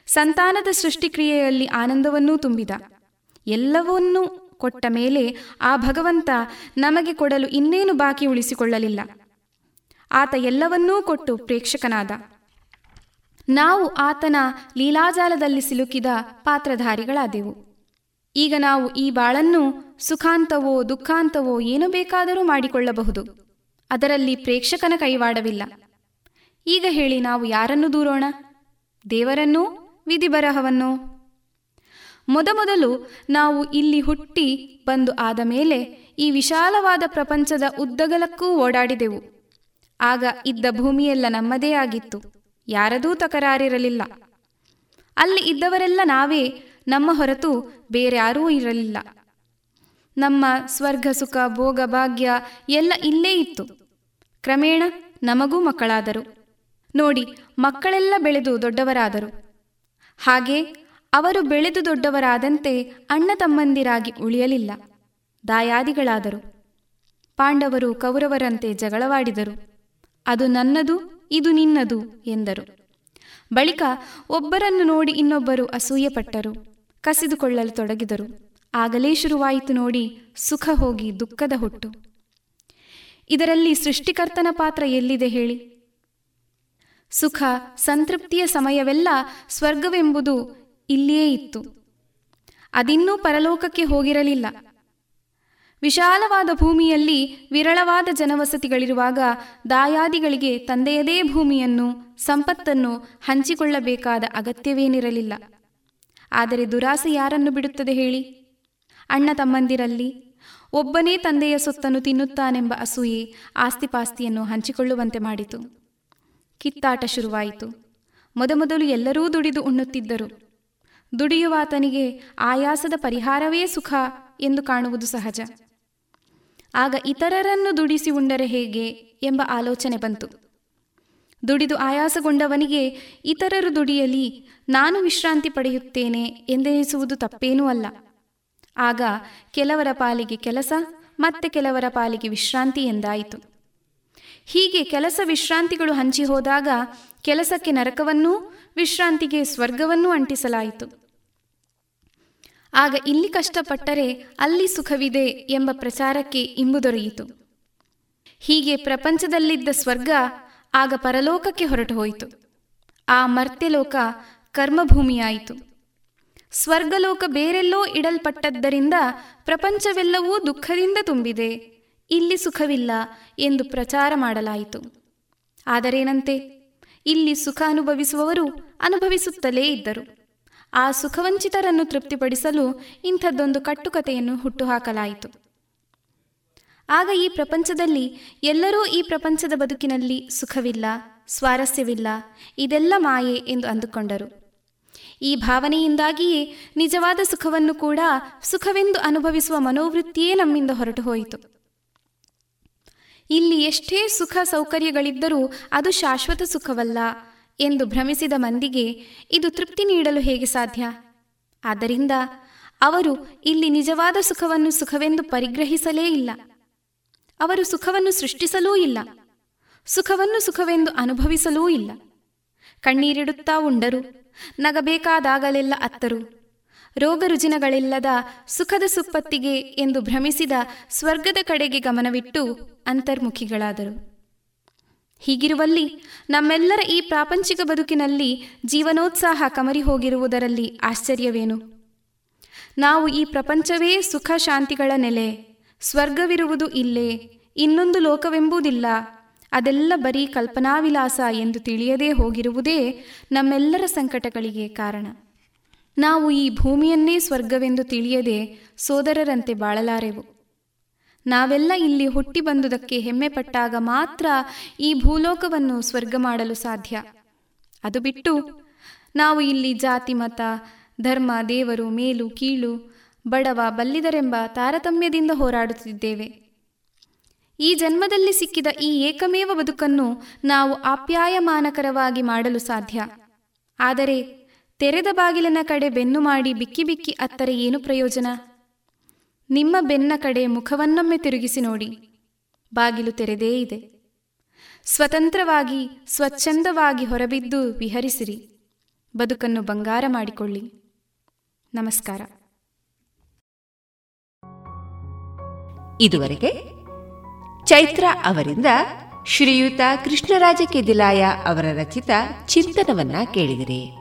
ಸಂತಾನದ ಸೃಷ್ಟಿಕ್ರಿಯೆಯಲ್ಲಿ ಆನಂದವನ್ನೂ ತುಂಬಿದ. ಎಲ್ಲವನ್ನೂ ಕೊಟ್ಟ ಮೇಲೆ ಆ ಭಗವಂತ ನಮಗೆ ಕೊಡಲು ಇನ್ನೇನು ಬಾಕಿ ಉಳಿಸಿಕೊಳ್ಳಲಿಲ್ಲ. ಆತ ಎಲ್ಲವನ್ನೂ ಕೊಟ್ಟು ಪ್ರೇಕ್ಷಕನಾದ. ನಾವು ಆತನ ಲೀಲಾಜಾಲದಲ್ಲಿ ಸಿಲುಕಿದ ಪಾತ್ರಧಾರಿಗಳಾದೆವು. ಈಗ ನಾವು ಈ ಬಾಳನ್ನು ಸುಖಾಂತವೋ ದುಃಖಾಂತವೋ ಏನು ಬೇಕಾದರೂ ಮಾಡಿಕೊಳ್ಳಬಹುದು. ಅದರಲ್ಲಿ ಪ್ರೇಕ್ಷಕನ ಕೈವಾಡವಿಲ್ಲ. ಈಗ ಹೇಳಿ ನಾವು ಯಾರನ್ನು ದೂರೋಣ? ದೇವರನ್ನೂ ವಿಧಿಬರಹವನ್ನೋ? ಮೊದಮೊದಲು ನಾವು ಇಲ್ಲಿ ಹುಟ್ಟಿ ಬಂದು ಆದ ಮೇಲೆ ಈ ವಿಶಾಲವಾದ ಪ್ರಪಂಚದ ಉದ್ದಗಲಕ್ಕೂ ಓಡಾಡಿದೆವು. ಆಗ ಇದ್ದ ಭೂಮಿಯೆಲ್ಲ ನಮ್ಮದೇ ಆಗಿತ್ತು. ಯಾರದೂ ತಕರಾರಿರಲಿಲ್ಲ. ಅಲ್ಲಿ ಇದ್ದವರೆಲ್ಲ ನಾವೇ, ನಮ್ಮ ಹೊರತು ಬೇರ್ಯಾರೂ ಇರಲಿಲ್ಲ. ನಮ್ಮ ಸ್ವರ್ಗ, ಸುಖ, ಭೋಗ, ಭಾಗ್ಯ ಎಲ್ಲ ಇಲ್ಲೇ ಇತ್ತು. ಕ್ರಮೇಣ ನಮಗೂ ಮಕ್ಕಳಾದರು. ನೋಡಿ, ಮಕ್ಕಳೆಲ್ಲ ಬೆಳೆದು ದೊಡ್ಡವರಾದರು. ಹಾಗೆ ಅವರು ಬೆಳೆದು ದೊಡ್ಡವರಾದಂತೆ ಅಣ್ಣ ತಮ್ಮಂದಿರಾಗಿ ಉಳಿಯಲಿಲ್ಲ. ದಾಯಾದಿಗಳಾದರು. ಪಾಂಡವರು ಕೌರವರಂತೆ ಜಗಳವಾಡಿದರು. ಅದು ನನ್ನದು, ಇದು ನಿನ್ನದು ಎಂದರು. ಬಳಿಕ ಒಬ್ಬರನ್ನು ನೋಡಿ ಇನ್ನೊಬ್ಬರು ಅಸೂಯೆಪಟ್ಟರು, ಕಸಿದುಕೊಳ್ಳಲು ತೊಡಗಿದರು. ಆಗಲೇ ಶುರುವಾಯಿತು ನೋಡಿ ಸುಖ ಹೋಗಿ ದುಃಖದ ಹುಟ್ಟು. ಇದರಲ್ಲಿ ಸೃಷ್ಟಿಕರ್ತನ ಪಾತ್ರ ಎಲ್ಲಿದೆ ಹೇಳಿ? ಸುಖ, ಸಂತೃಪ್ತಿಯ ಸಮಯವೆಲ್ಲ ಸ್ವರ್ಗವೆಂಬುದು ಇಲ್ಲಿಯೇ ಇತ್ತು. ಅದಿನ್ನೂ ಪರಲೋಕಕ್ಕೆ ಹೋಗಿರಲಿಲ್ಲ. ವಿಶಾಲವಾದ ಭೂಮಿಯಲ್ಲಿ ವಿರಳವಾದ ಜನವಸತಿಗಳಿರುವಾಗ ದಾಯಾದಿಗಳಿಗೆ ತಂದೆಯದೇ ಭೂಮಿಯನ್ನು, ಸಂಪತ್ತನ್ನು ಹಂಚಿಕೊಳ್ಳಬೇಕಾದ ಅಗತ್ಯವೇನಿರಲಿಲ್ಲ. ಆದರೆ ದುರಾಸೆ ಯಾರನ್ನು ಬಿಡುತ್ತದೆ ಹೇಳಿ? ಅಣ್ಣ ತಮ್ಮಂದಿರಲ್ಲಿ ಒಬ್ಬನೇ ತಂದೆಯ ಸೊತ್ತನ್ನು ತಿನ್ನುತ್ತಾನೆಂಬ ಅಸೂಯೆ ಆಸ್ತಿಪಾಸ್ತಿಯನ್ನು ಹಂಚಿಕೊಳ್ಳುವಂತೆ ಮಾಡಿತು. ಕಿತ್ತಾಟ ಶುರುವಾಯಿತು. ಮೊದಮೊದಲು ಎಲ್ಲರೂ ದುಡಿದು ಉಣ್ಣುತ್ತಿದ್ದರು. ದುಡಿಯುವಾತನಿಗೆ ಆಯಾಸದ ಪರಿಹಾರವೇ ಸುಖ ಎಂದು ಕಾಣುವುದು ಸಹಜ. ಆಗ ಇತರರನ್ನು ದುಡಿಸಿ ಉಂಡರೆ ಹೇಗೆ ಎಂಬ ಆಲೋಚನೆ ಬಂತು. ದುಡಿದು ಆಯಾಸಗೊಂಡವನಿಗೆ ಇತರರು ದುಡಿಯಲಿ, ನಾನು ವಿಶ್ರಾಂತಿ ಪಡೆಯುತ್ತೇನೆ ಎಂದೆನಿಸುವುದು ತಪ್ಪೇನೂ ಅಲ್ಲ. ಆಗ ಕೆಲವರ ಪಾಲಿಗೆ ಕೆಲಸ, ಮತ್ತೆ ಕೆಲವರ ಪಾಲಿಗೆ ವಿಶ್ರಾಂತಿ ಎಂದಾಯಿತು. ಹೀಗೆ ಕೆಲಸ ವಿಶ್ರಾಂತಿಗಳು ಹಂಚಿ ಹೋದಾಗ ಕೆಲಸಕ್ಕೆ ನರಕವನ್ನೂ, ವಿಶ್ರಾಂತಿಗೆ ಸ್ವರ್ಗವನ್ನೂ ಅಂಟಿಸಲಾಯಿತು. ಆಗ ಇಲ್ಲಿ ಕಷ್ಟಪಟ್ಟರೆ ಅಲ್ಲಿ ಸುಖವಿದೆ ಎಂಬ ಪ್ರಚಾರಕ್ಕೆ ಇಂಬು ದೊರೆಯಿತು. ಹೀಗೆ ಪ್ರಪಂಚದಲ್ಲಿದ್ದ ಸ್ವರ್ಗ ಆಗ ಪರಲೋಕಕ್ಕೆ ಹೊರಟು ಹೋಯಿತು. ಆ ಮರ್ತ್ಯಲೋಕ ಕರ್ಮಭೂಮಿಯಾಯಿತು. ಸ್ವರ್ಗಲೋಕ ಬೇರೆಲ್ಲೋ ಇಡಲ್ಪಟ್ಟದ್ದರಿಂದ ಪ್ರಪಂಚವೆಲ್ಲವೂ ದುಃಖದಿಂದ ತುಂಬಿದೆ, ಇಲ್ಲಿ ಸುಖವಿಲ್ಲ ಎಂದು ಪ್ರಚಾರ ಮಾಡಲಾಯಿತು. ಆದರೇನಂತೆ, ಇಲ್ಲಿ ಸುಖ ಅನುಭವಿಸುವವರು ಅನುಭವಿಸುತ್ತಲೇ ಇದ್ದರು. ಆ ಸುಖವಂಚಿತರನ್ನು ತೃಪ್ತಿಪಡಿಸಲು ಇಂಥದ್ದೊಂದು ಕಟ್ಟುಕತೆಯನ್ನು ಹುಟ್ಟುಹಾಕಲಾಯಿತು. ಆಗ ಈ ಪ್ರಪಂಚದಲ್ಲಿ ಎಲ್ಲರೂ ಈ ಪ್ರಪಂಚದ ಬದುಕಿನಲ್ಲಿ ಸುಖವಿಲ್ಲ, ಸ್ವಾರಸ್ಯವಿಲ್ಲ, ಇದೆಲ್ಲ ಮಾಯೆ ಎಂದು ಅಂದುಕೊಂಡರು. ಈ ಭಾವನೆಯಿಂದಾಗಿಯೇ ನಿಜವಾದ ಸುಖವನ್ನು ಕೂಡ ಸುಖವೆಂದು ಅನುಭವಿಸುವ ಮನೋವೃತ್ತಿಯೇ ನಮ್ಮಿಂದ ಹೊರಟು ಹೋಯಿತು. ಇಲ್ಲಿ ಎಷ್ಟೇ ಸುಖ ಸೌಕರ್ಯಗಳಿದ್ದರೂ ಅದು ಶಾಶ್ವತ ಸುಖವಲ್ಲ ಎಂದು ಭ್ರಮಿಸಿದ ಮಂದಿಗೆ ಇದು ತೃಪ್ತಿ ನೀಡಲು ಹೇಗೆ ಸಾಧ್ಯ? ಆದ್ದರಿಂದ ಅವರು ಇಲ್ಲಿ ನಿಜವಾದ ಸುಖವನ್ನು ಸುಖವೆಂದು ಪರಿಗ್ರಹಿಸಲೇ ಇಲ್ಲ. ಅವರು ಸುಖವನ್ನು ಸೃಷ್ಟಿಸಲೂ ಇಲ್ಲ. ಸುಖವನ್ನು ಸುಖವೆಂದು ಅನುಭವಿಸಲೂ ಇಲ್ಲ. ಕಣ್ಣೀರಿಡುತ್ತಾ ಉಂಡರು, ನಗಬೇಕಾದಾಗಲೆಲ್ಲ ಅತ್ತರು. ರೋಗ ರುಜಿನಗಳಿಲ್ಲದ ಸುಖದ ಸುಪ್ಪತ್ತಿಗೆ ಎಂದು ಭ್ರಮಿಸಿದ ಸ್ವರ್ಗದ ಕಡೆಗೆ ಗಮನವಿಟ್ಟು ಅಂತರ್ಮುಖಿಗಳಾದರು. ಹೀಗಿರುವಲ್ಲಿ ನಮ್ಮೆಲ್ಲರ ಈ ಪ್ರಾಪಂಚಿಕ ಬದುಕಿನಲ್ಲಿ ಜೀವನೋತ್ಸಾಹ ಕಮರಿ ಹೋಗಿರುವುದರಲ್ಲಿ ಆಶ್ಚರ್ಯವೇನು? ನಾವು ಈ ಪ್ರಪಂಚವೇ ಸುಖ ಶಾಂತಿಗಳ ನೆಲೆ, ಸ್ವರ್ಗವಿರುವುದು ಇಲ್ಲೇ, ಇನ್ನೊಂದು ಲೋಕವೆಂಬುದಿಲ್ಲ, ಅದೆಲ್ಲ ಬರೀ ಕಲ್ಪನಾವಿಲಾಸ ಎಂದು ತಿಳಿಯದೇ ಹೋಗಿರುವುದೇ ನಮ್ಮೆಲ್ಲರ ಸಂಕಟಗಳಿಗೆ ಕಾರಣ. ನಾವು ಈ ಭೂಮಿಯನ್ನೇ ಸ್ವರ್ಗವೆಂದು ತಿಳಿಯದೆ ಸೋದರರಂತೆ ಬಾಳಲಾರೆವು. ನಾವೆಲ್ಲ ಇಲ್ಲಿ ಹುಟ್ಟಿ ಬಂದುದಕ್ಕೆ ಹೆಮ್ಮೆ ಪಟ್ಟಾಗ ಮಾತ್ರ ಈ ಭೂಲೋಕವನ್ನು ಸ್ವರ್ಗ ಮಾಡಲು ಸಾಧ್ಯ. ಅದು ಬಿಟ್ಟು ನಾವು ಇಲ್ಲಿ ಜಾತಿ ಮತ, ಧರ್ಮ, ದೇವರು, ಮೇಲು, ಕೀಳು, ಬಡವ, ಬಲ್ಲಿದರೆಂಬ ತಾರತಮ್ಯದಿಂದ ಹೋರಾಡುತ್ತಿದ್ದೇವೆ. ಈ ಜನ್ಮದಲ್ಲಿ ಸಿಕ್ಕಿದ ಈ ಏಕಮೇವ ಬದುಕನ್ನು ನಾವು ಆಪ್ಯಾಯಮಾನಕರವಾಗಿ ಮಾಡಲು ಸಾಧ್ಯ. ಆದರೆ ತೆರೆದ ಬಾಗಿಲಿನ ಕಡೆ ಬೆನ್ನು ಮಾಡಿ ಬಿಕ್ಕಿ ಬಿಕ್ಕಿ ಅತ್ತರೆ ಏನು ಪ್ರಯೋಜನ? ನಿಮ್ಮ ಬೆನ್ನ ಕಡೆ ಮುಖವನ್ನೊಮ್ಮೆ ತಿರುಗಿಸಿ ನೋಡಿ. ಬಾಗಿಲು ತೆರೆದೇ ಇದೆ. ಸ್ವತಂತ್ರವಾಗಿ, ಸ್ವಚ್ಛಂದವಾಗಿ ಹೊರಬಿದ್ದು ವಿಹರಿಸಿರಿ. ಬದುಕನ್ನು ಬಂಗಾರ ಮಾಡಿಕೊಳ್ಳಿ. ನಮಸ್ಕಾರ. ಇದುವರೆಗೆ ಚೈತ್ರ ಅವರಿಂದ ಶ್ರೀಯುತ ಕೃಷ್ಣರಾಜ ಕೆದಿಲಾಯ ಅವರ ರಚಿತ ಚಿಂತನವನ್ನ ಕೇಳಿದಿರಿ.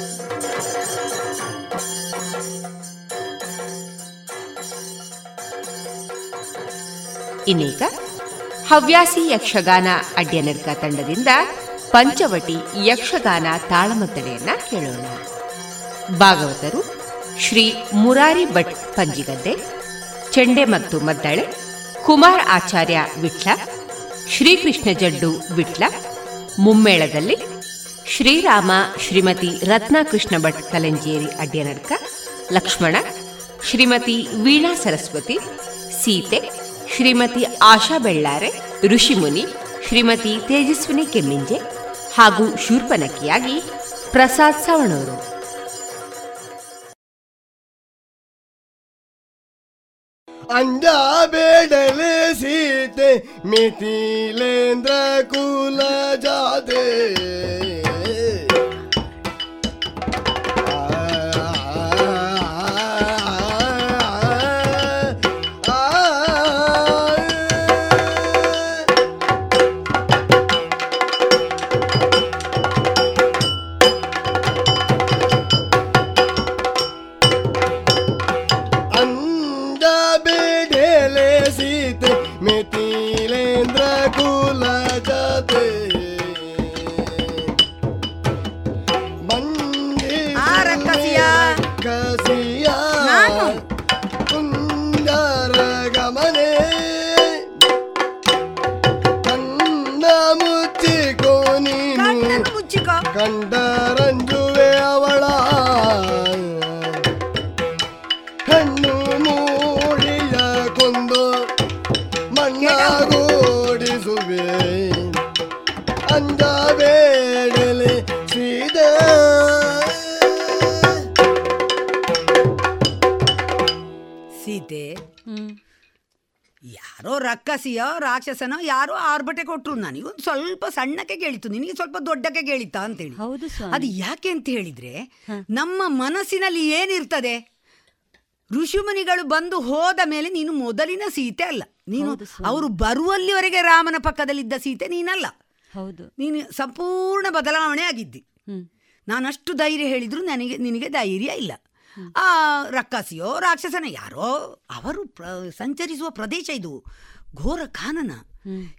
ಇನ್ನೀಗ ಹವ್ಯಾಸಿ ಯಕ್ಷಗಾನ ಅಡ್ಯನರ್ಕ ತಂಡದಿಂದ ಪಂಚವಟಿ ಯಕ್ಷಗಾನ ತಾಳಮದ್ದಳೆಯನ್ನ ಕೇಳೋಣ. ಭಾಗವತರು ಶ್ರೀ ಮುರಾರಿ ಭಟ್ ಪಂಜಿಗದ್ದೆ, ಚೆಂಡೆ ಮತ್ತು ಮದ್ದಳೆ, ಕುಮಾರ್ ಆಚಾರ್ಯ ವಿಟ್ಲ, ಶ್ರೀಕೃಷ್ಣ ಜಡ್ಡು ವಿಟ್ಲ, ಮುಮ್ಮೇಳದಲ್ಲಿ ಶ್ರೀರಾಮ ಶ್ರೀಮತಿ ರತ್ನಕೃಷ್ಣ ಭಟ್ ಕಲಂಜೇರಿ ಅಡ್ಯನಡ್ಕ ಲಕ್ಷ್ಮಣ, ಶ್ರೀಮತಿ ವೀಣಾ ಸರಸ್ವತಿ, ಸೀತೆ ಶ್ರೀಮತಿ ಆಶಾ ಬೆಳ್ಳಾರೆ ಋಷಿಮುನಿ ಶ್ರೀಮತಿ ತೇಜಸ್ವಿನಿ ಕೆಮ್ಮಿಂಜೆ ಹಾಗೂ ಶೂರ್ಪನಕಿಯಾಗಿ ಪ್ರಸಾದ್ ಸವಣೂರು. ಅಂಜ ಬೇಡಲೆ ಸೀತೆ ಮಿತಿಲೇಂದ್ರ ಕುಲ ಜಾತೆ. ರಕ್ಕಸಿಯೋ ರಾಕ್ಷಸನೋ ಯಾರೋ ಆರ್ಭಟೆ ಕೊಟ್ರು. ನನಗೆ ಒಂದು ಸ್ವಲ್ಪ ಸಣ್ಣಕ್ಕೆ ಕೇಳಿತು ನಿನಗೆ ಸ್ವಲ್ಪ ದೊಡ್ಡಕ್ಕೆ ಕೇಳಿತಾ ಅಂತೇಳಿ. ಹೌದು ಅದು ಯಾಕೆ ಅಂತ ಹೇಳಿದ್ರೆ ನಮ್ಮ ಮನಸ್ಸಿನಲ್ಲಿ ಏನಿರ್ತದೆ? ಋಷಿಮುನಿಗಳು ಬಂದು ಹೋದ ಮೇಲೆ ನೀನು ಮೊದಲಿನ ಸೀತೆ ಅಲ್ಲ. ನೀನು ಅವರು ಬರುವಲ್ಲಿವರೆಗೆ ರಾಮನ ಪಕ್ಕದಲ್ಲಿದ್ದ ಸೀತೆ ನೀನಲ್ಲ. ಹೌದು. ನೀನು ಸಂಪೂರ್ಣ ಬದಲಾವಣೆ ಆಗಿದ್ದಿ. ನಾನಷ್ಟು ಧೈರ್ಯ ಹೇಳಿದ್ರು ನನಗೆ ನಿನಗೆ ಧೈರ್ಯ ಇಲ್ಲ. ಆ ರಕ್ಕಸಿಯೋ ರಾಕ್ಷಸನ ಯಾರೋ ಅವರು ಸಂಚರಿಸುವ ಪ್ರದೇಶ ಇದು. ಘೋರ ಕಾನನ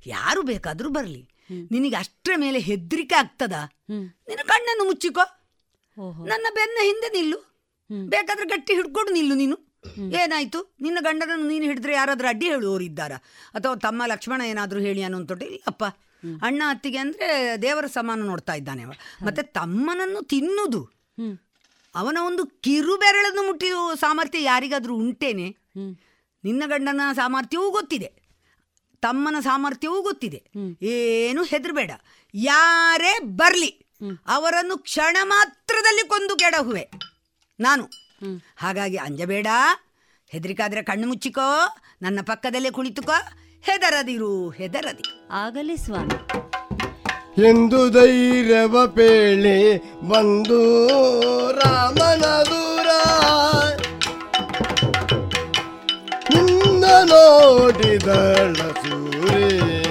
ಯಾರು ಬೇಕಾದರೂ ಬರಲಿ. ನಿನಗೆ ಅಷ್ಟರ ಮೇಲೆ ಹೆದರಿಕೆ ಆಗ್ತದ? ನಿನ್ನ ಕಣ್ಣನ್ನು ಮುಚ್ಚಿಕೋ. ನನ್ನ ಬೆನ್ನ ಹಿಂದೆ ನಿಲ್ಲು. ಬೇಕಾದ್ರೆ ಗಟ್ಟಿ ಹಿಡ್ಕೊಂಡು ನಿಲ್ಲು ನೀನು. ಏನಾಯ್ತು? ನಿನ್ನ ಗಂಡನನ್ನು ನೀನು ಹಿಡಿದ್ರೆ ಯಾರಾದ್ರೂ ಅಡ್ಡಿ ಹೇಳುವವರಿದ್ದಾರ ಅಥವಾ ತಮ್ಮ ಲಕ್ಷ್ಮಣ ಏನಾದರೂ ಹೇಳಿ ಅನ್ನೋಂತೊಟ್ಟು ಇಲ್ಲಪ್ಪ. ಅಣ್ಣ ಅತ್ತಿಗೆ ಅಂದ್ರೆ ದೇವರ ಸಮಾನ ನೋಡ್ತಾ ಇದ್ದಾನೆ ಮತ್ತೆ ತಮ್ಮನನ್ನು ತಿನ್ನುದು. ಅವನ ಒಂದು ಕಿರು ಬೆರಳನ್ನು ಮುಟ್ಟಿದ ಸಾಮರ್ಥ್ಯ ಯಾರಿಗಾದ್ರೂ ಉಂಟೇನೆ? ನಿನ್ನ ಗಂಡನ ಸಾಮರ್ಥ್ಯವೂ ಗೊತ್ತಿದೆ. ತಮ್ಮನ ಸಾಮರ್ಥ್ಯವೂ ಗೊತ್ತಿದೆ. ಏನು ಹೆದರ್ಬೇಡ. ಯಾರೇ ಬರಲಿ ಅವರನ್ನು ಕ್ಷಣ ಮಾತ್ರದಲ್ಲಿ ಕೊಂದು ಕೆಡಹುವೆ. ನಾನು. ಹಾಗಾಗಿ ಅಂಜಬೇಡ. ಹೆದರಿಕಾದ್ರೆ ಕಣ್ಣು ಮುಚ್ಚಿಕೋ. ನನ್ನ ಪಕ್ಕದಲ್ಲೇ ಕುಳಿತುಕೋ. ಹೆದರದಿರು ಹೆದರದಿ. ಆಗಲಿ ಸ್ವಾಮಿ. ಎಂದು ಧೈರ್ಯವ ಪೇಳೆ ಬಂದು ರಾಮನ ದೂರ. ನಿನ್ನ ನೋಡಿದಳ ಸೂರಿ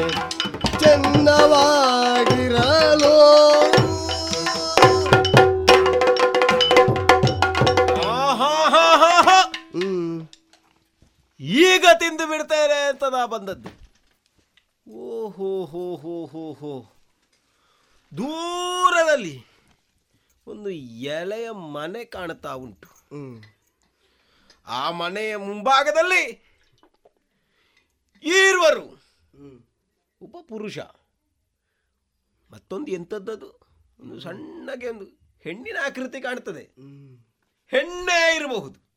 ಚೆನ್ನವಾಗಿರಲು. ಈಗ ತಿಂದು ಬಿಡ್ತೇನೆ ಅಂತ ನಾ ಬಂದದ್ದು. ಓಹೋ ಹೋ ಹೋ ಹೋ ಹೋ. ದೂರದಲ್ಲಿ ಒಂದು ಎಲೆಯ ಮನೆ ಕಾಣ್ತಾ ಉಂಟು. ಆ ಮನೆಯ ಮುಂಭಾಗದಲ್ಲಿ ಈರ್ವರು. ಒಬ್ಬ ಪುರುಷ ಮತ್ತೊಂದು ಎಂಥದ್ದದು? ಒಂದು ಸಣ್ಣಗೆ ಒಂದು ಹೆಣ್ಣಿನ ಆಕೃತಿ ಕಾಣ್ತದೆ. ಹೆಣ್ಣೇ ಇರಬಹುದು.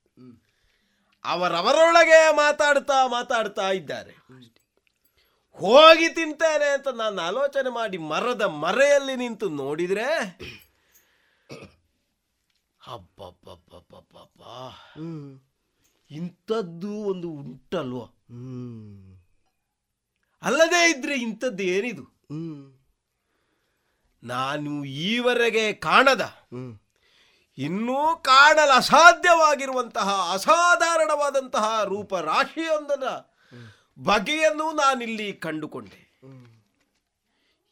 ಅವರವರೊಳಗೆ ಮಾತಾಡ್ತಾ ಮಾತಾಡ್ತಾ ಇದ್ದಾರೆ. ಹೋಗಿ ತಿಂತೇನೆ ಅಂತ ನಾನು ಆಲೋಚನೆ ಮಾಡಿ ಮರದ ಮರೆಯಲ್ಲಿ ನಿಂತು ನೋಡಿದ್ರೆ ಹಬ್ಬಬ್ಬಬ್ಬಬ್ಬಬ್ಬ ಇಂಥದ್ದು ಒಂದು ಉಂಟಲ್ವಾ? ಅಲ್ಲದೆ ಇದ್ರೆ ಇಂಥದ್ದು ಏನಿದು? ನಾನು ಈವರೆಗೆ ಕಾಣದ ಇನ್ನೂ ಕಾಣಲು ಅಸಾಧ್ಯವಾಗಿರುವಂತಹ ಅಸಾಧಾರಣವಾದಂತಹ ರೂಪ ರಾಶಿಯೊಂದರ ಬಗೆಯನ್ನು ನಾನಿಲ್ಲಿ ಕಂಡುಕೊಂಡೆ.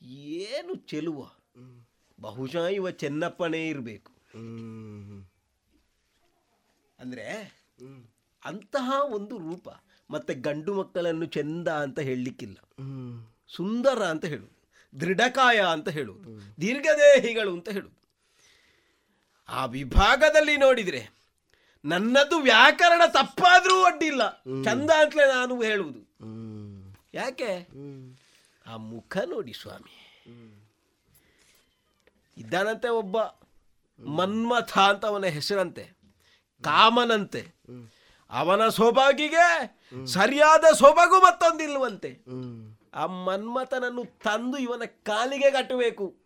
ಏನು ಚೆಲುವ? ಬಹುಶಃ ಇವ ಚೆನ್ನಪ್ಪನೇ ಇರಬೇಕು. ಅಂದ್ರೆ ಅಂತಹ ಒಂದು ರೂಪ ಮತ್ತೆ ಗಂಡು ಮಕ್ಕಳನ್ನು ಚೆಂದ ಅಂತ ಹೇಳಲಿಕ್ಕಿಲ್ಲ. ಸುಂದರ ಅಂತ ಹೇಳುವುದು ದೃಢಕಾಯ ಅಂತ ಹೇಳುವುದು ದೀರ್ಘದೇಹಿಗಳು ಅಂತ ಹೇಳುವುದು ಆ ವಿಭಾಗದಲ್ಲಿ ನೋಡಿದ್ರೆ ನನ್ನದು ವ್ಯಾಕರಣ ತಪ್ಪಾದರೂ ಅಡ್ಡಿಲ್ಲ ಚಂದ ಅಂತಲೇ ನಾನು ಹೇಳುವುದು. ಯಾಕೆ? ಆ ಮುಖ ನೋಡಿ ಸ್ವಾಮಿ. ಇದ್ದಾನಂತೆ ಒಬ್ಬ ಮನ್ಮಥ ಅಂತ ಅವನ ಹೆಸರಂತೆ. ಕಾಮನಂತೆ. ಅವನ ಸೊಬಗಿಗೆ ಸರಿಯಾದ ಸೊಬಗು ಮತ್ತೊಂದಿಲ್ವಂತೆ. ಆ ಮನ್ಮಥನನ್ನು ತಂದು ಇವನ ಕಾಲಿಗೆ ಕಟ್ಟಬೇಕು.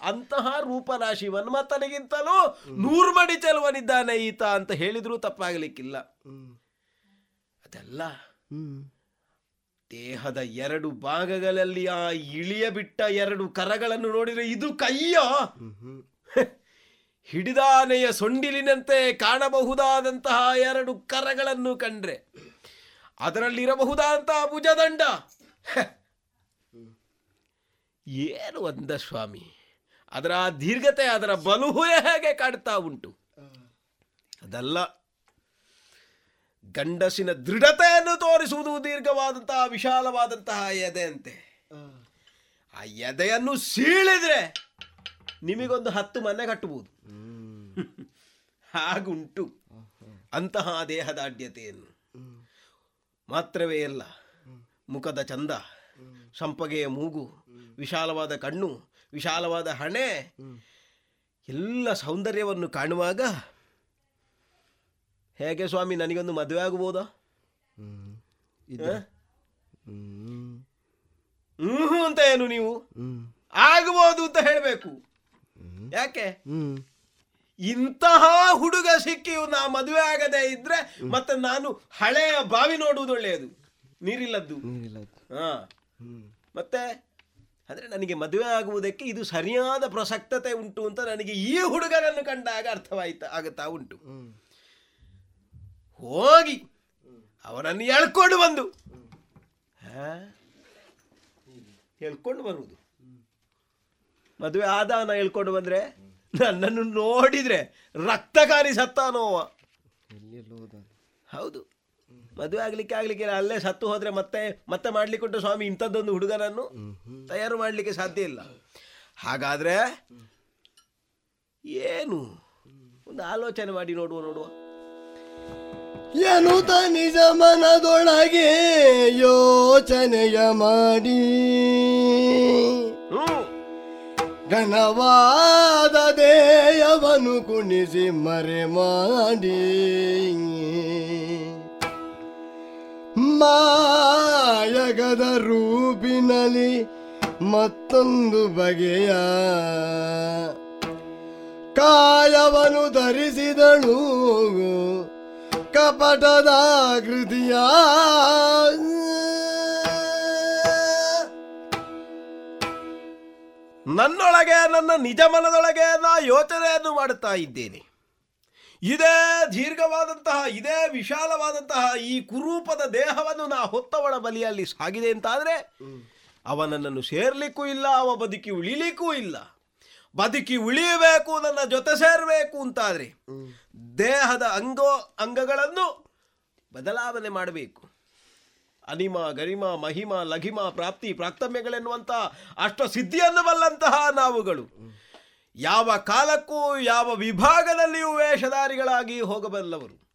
ಅಂತಹ ರೂಪರಾಶಿ ವನ್ಮತನಿಗಿಂತಲೂ ನೂರು ಮಡಿ ಚೆಲುವನಿದ್ದಾನೆ ಈತ ಅಂತ ಹೇಳಿದ್ರು ತಪ್ಪಾಗಲಿಕ್ಕಿಲ್ಲ ಅದೆಲ್ಲ ದೇಹದ ಎರಡು ಭಾಗಗಳಲ್ಲಿ ಆ ಇಳಿಯ ಬಿಟ್ಟ ಎರಡು ಕರಗಳನ್ನು ನೋಡಿದ್ರೆ ಇದು ಕೈಯೋ ಹಿಡಿದಾನೆಯ ಸೊಂಡಿಲಿನಂತೆ ಕಾಣಬಹುದಾದಂತಹ ಎರಡು ಕರಗಳನ್ನು ಕಂಡ್ರೆ ಅದರಲ್ಲಿರಬಹುದಾದಂತಹ ಭುಜದಂಡ. ಏನು ಅಂದ ಸ್ವಾಮಿ ಅದರ ದೀರ್ಘತೆ ಅದರ ಬಲುಹುಯ ಹೇಗೆ ಕಾಡ್ತಾ ಉಂಟು? ಅದಲ್ಲ ಗಂಡಸಿನ ದೃಢತೆಯನ್ನು ತೋರಿಸುವುದು ದೀರ್ಘವಾದಂತಹ ವಿಶಾಲವಾದಂತಹ ಎದೆಯಂತೆ. ಆ ಎದೆಯನ್ನು ಸೀಳಿದ್ರೆ ನಿಮಗೊಂದು ಹತ್ತು ಮನೆ ಕಟ್ಟಬಹುದು ಹಾಗುಂಟು ಅಂತಹ ದೇಹದಾಢ್ಯತೆಯನ್ನು ಮಾತ್ರವೇ ಅಲ್ಲ ಮುಖದ ಚಂದ ಸಂಪಗೆಯ ಮೂಗು ವಿಶಾಲವಾದ ಕಣ್ಣು ವಿಶಾಲವಾದ ಹಣೆ. ಎಲ್ಲ ಸೌಂದರ್ಯವನ್ನು ಕಾಣುವಾಗ ಹೇಗೆ ಸ್ವಾಮಿ ನನಗೊಂದು ಮದುವೆ ಆಗಬಹುದ ಹ್ಮ್. ಅಂತ ಏನು ನೀವು? ಆಗಬಹುದು ಅಂತ ಹೇಳಬೇಕು. ಯಾಕೆ? ಇಂತಹ ಹುಡುಗ ಸಿಕ್ಕಿ ನಾ ಮದುವೆ ಆಗದೆ ಇದ್ರೆ ಮತ್ತೆ ನಾನು ಹಳೆಯ ಬಾವಿ ನೋಡುವುದು ಒಳ್ಳೆಯದು. ನೀರಿಲ್ಲದ್ದು. ಹಾ. ಮತ್ತೆ ಅಂದ್ರೆ ನನಗೆ ಮದುವೆ ಆಗುವುದಕ್ಕೆ ಇದು ಸರಿಯಾದ ಪ್ರಸಕ್ತತೆ ಉಂಟು ಅಂತ ನನಗೆ ಈ ಹುಡುಗನನ್ನು ಕಂಡಾಗ ಅರ್ಥವಾಯ್ತಾ ಆಗುತ್ತಾ ಉಂಟು. ಹೋಗಿ ಅವನನ್ನು ಎಳ್ಕೊಂಡು ಬಂದು. ಹೇಳ್ಕೊಂಡು ಎಳ್ಕೊಂಡು ಬರುವುದು. ಮದುವೆ ಆದಾನ ಹೇಳ್ಕೊಂಡು ಬಂದ್ರೆ ನನ್ನನ್ನು ನೋಡಿದ್ರೆ ರಕ್ತಕಾರಿ ಸತ್ತ ನೋವ ಹೌದು. ಮದುವೆ ಆಗ್ಲಿಕ್ಕೆ ಆಗ್ಲಿಕ್ಕೆ. ಅಲ್ಲೇ ಸತ್ತು ಹೋದ್ರೆ ಮತ್ತೆ ಮತ್ತೆ ಮಾಡ್ಲಿಕ್ಕೆ ಉಂಟು ಸ್ವಾಮಿ ಇಂಥದ್ದೊಂದು ಹುಡುಗನನ್ನು ತಯಾರು ಮಾಡ್ಲಿಕ್ಕೆ ಸಾಧ್ಯ ಇಲ್ಲ. ಹಾಗಾದ್ರೆ ಏನು? ಒಂದು ಆಲೋಚನೆ ಮಾಡಿ ನೋಡುವ ನೋಡುವ. ಎನ್ನುತ್ತ ನಿಜ ಮನದೊಳಗೆ ಯೋಚನೆಯ ಮಾಡಿ? ಘನವಾದ ದೇಯವನು ಕುಣಿಸಿ ಮರೆ ಮಾಡಿ. ಮಾಯಗದ ರೂಪಿನಲ್ಲಿ ಮತ್ತೊಂದು ಬಗೆಯ ಕಾಯವನು ಧರಿಸಿದಳು. ಕಪಟದ ಕೃತಿಯ ನನ್ನೊಳಗೆ, ನನ್ನ ನಿಜ ಮನದೊಳಗೆ ನಾ ಯೋಚನೆಯನ್ನು ಮಾಡುತ್ತಾ ಇದ್ದೇನೆ. ಇದೇ ದೀರ್ಘವಾದಂತಹ ಇದೇ ವಿಶಾಲವಾದಂತಹ ಈ ಕುರೂಪದ ದೇಹವನ್ನು ನಾ ಹೊತ್ತವಳ ಬಲಿಯಲ್ಲಿ ಸಾಗಿದೆ ಅಂತಾದರೆ ಅವ ನನ್ನನ್ನು ಸೇರ್ಲಿಕ್ಕೂ ಇಲ್ಲ ಅವ ಬದುಕಿ ಉಳಿಲಿಕ್ಕೂ ಇಲ್ಲ. ಬದುಕಿ ಉಳಿಯಬೇಕು ನನ್ನ ಜೊತೆ ಸೇರಬೇಕು ಅಂತಾದರೆ ದೇಹದ ಅಂಗೋ ಅಂಗಗಳನ್ನು ಬದಲಾವಣೆ ಮಾಡಬೇಕು. ಅನಿಮ ಗರಿಮ ಮಹಿಮ ಲಘಿಮ ಪ್ರಾಪ್ತಿ ಪ್ರಾಕ್ತಮ್ಯಗಳೆನ್ನುವಂತಹ ಅಷ್ಟ ಸಿದ್ಧಿಯನ್ನು ಬಲ್ಲಂತಹ ನಾವುಗಳು ಯಾವ ಕಾಲಕ್ಕೂ ಯಾವ ವಿಭಾಗದಲ್ಲಿಯೂ ವೇಷಧಾರಿಗಳಾಗಿ ಹೋಗಬಲ್ಲವರು.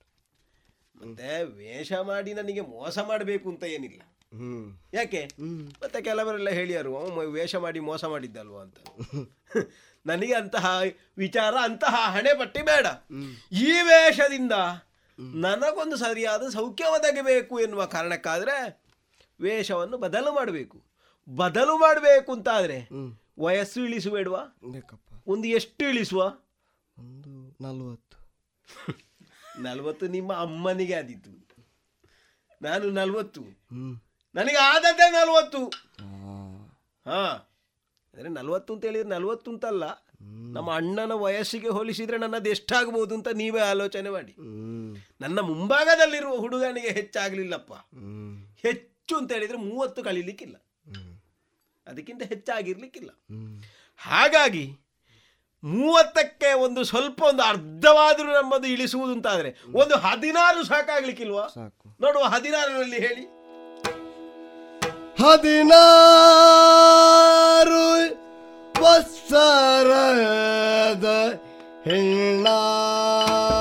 ಮುಂದೆ ವೇಷ ಮಾಡಿ ನನಗೆ ಮೋಸ ಮಾಡಬೇಕು ಅಂತ ಏನಿಲ್ಲ. ಯಾಕೆ? ಮತ್ತೆ ಕೆಲವರೆಲ್ಲ ಹೇಳಿಯಾರು ಅವ ವೇಷ ಮಾಡಿ ಮೋಸ ಮಾಡಿದ್ದಲ್ವ ಅಂತ. ನನಗೆ ಅಂತಹ ವಿಚಾರ ಅಂತಹ ಹಣೆ ಪಟ್ಟಿ ಬೇಡ. ಈ ವೇಷದಿಂದ ನನಗೊಂದು ಸರಿಯಾದ ಸೌಖ್ಯ ಒದಗಬೇಕು ಎನ್ನುವ ಕಾರಣಕ್ಕಾದರೆ ವೇಷವನ್ನು ಬದಲು ಮಾಡಬೇಕು. ಬದಲು ಮಾಡಬೇಕು ಅಂತಾದರೆ ವಯಸ್ಸು ಇಳಿಸುಬೇಡ್ವಾ? ಒಂದು ಎಷ್ಟು ಇಳಿಸುವ? ಒಂದು ನಲ್ವತ್ತು. ನಲ್ವತ್ತು ನಿಮ್ಮ ಅಮ್ಮನಿಗೆ ಆದಿತ್ತು ನಾನು ನಲ್ವತ್ತು. ನನಗೆ ಆದದ್ದೇ ನಲ್ವತ್ತು. ಹಾ. ಅಂದ್ರೆ ನಲ್ವತ್ತು ಅಂತ ಹೇಳಿದ್ರೆ ನಲ್ವತ್ತು ಅಂತಲ್ಲ. ನಮ್ಮ ಅಣ್ಣನ ವಯಸ್ಸಿಗೆ ಹೋಲಿಸಿದ್ರೆ ನನ್ನದು ಎಷ್ಟಾಗ್ಬೋದು ಅಂತ ನೀವೇ ಆಲೋಚನೆ ಮಾಡಿ. ನನ್ನ ಮುಂಭಾಗದಲ್ಲಿರುವ ಹುಡುಗನಿಗೆ ಹೆಚ್ಚಾಗ್ಲಿಲ್ಲಪ್ಪ. ಹೆಚ್ಚು ಅಂತ ಹೇಳಿದ್ರೆ ಮೂವತ್ತು ಕಳೀಲಿಕ್ಕಿಲ್ಲ. ಅದಕ್ಕಿಂತ ಹೆಚ್ಚಾಗಿರ್ಲಿಕ್ಕಿಲ್ಲ. ಹಾಗಾಗಿ ಮೂವತ್ತಕ್ಕೆ ಒಂದು ಸ್ವಲ್ಪ ಒಂದು ಅರ್ಧವಾದರೂ ನಮ್ಮದು ಇಳಿಸುವುದು ಅಂತಾದ್ರೆ ಒಂದು ಹದಿನಾರು ಸಾಕಾಗ್ಲಿಕ್ಕಿಲ್ವಾ? ಸಾಕು. ನೋಡುವ ಹದಿನಾರರಲ್ಲಿ ಹೇಳಿ. ಹದಿನಾರು ವತ್ಸರದ ಹೆಣ್ಣಾದಳವಳು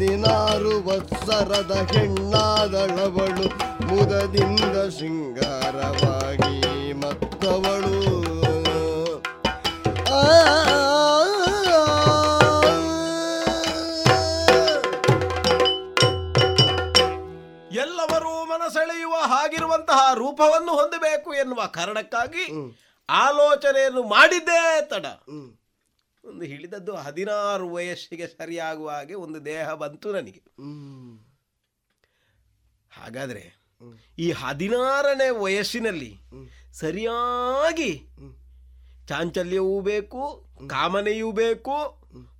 ಹದಿನಾರು ವತ್ಸರದ ಹೆಣ್ಣಾದಳವಳು ಮುದದಿಂದ ಶೃಂಗಾರವಾಗಿ ಮತ್ತವಳು ಎಲ್ಲವರೂ ಮನಸೆಳೆಯುವ ಹಾಗಿರುವಂತಹ ರೂಪವನ್ನು ಹೊಂದಬೇಕು ಎನ್ನುವ ಕಾರಣಕ್ಕಾಗಿ ಆಲೋಚನೆಯನ್ನು ಮಾಡಿದ್ದೇ ತಡ ಒಂದು ಹಿಡಿದದ್ದು ಹದಿನಾರು ವಯಸ್ಸಿಗೆ ಸರಿಯಾಗುವ ಹಾಗೆ ಒಂದು ದೇಹ ಬಂತು ನನಗೆ. ಹಾಗಾದ್ರೆ ಈ ಹದಿನಾರನೇ ವಯಸ್ಸಿನಲ್ಲಿ ಸರಿಯಾಗಿ ಚಾಂಚಲ್ಯವೂ ಬೇಕು ಕಾಮನೆಯೂ ಬೇಕು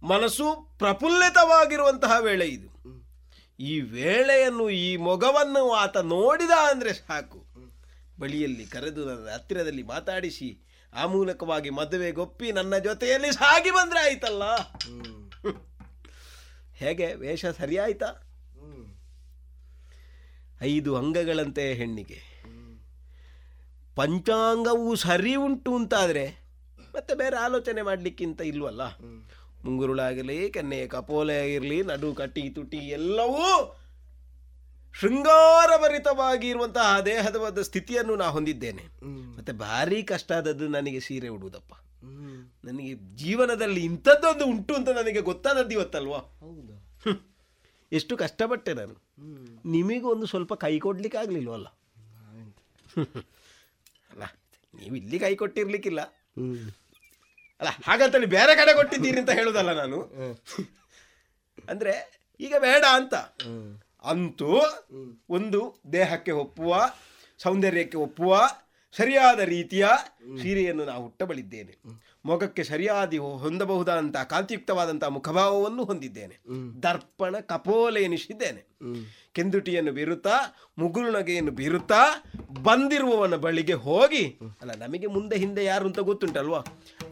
ಮನಸ್ಸು ಪ್ರಫುಲ್ಲಿತವಾಗಿರುವಂತಹ ವೇಳೆ ಇದು. ಈ ವೇಳೆಯನ್ನು ಈ ಮೊಗವನ್ನು ಆತ ನೋಡಿದ ಅಂದರೆ ಸಾಕು. ಬಳಿಯಲ್ಲಿ ಕರೆದು ನನ್ನ ಹತ್ತಿರದಲ್ಲಿ ಮಾತಾಡಿಸಿ ಆ ಮೂಲಕವಾಗಿ ಮದುವೆಗೊಪ್ಪಿ ನನ್ನ ಜೊತೆಯಲ್ಲಿ ಸಾಗಿ ಬಂದ್ರೆ ಆಯ್ತಲ್ಲ? ಹೇಗೆ? ವೇಷ ಸರಿಯಾಯ್ತಾ? ಐದು ಅಂಗಗಳಂತೆ ಹೆಣ್ಣಿಗೆ. ಪಂಚಾಂಗವು ಸರಿ ಉಂಟು ಅಂತಾದರೆ ಮತ್ತೆ ಬೇರೆ ಆಲೋಚನೆ ಮಾಡಲಿಕ್ಕಿಂತ ಇಲ್ವಲ್ಲ? ಮುಂಗುರುಳಾಗಲಿ ಕೆನ್ನೆ ಕಪೋಲೆ ಆಗಿರಲಿ ನಡು ಕಟ್ಟಿ ತುಟಿ ಎಲ್ಲವೂ ಶೃಂಗಾರಭರಿತವಾಗಿ ಇರುವಂತಹ ದೇಹದ ಒಂದು ಸ್ಥಿತಿಯನ್ನು ನಾ ಹೊಂದಿದ್ದೇನೆ. ಮತ್ತೆ ಭಾರಿ ಕಷ್ಟ ಆದದ್ದು ನನಗೆ ಸೀರೆ ಉಡುವುದಪ್ಪ. ನನಗೆ ಜೀವನದಲ್ಲಿ ಇಂಥದ್ದೊಂದು ಉಂಟು ಅಂತ ನನಗೆ ಗೊತ್ತಾದದ್ದು ಇವತ್ತಲ್ವಾ. ಎಷ್ಟು ಕಷ್ಟಪಟ್ಟೆ ನಾನು. ನಿಮಗೂ ಒಂದು ಸ್ವಲ್ಪ ಕೈ ಕೊಡ್ಲಿಕ್ಕೆ ಆಗ್ಲಿಲ್ವಲ್ಲ ಅಲ್ಲ? ನೀವು ಇಲ್ಲಿ ಕೈ ಕೊಟ್ಟಿರ್ಲಿಕ್ಕಿಲ್ಲ. ಅಲ್ಲ ಹಾಗಂತೇಳಿ ಬೇರೆ ಕಡೆ ಕೊಟ್ಟಿದ್ದೀರಿ ಅಂತ ಹೇಳುದಲ್ಲ ನಾನು. ಅಂದ್ರೆ ಈಗ ಬೇಡ ಅಂತ. ಅಂತೂ ಒಂದು ದೇಹಕ್ಕೆ ಒಪ್ಪುವ ಸೌಂದರ್ಯಕ್ಕೆ ಒಪ್ಪುವ ಸರಿಯಾದ ರೀತಿಯ ಸೀರೆಯನ್ನು ನಾವು ಹುಟ್ಟಬಳಿದ್ದೇನೆ ಮೊಗಕ್ಕೆ ಸರಿಯಾದಿ ಹೊಂದಬಹುದಾದಂತಹ ಕಾಂತಿಯುಕ್ತವಾದಂತಹ ಮುಖಭಾವವನ್ನು ಹೊಂದಿದ್ದೇನೆ. ದರ್ಪಣ ಕಪೋಲೆ ಎನಿಸಿದ್ದೇನೆ ಕೆಂದುಟಿಯನ್ನು ಬೀರುತ್ತಾ ಮುಗುಳುನಗೆಯನ್ನು ಬೀರುತ್ತಾ ಬಂದಿರುವವನ ಬಳಿಗೆ ಹೋಗಿ ಅಲ್ಲ ನಮಗೆ ಮುಂದೆ ಹಿಂದೆ ಯಾರು ಅಂತ ಗೊತ್ತುಂಟಲ್ವಾ?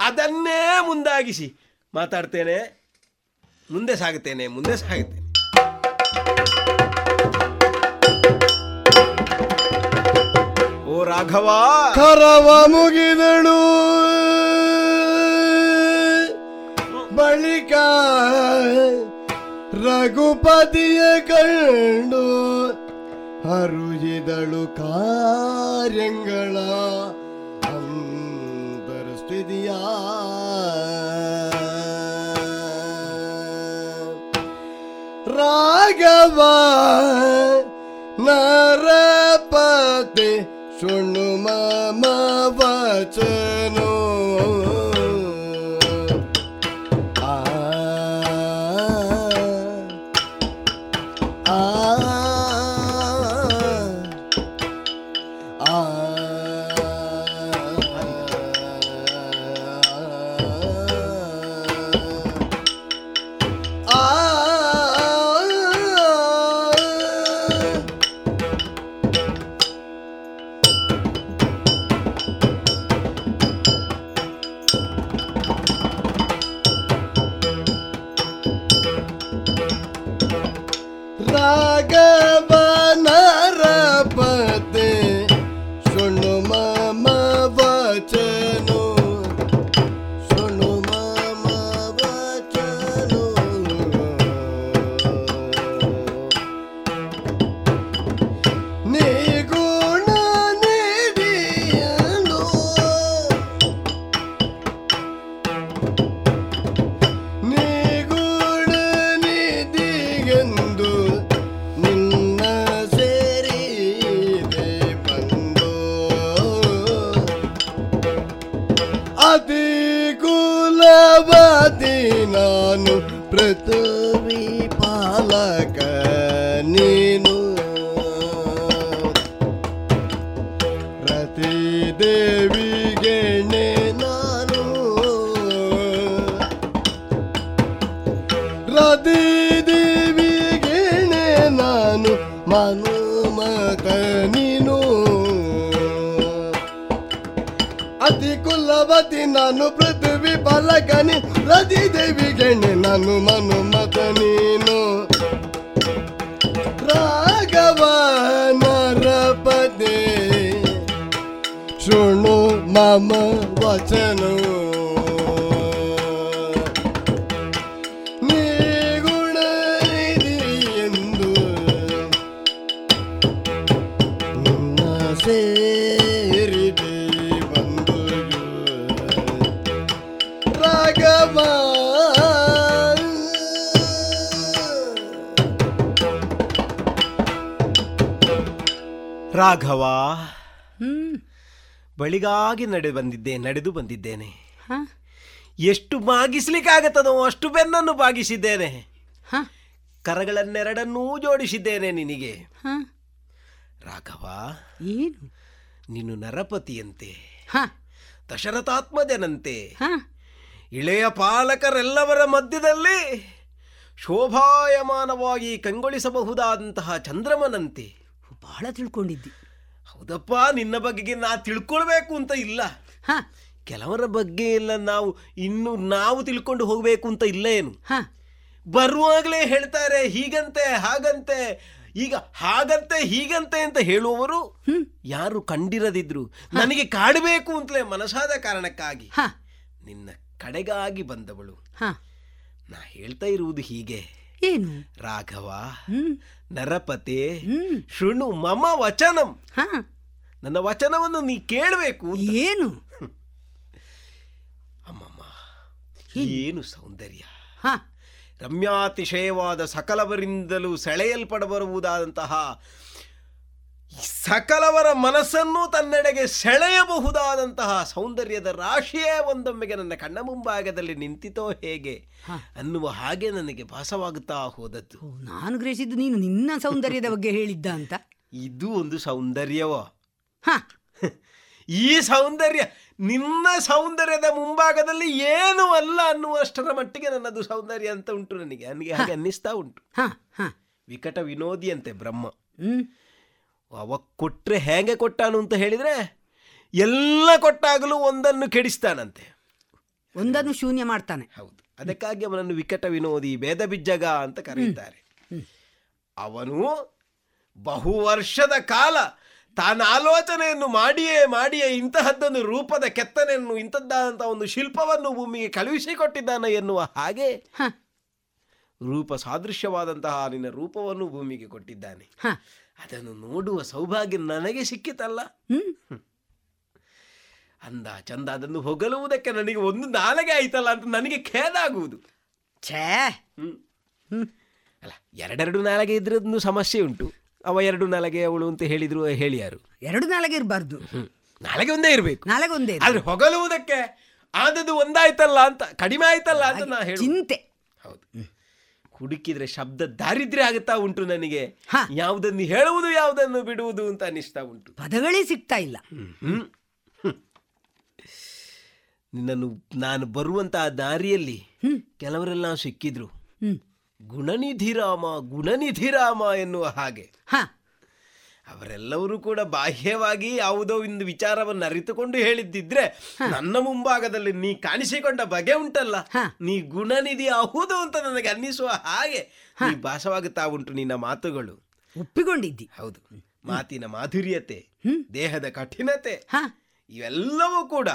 ಅದನ್ನೇ ಮುಂದಾಗಿಸಿ ಮಾತಾಡ್ತೇನೆ. ಮುಂದೆ ಸಾಗುತ್ತೇನೆ ಮುಂದೆ ಸಾಗುತ್ತೇನೆ. ರಾಘವ. ಕರವ ಮುಗಿದಳು. ಬಳಿಕ ರಘುಪತಿಯ ಕಂಡು ಹರುಜಿದಳು ಕಾರ್ಯಗಳ ಅಂತರಸ್ಥಿತಿಯ. ರಾಘವ ನರಪತಿ ಶೃಣು ಮಮ ವಚನೋ ನಾನು ಪೃಥ್ವಿ ಫಲಕನಿ ರತಿ ದೇವಿಗೆಣೆ ನಾನು ಮನುಮತ ನೀನು. ರಾಘವ ನರಪದೆ ಶೃಣು ಮಮ ವಚನ ರಾಘವ ಹ್ಮ್. ಬಳಿಗಾಗಿ ನಡೆ ಬಂದಿದ್ದೆ ನಡೆದು ಬಂದಿದ್ದೇನೆ. ಎಷ್ಟು ಬಾಗಿಸ್ಲಿಕ್ಕಾಗತ್ತದೋ ಅಷ್ಟು ಬೆನ್ನನ್ನು ಬಾಗಿಸಿದ್ದೇನೆ. ಕರಗಳನ್ನೆರಡನ್ನೂ ಜೋಡಿಸಿದ್ದೇನೆ ನಿನಗೆ. ರಾಘವ ಏನು? ನೀನು ನರಪತಿಯಂತೆ. ಹ. ದಶರಥಾತ್ಮಜನಂತೆ. ಇಳೆಯ ಪಾಲಕರೆಲ್ಲವರ ಮಧ್ಯದಲ್ಲಿ ಶೋಭಾಯಮಾನವಾಗಿ ಕಂಗೊಳಿಸಬಹುದಾದಂತಹ ಚಂದ್ರಮನಂತೆ. ಬಹಳ ತಿಳ್ಕೊಂಡಿದ್ದಿ. ಹೌದಪ್ಪ ನಿನ್ನ ಬಗೆಗೆ ನಾ ತಿಳ್ಕೊಳ್ಬೇಕು ಅಂತ ಇಲ್ಲ. ಹಾ. ಕೆಲವರ ಬಗ್ಗೆ ಎಲ್ಲ ನಾವು ಇನ್ನು ನಾವು ತಿಳ್ಕೊಂಡು ಹೋಗಬೇಕು ಅಂತ ಇಲ್ಲ ಏನು? ಹ. ಬರುವಾಗಲೇ ಹೇಳ್ತಾರೆ ಹೀಗಂತೆ ಹಾಗಂತೆ. ಈಗ ಹಾಗಂತೆ ಹೀಗಂತೆ ಅಂತ ಹೇಳುವವರು ಯಾರು ಕಂಡಿರದಿದ್ರು. ನನಗೆ ಕಾಡಬೇಕು ಅಂತಲೇ ಮನಸಾದ ಕಾರಣಕ್ಕಾಗಿ. ಹ. ನಿನ್ನ ಕಡೆಗಾಗಿ ಬಂದವಳು. ಹ. ನಾ ಹೇಳ್ತಾ ಇರುವುದು ಹೀಗೆ. ಏನು? ರಾಘವ ನರಪತೆ ಶೃಣು ಮಮ ವಚನಂ. ಹ. ನನ್ನ ವಚನವನ್ನು ನೀ ಕೇಳಬೇಕು ಏನು? ಅಮ್ಮಮ್ಮ ಏನು ಸೌಂದರ್ಯ? ಹ. ರಮ್ಯಾತಿಶಯವಾದ ಸಕಲವರಿಂದಲೂ ಸೆಳೆಯಲ್ಪಡಬರುವುದಾದಂತಹ ಸಕಲವರ ಮನಸ್ಸನ್ನು ತನ್ನೆಡೆಗೆ ಸೆಳೆಯಬಹುದಾದಂತಹ ಸೌಂದರ್ಯದ ರಾಶಿಯೇ ಒಂದೊಮ್ಮೆಗೆ ನನ್ನ ಕಣ್ಣ ಮುಂಭಾಗದಲ್ಲಿ ನಿಂತಿತೋ ಹೇಗೆ ಅನ್ನುವ ಹಾಗೆ ನನಗೆ ಭಾಸವಾಗುತ್ತಾ ಹೋದದ್ದು. ನಾನು ಗ್ರಹಿಸಿದ್ದು ನೀನು ನಿನ್ನ ಸೌಂದರ್ಯದ ಬಗ್ಗೆ ಹೇಳಿದ್ದ ಅಂತ? ಇದು ಒಂದು ಸೌಂದರ್ಯವೋ? ಹ. ಈ ಸೌಂದರ್ಯ ನಿನ್ನ ಸೌಂದರ್ಯದ ಮುಂಭಾಗದಲ್ಲಿ ಏನು ಅಲ್ಲ ಅನ್ನುವಷ್ಟರ ಮಟ್ಟಿಗೆ ನನ್ನದು ಸೌಂದರ್ಯ ಅಂತ ಉಂಟು ನನಗೆ. ನನಗೆ ಹಾಗೆ ಅನ್ನಿಸ್ತಾ ಉಂಟು. ಹ ಹ. ವಿಕಟ ವಿನೋದಿಯಂತೆ ಬ್ರಹ್ಮ. ಹ್ಮ್. ಅವ ಕೊಟ್ಟರೆ ಹೇಗೆ ಕೊಟ್ಟಾನು ಅಂತ ಹೇಳಿದರೆ ಎಲ್ಲ ಕೊಟ್ಟಾಗಲೂ ಒಂದನ್ನು ಕೆಡಿಸ್ತಾನಂತೆ. ಒಂದನ್ನು ಶೂನ್ಯ ಮಾಡ್ತಾನೆ. ಹೌದು. ಅದಕ್ಕಾಗಿ ಅವನನ್ನು ವಿಕಟ ವಿನೋದಿ ಭೇದ ಬಿಜ್ಜಗ ಅಂತ ಕರೆಯುತ್ತಾರೆ. ಅವನು ಬಹು ವರ್ಷದ ಕಾಲ ತಾನ ಆಲೋಚನೆಯನ್ನು ಮಾಡಿಯೇ ಮಾಡಿಯೇ ಇಂತಹದ್ದೊಂದು ರೂಪದ ಕೆತ್ತನೆಯನ್ನು ಇಂಥದ್ದಾದಂಥ ಒಂದು ಶಿಲ್ಪವನ್ನು ಭೂಮಿಗೆ ಕಳುಹಿಸಿಕೊಟ್ಟಿದ್ದಾನೆ ಎನ್ನುವ ಹಾಗೆ ರೂಪ ಸಾದೃಶ್ಯವಾದಂತಹ ನಿನ್ನ ರೂಪವನ್ನು ಭೂಮಿಗೆ ಕೊಟ್ಟಿದ್ದಾನೆ. ಅದನ್ನು ನೋಡುವ ಸೌಭಾಗ್ಯ ನನಗೆ ಸಿಕ್ಕಿತಲ್ಲ. ಅಂದ ಚಂದ ಅದನ್ನು ಹೊಗಲುವುದಕ್ಕೆ ನನಗೆ ಒಂದು ನಾಲಗೆ ಆಯ್ತಲ್ಲ ಅಂತ ನನಗೆ ಖೇದ ಆಗುವುದು ಛೇ ಅಲ್ಲ ಎರಡೆರಡು ನಾಲಗೆ ಇದ್ರದ್ದು ಸಮಸ್ಯೆ ಉಂಟು. ಅವ ಎರಡು ನಾಲಗೆ ಅವಳು ಅಂತ ಹೇಳಿದ್ರು ಹೇಳಿಯಾರು ಎರಡು ನಾಳೆಗೆ ಇರಬಾರ್ದು. ನಾಲಗೆ ಒಂದೇ ಇರಬೇಕು. ನಾಲಗೆ ಒಂದೇ ಆದ್ರೆ ಹೊಗಲುವುದಕ್ಕೆ ಆದದ್ದು ಒಂದಾಯ್ತಲ್ಲ ಅಂತ ಕಡಿಮೆ ಆಯ್ತಲ್ಲ ಅಂತ ನಾ ಹೇಳಿ ಚಿಂತೆ. ಹೌದು. ಹುಡುಕಿದ್ರೆ ಶಬ್ದ ದಾರಿದ್ರೆ ಆಗುತ್ತಾ ಉಂಟು ನನಗೆ. ಯಾವುದನ್ನು ಹೇಳುವುದು ಯಾವುದನ್ನು ಬಿಡುವುದು ಅಂತ ಅನಿಸ್ತಾ ಉಂಟು. ಪದಗಳೇ ಸಿಗ್ತಾ ಇಲ್ಲ. ನಿನ್ನನ್ನು ನಾನು ಬರುವಂತ ದಾರಿಯಲ್ಲಿ. ಕೆಲವರೆಲ್ಲ ಸಿಕ್ಕಿದ್ರು. ಗುಣನಿಧಿರಾಮ ಗುಣನಿಧಿರಾಮ ಎನ್ನುವ ಹಾಗೆ. ಹ. ಅವರೆಲ್ಲರೂ ಕೂಡ ಬಾಹ್ಯವಾಗಿ ಯಾವುದೋ ಒಂದು ವಿಚಾರವನ್ನು ಅರಿತುಕೊಂಡು ಹೇಳಿದ್ದಿದ್ರೆ ನನ್ನ ಮುಂಭಾಗದಲ್ಲಿ ನೀ ಕಾಣಿಸಿಕೊಂಡ ಬಗೆ ಉಂಟಲ್ಲ. ನೀ ಗುಣನಿಧಿ ಹೌದು ಅಂತ ನನಗೆ ಅನ್ನಿಸುವ ಹಾಗೆ ನೀ ಭಾಸವಾಗುತ್ತಾ ಉಂಟು ನಿನ್ನ ಮಾತುಗಳು. ಒಪ್ಪಿಕೊಂಡಿದ್ದಿ? ಹೌದು. ಮಾತಿನ ಮಾಧುರ್ಯತೆ ದೇಹದ ಕಠಿಣತೆ ಇವೆಲ್ಲವೂ ಕೂಡ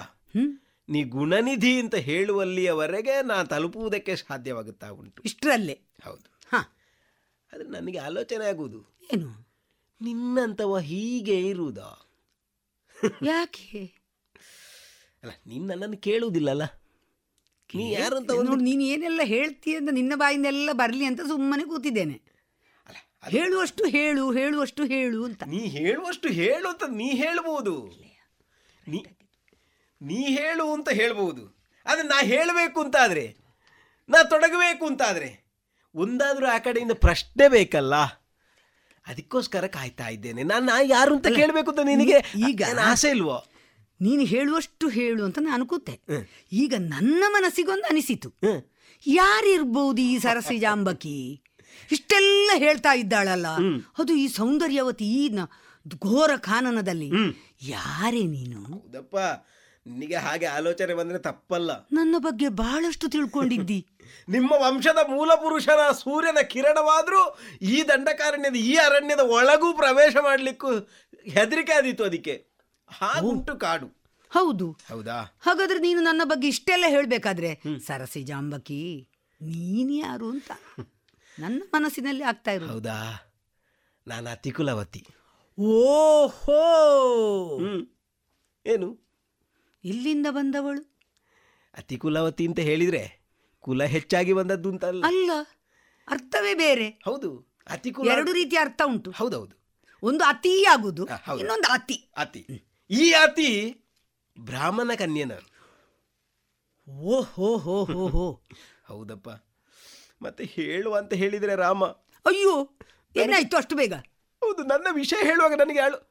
ನೀ ಗುಣನಿಧಿ ಅಂತ ಹೇಳುವಲ್ಲಿಯವರೆಗೆ ನಾ ತಲುಪುವುದಕ್ಕೆ ಸಾಧ್ಯವಾಗುತ್ತಾ ಉಂಟು. ಇಷ್ಟರಲ್ಲೇ? ಹೌದು. ಹಾ. ಆದ್ರೆ ನನಗೆ ಆಲೋಚನೆ ಆಗುವುದು. ಏನು? ನಿನ್ನಂತವ ಹೀಗೆ ಇರುವುದಾ? ಯಾಕೆ? ಅಲ್ಲ ನೀನ್ ನನ್ನನ್ನು ಕೇಳುವುದಿಲ್ಲಲ್ಲ? ನೀ ಯಾರಂತ ಒಂದು ನೋಡಿ ನೀನು ಏನೆಲ್ಲ ಹೇಳ್ತೀಯ ಅಂತ ನಿನ್ನ ಬಾಯಿಂದೆಲ್ಲ ಬರಲಿ ಅಂತ ಸುಮ್ಮನೆ ಕೂತಿದ್ದೇನೆ. ಅಲ್ಲ ಹೇಳುವಷ್ಟು ಹೇಳು ಹೇಳುವಷ್ಟು ಹೇಳು ಅಂತ. ನೀ ಹೇಳುವಷ್ಟು ಹೇಳು ಅಂತ ನೀ ಹೇಳ್ಬೋದು. ನೀ ನೀ ಹೇಳು ಅಂತ ಹೇಳ್ಬೋದು. ಆದರೆ ನಾ ಹೇಳಬೇಕು ಅಂತಾದರೆ ನಾ ತೊಡಗಬೇಕು ಅಂತಾದರೆ ಒಂದಾದರೂ ಆ ಕಡೆಯಿಂದ ಪ್ರಶ್ನೆ ಬೇಕಲ್ಲ? ಅದಕ್ಕೋಸ್ಕರ ಕಾಯ್ತಾ ಇದ್ದೇನೆ. ನಾನು ಯಾರು ಅಂತ ಕೇಳಬೇಕು ಅಂತ ನಿನಗೆ? ಈಗ- ಆಸೆ ಇಲ್ವೋ? ನೀನು ಹೇಳುವಷ್ಟು ಹೇಳು ಅಂತ ನಾನು ಕೂತೆ ಈಗ ನನ್ನ ಮನಸ್ಸಿಗೊಂದು ಅನಿಸಿತು. ಯಾರಿರ್ಬೋದು ಈ ಸರಸಿ ಜಾಂಬಕಿ? ಇಷ್ಟೆಲ್ಲ ಹೇಳ್ತಾ ಇದ್ದಾಳಲ್ಲ. ಅದು ಈ ಸೌಂದರ್ಯವತಿ ಈ ಘೋರ ಖಾನನದಲ್ಲಿ ಯಾರೇ ನೀನು? ಹೌದಪ್ಪ. ನಿನಗೆ ಹಾಗೆ ಆಲೋಚನೆ ಬಂದ್ರೆ ತಪ್ಪಲ್ಲ. ನನ್ನ ಬಗ್ಗೆ ಬಹಳಷ್ಟು ತಿಳ್ಕೊಂಡಿದ್ದಿ. ನಿಮ್ಮ ವಂಶದ ಮೂಲ ಪುರುಷನ ಸೂರ್ಯನ ಕಿರಣವಾದರೂ ಈ ದಂಡಕಾರಣ್ಯದ ಈ ಅರಣ್ಯದ ಒಳಗೂ ಪ್ರವೇಶ ಮಾಡಲಿಕ್ಕೂ ಹೆದರಿಕೆ ಆದೀತು ಅದಕ್ಕೆ. ಹಾಗುಂಟು ಕಾಡು. ಹೌದು. ಹೌದಾ? ಹಾಗಾದ್ರೆ ನೀನು ನನ್ನ ಬಗ್ಗೆ ಇಷ್ಟೆಲ್ಲ ಹೇಳಬೇಕಾದ್ರೆ ಸರಸಿ ಜಾಂಬಕಿ ನೀನ್ ಯಾರು ಅಂತ ನನ್ನ ಮನಸ್ಸಿನಲ್ಲಿ ಆಗ್ತಾ ಇರೋದು. ಹೌದಾ? ನಾನು ಅತಿಕುಲವತಿ. ಓಹೋ! ಏನು? ಇಲ್ಲಿಂದ ಬಂದವಳು? ಅತಿಕುಲವತಿ ಅಂತ ಹೇಳಿದ್ರೆ ಕುಲ ಹೆಚ್ಚಾಗಿ ಬಂದದ್ದು ಅಂತಲ್ಲ. ಅಲ್ಲ ಅರ್ಥವೇ ಬೇರೆ. ಹೌದು ಅತಿ ಕುಲ ಎರಡು ರೀತಿಯ ಅರ್ಥ ಉಂಟು. ಹೌದೌದು. ಒಂದು ಅತಿ ಆಗುದು ಹೌದು. ಇನ್ನೊಂದು ಅತಿ. ಅತಿ. ಈ ಅತಿ ಬ್ರಾಹ್ಮಣ ಕನ್ಯನ. ಓ ಹೋ ಹೋ ಹೋ ಹೋ. ಹೌದಪ್ಪ. ಮತ್ತೆ ಹೇಳು ಅಂತ ಹೇಳಿದ್ರೆ ರಾಮ. ಅಯ್ಯೋ ಏನಾಯ್ತು ಅಷ್ಟು ಬೇಗ? ಹೌದು ನನ್ನ ವಿಷಯ ಹೇಳುವಾಗ ನನಗೆ ಹೇಳು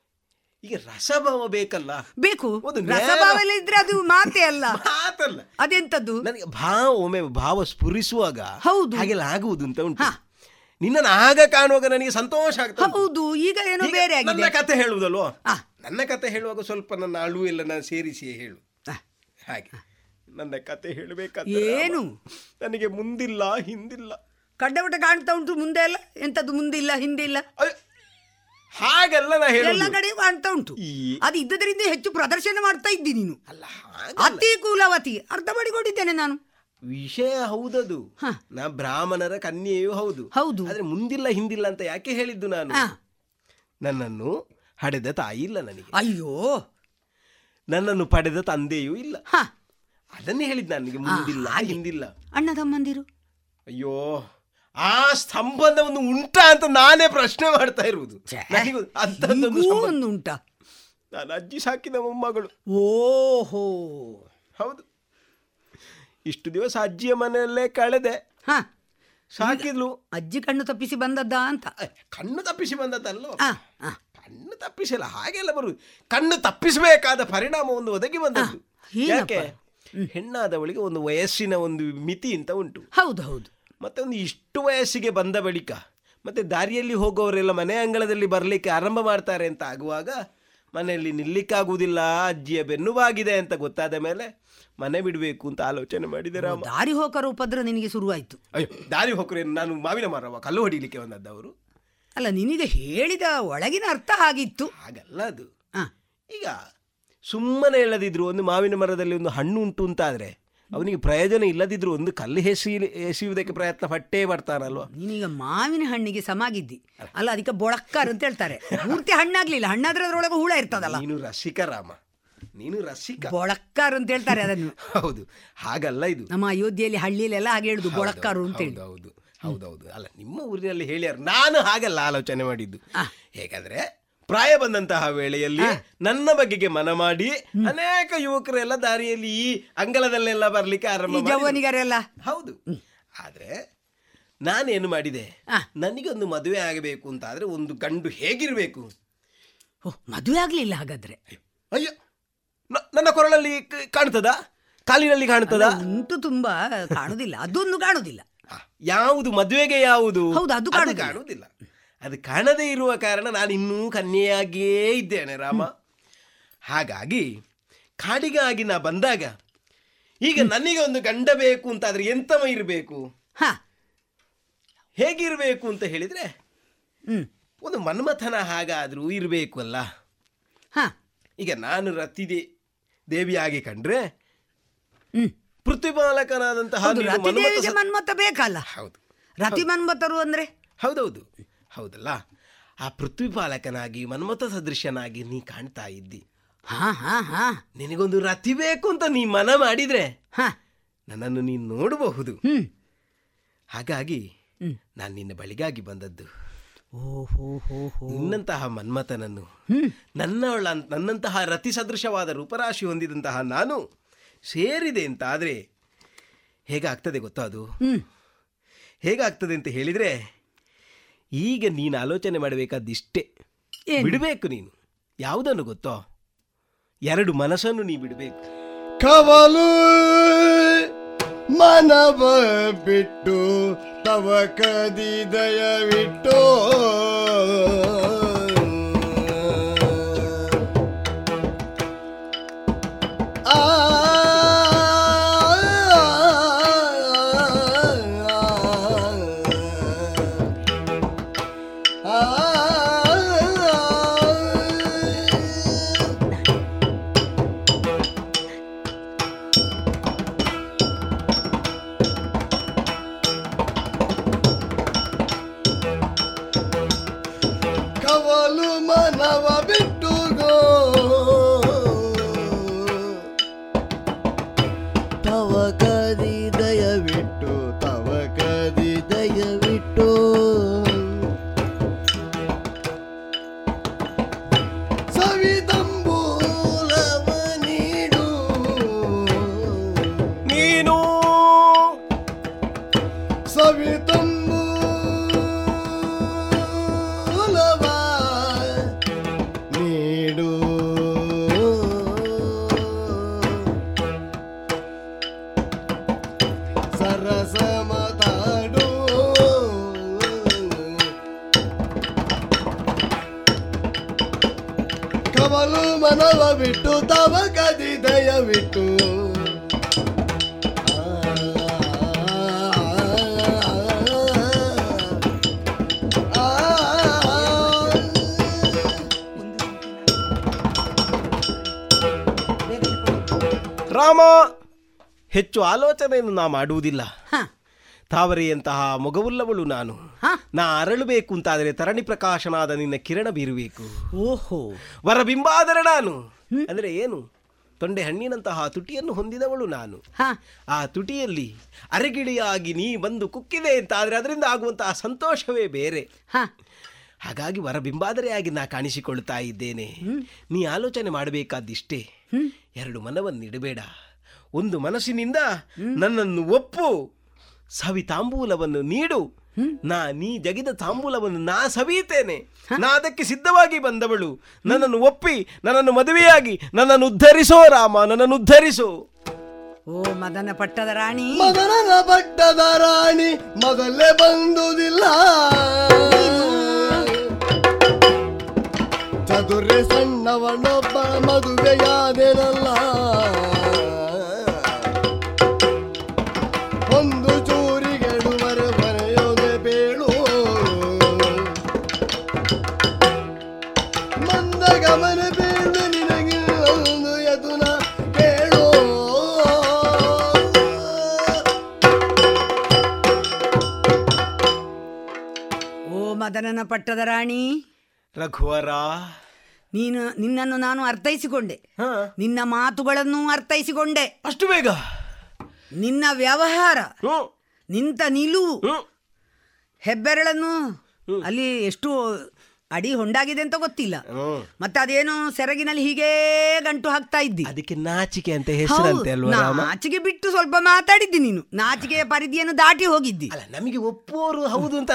ಈಗ ರಸಭಾವ ಬೇಕಲ್ಲ? ಬೇಕು. ರಸಭಾವಲ್ಲಿ ಇದ್ರೆ ಅದು ಮಾತೇ ಅಲ್ಲ. ಮಾತಲ್ಲ. ಅದೆಂತದ್ದು? ನನಗೆ ಭಾವ ಒಮ್ಮೆ ಭಾವ ಸ್ಫುರಿಸುವಾಗ ಹೌದು. ಹಾಗೆಲ್ಲ ಆಗುವುದು ಅಂತ ಉಂಟು. ನಿನ್ನನ್ನು ಆಗ ಕಾಣುವಾಗ ನನಗೆ ಸಂತೋಷ ಆಗ್ತದೆ ಹೌದು ಈಗ ಏನು ಬೇರೆ ನನ್ನ ಕತೆ ಹೇಳುವುದಲ್ವ. ನನ್ನ ಕತೆ ಹೇಳುವಾಗ ಸ್ವಲ್ಪ ನನ್ನ ಅಳು ಎಲ್ಲ ನಾನು ಸೇರಿಸಿ ಹೇಳು ಹಾಗೆ. ನನ್ನ ಕತೆ ಹೇಳಬೇಕಾದ್ರೆ ಏನು? ನನಗೆ ಮುಂದಿಲ್ಲ ಹಿಂದಿಲ್ಲ. ಕಡ್ಡಬಟ ಕಾಣ್ತಾ ಉಂಟು ಮುಂದೆ ಅಲ್ಲ? ಎಂತದ್ದು ಮುಂದಿಲ್ಲ ಇಲ್ಲ ಹಿಂದೆ ಇಲ್ಲ ಅಯ್ಯೋ, ಹಾಗೆಲ್ಲ ಎಲ್ಲ ಕಡೆ ಕಾಣ್ತಾ ಉಂಟು. ಅದು ಇದ್ದದರಿಂದ ಹೆಚ್ಚು ಪ್ರದರ್ಶನ ಮಾಡ್ತಾ ಇದ್ದಿ ನೀನು. ಅತಿ ಕೂಲವತಿ ಅರ್ಧ ಮಾಡಿಕೊಂಡಿದ್ದೇನೆ ನಾನು. ವಿಷಯ ಹೌದದು. ನಾ ಬ್ರಾಹ್ಮಣರ ಕನ್ಯೆಯೂ ಹೌದು. ಹೌದು. ಆದ್ರೆ ಮುಂದಿಲ್ಲ ಹಿಂದಿಲ್ಲ ಅಂತ ಯಾಕೆ ಹೇಳಿದ್ದು ನಾನು? ನನ್ನನ್ನು ಹಡೆದ ತಾಯಿ ಇಲ್ಲ ನನಗೆ. ಅಯ್ಯೋ. ನನ್ನನ್ನು ಪಡೆದ ತಂದೆಯೂ ಇಲ್ಲ. ಅದನ್ನೇ ಹೇಳಿದ್ದು ನನಗೆ. ಮುಂದಿಲ್ಲ ಹಿಂದಿಲ್ಲ. ಅಣ್ಣ ತಮ್ಮಂದಿರು? ಅಯ್ಯೋ. ಆ ಸಂಬಂಧವನ್ನು ಉಂಟಾ ಅಂತ ನಾನೇ ಪ್ರಶ್ನೆ ಮಾಡ್ತಾ ಇರುವುದು. ಒಂದು ಉಂಟಾ? ನಾನು ಅಜ್ಜಿ ಸಾಕಿದ ಮೊಮ್ಮಗಳು. ಓಹೋ. ಹೌದು. ಇಷ್ಟು ದಿವಸ ಅಜ್ಜಿಯ ಮನೆಯಲ್ಲೇ ಕಳೆದೆ. ಹ. ಸಾಕಿದ್ಲು. ಅಜ್ಜಿ ಕಣ್ಣು ತಪ್ಪಿಸಿ ಬಂದದ್ದ ಅಂತ? ಕಣ್ಣು ತಪ್ಪಿಸಿ ಬಂದದ್ದಲ್ಲ. ಕಣ್ಣು ತಪ್ಪಿಸಿಲ್ಲ ಹಾಗೆಲ್ಲ ಬರುವುದು. ಕಣ್ಣು ತಪ್ಪಿಸಬೇಕಾದ ಪರಿಣಾಮ ಒಂದು ಒದಗಿ ಬಂದದ್ದು. ಯಾಕೆ? ಹೆಣ್ಣಾದವಳಿಗೆ ಒಂದು ವಯಸ್ಸಿನ ಒಂದು ಮಿತಿ ಅಂತ ಉಂಟು. ಹೌದು ಹೌದು. ಮತ್ತೆ ಒಂದು ಇಷ್ಟು ವಯಸ್ಸಿಗೆ ಬಂದ ಬಳಿಕ ಮತ್ತು ದಾರಿಯಲ್ಲಿ ಹೋಗೋರೆಲ್ಲ ಮನೆ ಅಂಗಳದಲ್ಲಿ ಬರಲಿಕ್ಕೆ ಆರಂಭ ಮಾಡ್ತಾರೆ ಅಂತ ಆಗುವಾಗ ಮನೆಯಲ್ಲಿ ನಿಲ್ಲಿಕ್ಕಾಗುವುದಿಲ್ಲ ಅಜ್ಜಿಯ ಬೆನ್ನುವಾಗಿದೆ ಅಂತ ಗೊತ್ತಾದ ಮೇಲೆ ಮನೆ ಬಿಡಬೇಕು ಅಂತ ಆಲೋಚನೆ ಮಾಡಿದರೆ ದಾರಿ ಹೋಕರ ಉಪದ್ರ ನಿನಗೆ ಶುರುವಾಯಿತು. ಅಯ್ಯೋ ದಾರಿ ಹೋಕರು ನಾನು ಮಾವಿನ ಮರವ ಕಲ್ಲು ಹೊಡಿಲಿಕ್ಕೆ ಬಂದದ್ದವರು ಅಲ್ಲ ನಿನಗೆ ಹೇಳಿದ ಒಳಗಿನ ಅರ್ಥ ಹಾಗಿತ್ತು. ಹಾಗಲ್ಲ ಅದು. ಈಗ ಸುಮ್ಮನೆ ಹೇಳದಿದ್ರು ಒಂದು ಮಾವಿನ ಮರದಲ್ಲಿ ಒಂದು ಹಣ್ಣು ಉಂಟು ಅಂತಾದ್ರೆ ಅವನಿಗೆ ಪ್ರಯೋಜನ ಇಲ್ಲದಿದ್ರು ಒಂದು ಕಲ್ಲು ಹೆಸಿ ಎಸೆಯುವುದಕ್ಕೆ ಪ್ರಯತ್ನ ಪಟ್ಟೇ ಬರ್ತಾನಲ್ವಾ ನೀನೀಗ ಮಾವಿನ ಹಣ್ಣಿಗೆ ಸಮಾಗಿದ್ದಿ. ಅಲ್ಲ ಅದಕ್ಕೆ ಬೊಳಕ್ಕಾರ್ ಅಂತ ಹೇಳ್ತಾರೆ. ಪೂರ್ತಿ ಹಣ್ಣಾಗ್ಲಿಲ್ಲ. ಹಣ್ಣಾದ್ರೆ ಅದರೊಳಗೆ ಹುಳ ಇರ್ತದಲ್ಲ. ನೀನು ರಸಿಕ ರಾಮ. ನೀನು ರಸಿಕ. ಬೊಳಕ್ಕಾರು ಅಂತ ಹೇಳ್ತಾರೆ ಅದನ್ನು. ಹೌದು. ಹಾಗಲ್ಲ ಇದು. ನಮ್ಮ ಅಯೋಧ್ಯೆಯಲ್ಲಿ ಹಳ್ಳಿಯಲ್ಲೆಲ್ಲ ಹಾಗೆ ಹೇಳುದು ಬೊಳಕ್ಕಾರು ಅಂತ ಹೇಳಿ. ಹೌದು ಹೌದೌದು ಅಲ್ಲ ನಿಮ್ಮ ಊರಿನಲ್ಲಿ ಹೇಳ್ಯಾರು. ನಾನು ಹಾಗಲ್ಲ ಆಲೋಚನೆ ಮಾಡಿದ್ದು. ಹೇಗಾದ್ರೆ ಪ್ರಾಯ ಬಂದಂತಹ ವೇಳೆಯಲ್ಲಿ ನನ್ನ ಬಗೆಗೆ ಮನ ಮಾಡಿ ಅನೇಕ ಯುವಕರೆಲ್ಲ ದಾರಿಯಲ್ಲಿ ಈ ಅಂಗಳದಲ್ಲೆಲ್ಲ ಬರ್ಲಿಕ್ಕೆ ಆರಂಭ ಹೌದು. ಆದ್ರೆ ನಾನೇನು ಮಾಡಿದೆ? ನನಗೊಂದು ಮದುವೆ ಆಗಬೇಕು ಅಂತ ಆದ್ರೆ ಒಂದು ಗಂಡು ಹೇಗಿರ್ಬೇಕು? ಮದುವೆ ಆಗ್ಲಿಲ್ಲ ಹಾಗಾದ್ರೆ. ಅಯ್ಯೋ ನನ್ನ ಕೊರಳಲ್ಲಿ ಕಾಣ್ತದ ಕಾಣ್ತದಾ? ಕಾಲಿನಲ್ಲಿ ಕಾಣ್ತದ? ಉಂಟು ತುಂಬಾ ಕಾಣುದಿಲ್ಲ. ಅದೊಂದು ಕಾಣುದಿಲ್ಲ. ಯಾವುದು ಮದುವೆಗೆ ಯಾವುದು? ಹೌದು, ಅದು ಕಾಣುದಿಲ್ಲ. ಅದು ಕಾಣದೇ ಇರುವ ಕಾರಣ ನಾನು ಇನ್ನೂ ಕನ್ಯೆಯಾಗಿಯೇ ಇದ್ದೇನೆ ರಾಮ. ಹಾಗಾಗಿ ಕಾಡಿಗಾಗಿ ನಾ ಬಂದಾಗ ಈಗ ನನಗೆ ಒಂದು ಗಂಡ ಬೇಕು ಅಂತ ಆದರೆ ಎಂತವ ಇರಬೇಕು ಹೇಗಿರಬೇಕು ಅಂತ ಹೇಳಿದ್ರೆ ಒಂದು ಮನ್ಮಥನ ಹಾಗಾದರೂ ಇರಬೇಕು ಅಲ್ಲ. ಈಗ ನಾನು ರತಿದೆ ದೇವಿಯಾಗಿ ಕಂಡ್ರೆ ಪೃಥ್ವಿಪಾಲಕನಾದಂತಹ ಮನ್ಮಥ ಬೇಕಲ್ಲ? ಹೌದು. ರತಿ ಮನ್ಮಥರು ಅಂದ್ರೆ? ಹೌದೌದು. ಹೌದಲ್ಲ? ಆ ಪೃಥ್ವಿಪಾಲಕನಾಗಿ ಮನ್ಮಥ ಸದೃಶ್ಯನಾಗಿ ನೀ ಕಾಣ್ತಾ ಇದ್ದಿ. ಹಾ ಹಾ ಹಾ. ನಿನಗೊಂದು ರತಿ ಬೇಕು ಅಂತ ನೀ ಮನ ಮಾಡಿದ್ರೆ ನನ್ನನ್ನು ನೀನು ನೋಡಬಹುದು. ಹಾಗಾಗಿ ನಾನು ನಿನ್ನ ಬಳಿಗಾಗಿ ಬಂದದ್ದು. ನಿನ್ನಂತಹ ಮನ್ಮಥನನ್ನು ನನ್ನವಳ ನನ್ನಂತಹ ರತಿ ಸದೃಶವಾದ ರೂಪರಾಶಿ ಹೊಂದಿದಂತಹ ನಾನು ಸೇರಿದೆ ಅಂತ ಆದರೆ ಹೇಗಾಗ್ತದೆ ಗೊತ್ತಾ ಅದು? ಹೇಗಾಗ್ತದೆ ಅಂತ ಹೇಳಿದರೆ ಈಗ ನೀನು ಆಲೋಚನೆ ಮಾಡಬೇಕಾದಿಷ್ಟೇ. ಬಿಡಬೇಕು ನೀನು. ಯಾವುದನ್ನು ಗೊತ್ತೋ? ಎರಡು ಮನಸ್ಸನ್ನು ನೀ ಬಿಡಬೇಕು. ಕವಲು ಮನವ ಬಿಟ್ಟು ತವ ಕದಿ ದಯವಿಟ್ಟು. ರಾಮ ಹೆಚ್ಚು ಆಲೋಚನೆಯನ್ನು ನಾ ಮಾಡುವುದಿಲ್ಲ. ತಾವರೆಯಂತಹ ಮೊಗವುಲ್ಲವಳು ನಾನು. ನಾ ಅರಳಬೇಕು ಅಂತಾದರೆ ತರಣಿ ಪ್ರಕಾಶನಾದ ನಿನ್ನ ಕಿರಣ ಬೀರಬೇಕು. ಓಹೋ. ವರಬಿಂಬಾದರೆ ನಾನು. ಅಂದರೆ ಏನು? ತೊಂಡೆ ಹಣ್ಣಿನಂತಹ ತುಟಿಯನ್ನು ಹೊಂದಿದವಳು ನಾನು. ಆ ತುಟಿಯಲ್ಲಿ ಅರೆಗಿಳಿಯಾಗಿ ನೀ ಬಂದು ಕುಕ್ಕಿದೆ ಅಂತ ಆದರೆ ಅದರಿಂದ ಆಗುವಂತಹ ಸಂತೋಷವೇ ಬೇರೆ. ಹಾಗಾಗಿ ವರಬಿಂಬಾದರೆಯಾಗಿ ನಾ ಕಾಣಿಸಿಕೊಳ್ತಾ ಇದ್ದೇನೆ. ನೀ ಆಲೋಚನೆ ಮಾಡಬೇಕಾದಿಷ್ಟೇ. ಎರಡು ಮನವನ್ನು ಇಡಬೇಡ. ಒಂದು ಮನಸ್ಸಿನಿಂದ ನನ್ನನ್ನು ಒಪ್ಪು. ಸವಿತಾಂಬೂಲವನ್ನು ನೀಡು. ನಾ ನೀ ಜಗಿದ ತಾಂಬೂಲವನ್ನು ನಾ ಸವಿಯುತ್ತೇನೆ. ನಾ ಅದಕ್ಕೆ ಸಿದ್ಧವಾಗಿ ಬಂದವಳು. ನನ್ನನ್ನು ಒಪ್ಪಿ ನನ್ನನ್ನು ಮದುವೆಯಾಗಿ ನನ್ನನ್ನು ಉದ್ಧರಿಸೋ ರಾಮ ನನ್ನನ್ನು ಉದ್ಧರಿಸೋ. ಓ ಮದನ ಪಟ್ಟದ ರಾಣಿ. ಮದನ ಪಟ್ಟದ ರಾಣಿ ಮೊದಲೇ ಬಂದುದಿಲ್ಲ. ಚದುರೆ ಸಣ್ಣವನೊಬ್ಬ ಮದುವೆಯಾದೆನಲ್ಲ. ಮದನನ ಪಟ್ಟದ ರಾಣಿ. ರಘುವರ. ನೀನು ನಿನ್ನನ್ನು ನಾನು ಅರ್ಥೈಸಿಕೊಂಡೆ. ನಿನ್ನ ಮಾತುಗಳನ್ನು ಅರ್ಥೈಸಿಕೊಂಡೆ. ಅಷ್ಟು ಬೇಗ. ನಿನ್ನ ವ್ಯವಹಾರ ನಿಂತ ನಿಲುವು ಹೆಬ್ಬೆರಳನ್ನು ಅಲ್ಲಿ ಎಷ್ಟು ಅಡಿ ಹೊಂಡಾಗಿದೆ ಅಂತ ಗೊತ್ತಿಲ್ಲ. ಮತ್ತೆ ಅದೇನು ಸೆರಗಿನಲ್ಲಿ ಹೀಗೆ ಗಂಟು ಹಾಕ್ತಾ ಇದ್ದಿ. ಅದಕ್ಕೆ ನಾಚಿಕೆ ಅಂತ ಹೆಸರಂತೆ ಅಲ್ವಾ ನಾಚಿಕೆ ಬಿಟ್ಟು ಸ್ವಲ್ಪ ಮಾತಾಡಿದ್ದಿ ನೀನು. ನಾಚಿಕೆಯ ಪರಿಧಿಯನ್ನು ದಾಟಿ ಹೋಗಿದ್ದಿ. ಅಲ್ಲ ನಮಗೆ ಒಪ್ಪೋರು ಹೌದು ಅಂತ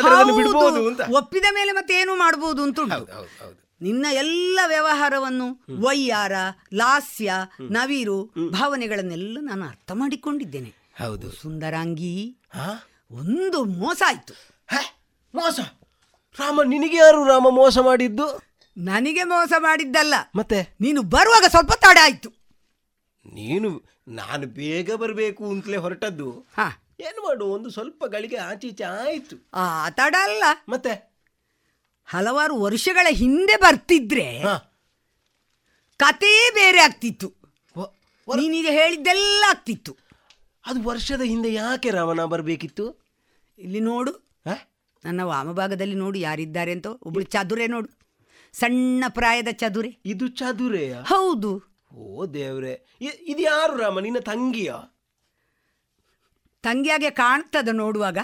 ಒಪ್ಪಿದ ಮೇಲೆ ಮತ್ತೆ ಏನು ಮಾಡಬಹುದು ಅಂತ ಉಂಟು. ನಿನ್ನ ಎಲ್ಲ ವ್ಯವಹಾರವನ್ನು ವೈಯಾರ ಲಾಸ್ಯ ನವಿರು ಭಾವನೆಗಳನ್ನೆಲ್ಲ ನಾನು ಅರ್ಥ ಮಾಡಿಕೊಂಡಿದ್ದೇನೆ. ಹೌದು. ಸುಂದರಾಂಗಿ ಒಂದು ಮೋಸ ಆಯ್ತು. ಹೇ, ಮೋಸ? ರಾಮ ನಿನಗೆ ಯಾರು ರಾಮ ಮೋಸ ಮಾಡಿದ್ದು? ನನಗೆ ಮೋಸ ಮಾಡಿದ್ದಲ್ಲ. ಮತ್ತೆ? ನೀನು ಬರುವಾಗ ಸ್ವಲ್ಪ ತಡ ಆಯ್ತು. ನೀನು ನಾನು ಬೇಗ ಬರಬೇಕು ಅಂತಲೇ ಹೊರಟದ್ದು. ಹಾ. ಏನು ಮಾಡು ಒಂದು ಸ್ವಲ್ಪ ಗಳಿಗೆ ಆಚೀಚೆ ಆಯ್ತು. ಆ ತಡ ಅಲ್ಲ. ಮತ್ತೆ? ಹಲವಾರು ವರ್ಷಗಳ ಹಿಂದೆ ಬರ್ತಿದ್ರೆ ಹಾ. ಕತೆ ಬೇರೆ ಆಗ್ತಿತ್ತು. ವ- ವರ್- ನೀನೀಗ ಹೇಳಿದ್ದೆಲ್ಲ ಆಗ್ತಿತ್ತು. ಅದು ವರ್ಷದ ಹಿಂದೆ ಯಾಕೆ ರಾಮನ ಬರಬೇಕಿತ್ತು? ಇಲ್ಲಿ ನೋಡು. ನನ್ನ ವಾಮಭಾಗದಲ್ಲಿ ನೋಡು ಯಾರಿದ್ದಾರೆ ಅಂತ ಒಬ್ಳು ಚದುರೆ ನೋಡು. ಸಣ್ಣ ಪ್ರಾಯದ ಚದುರೆ. ಇದು ಚದುರೆಯ? ಹೌದು. ಓ ದೇವ್ರೆ. ಇದು ಯಾರು ರಾಮ? ನಿನ್ನ ತಂಗಿಯ? ತಂಗಿಯಾಗೆ ಕಾಣ್ತದ ನೋಡುವಾಗ?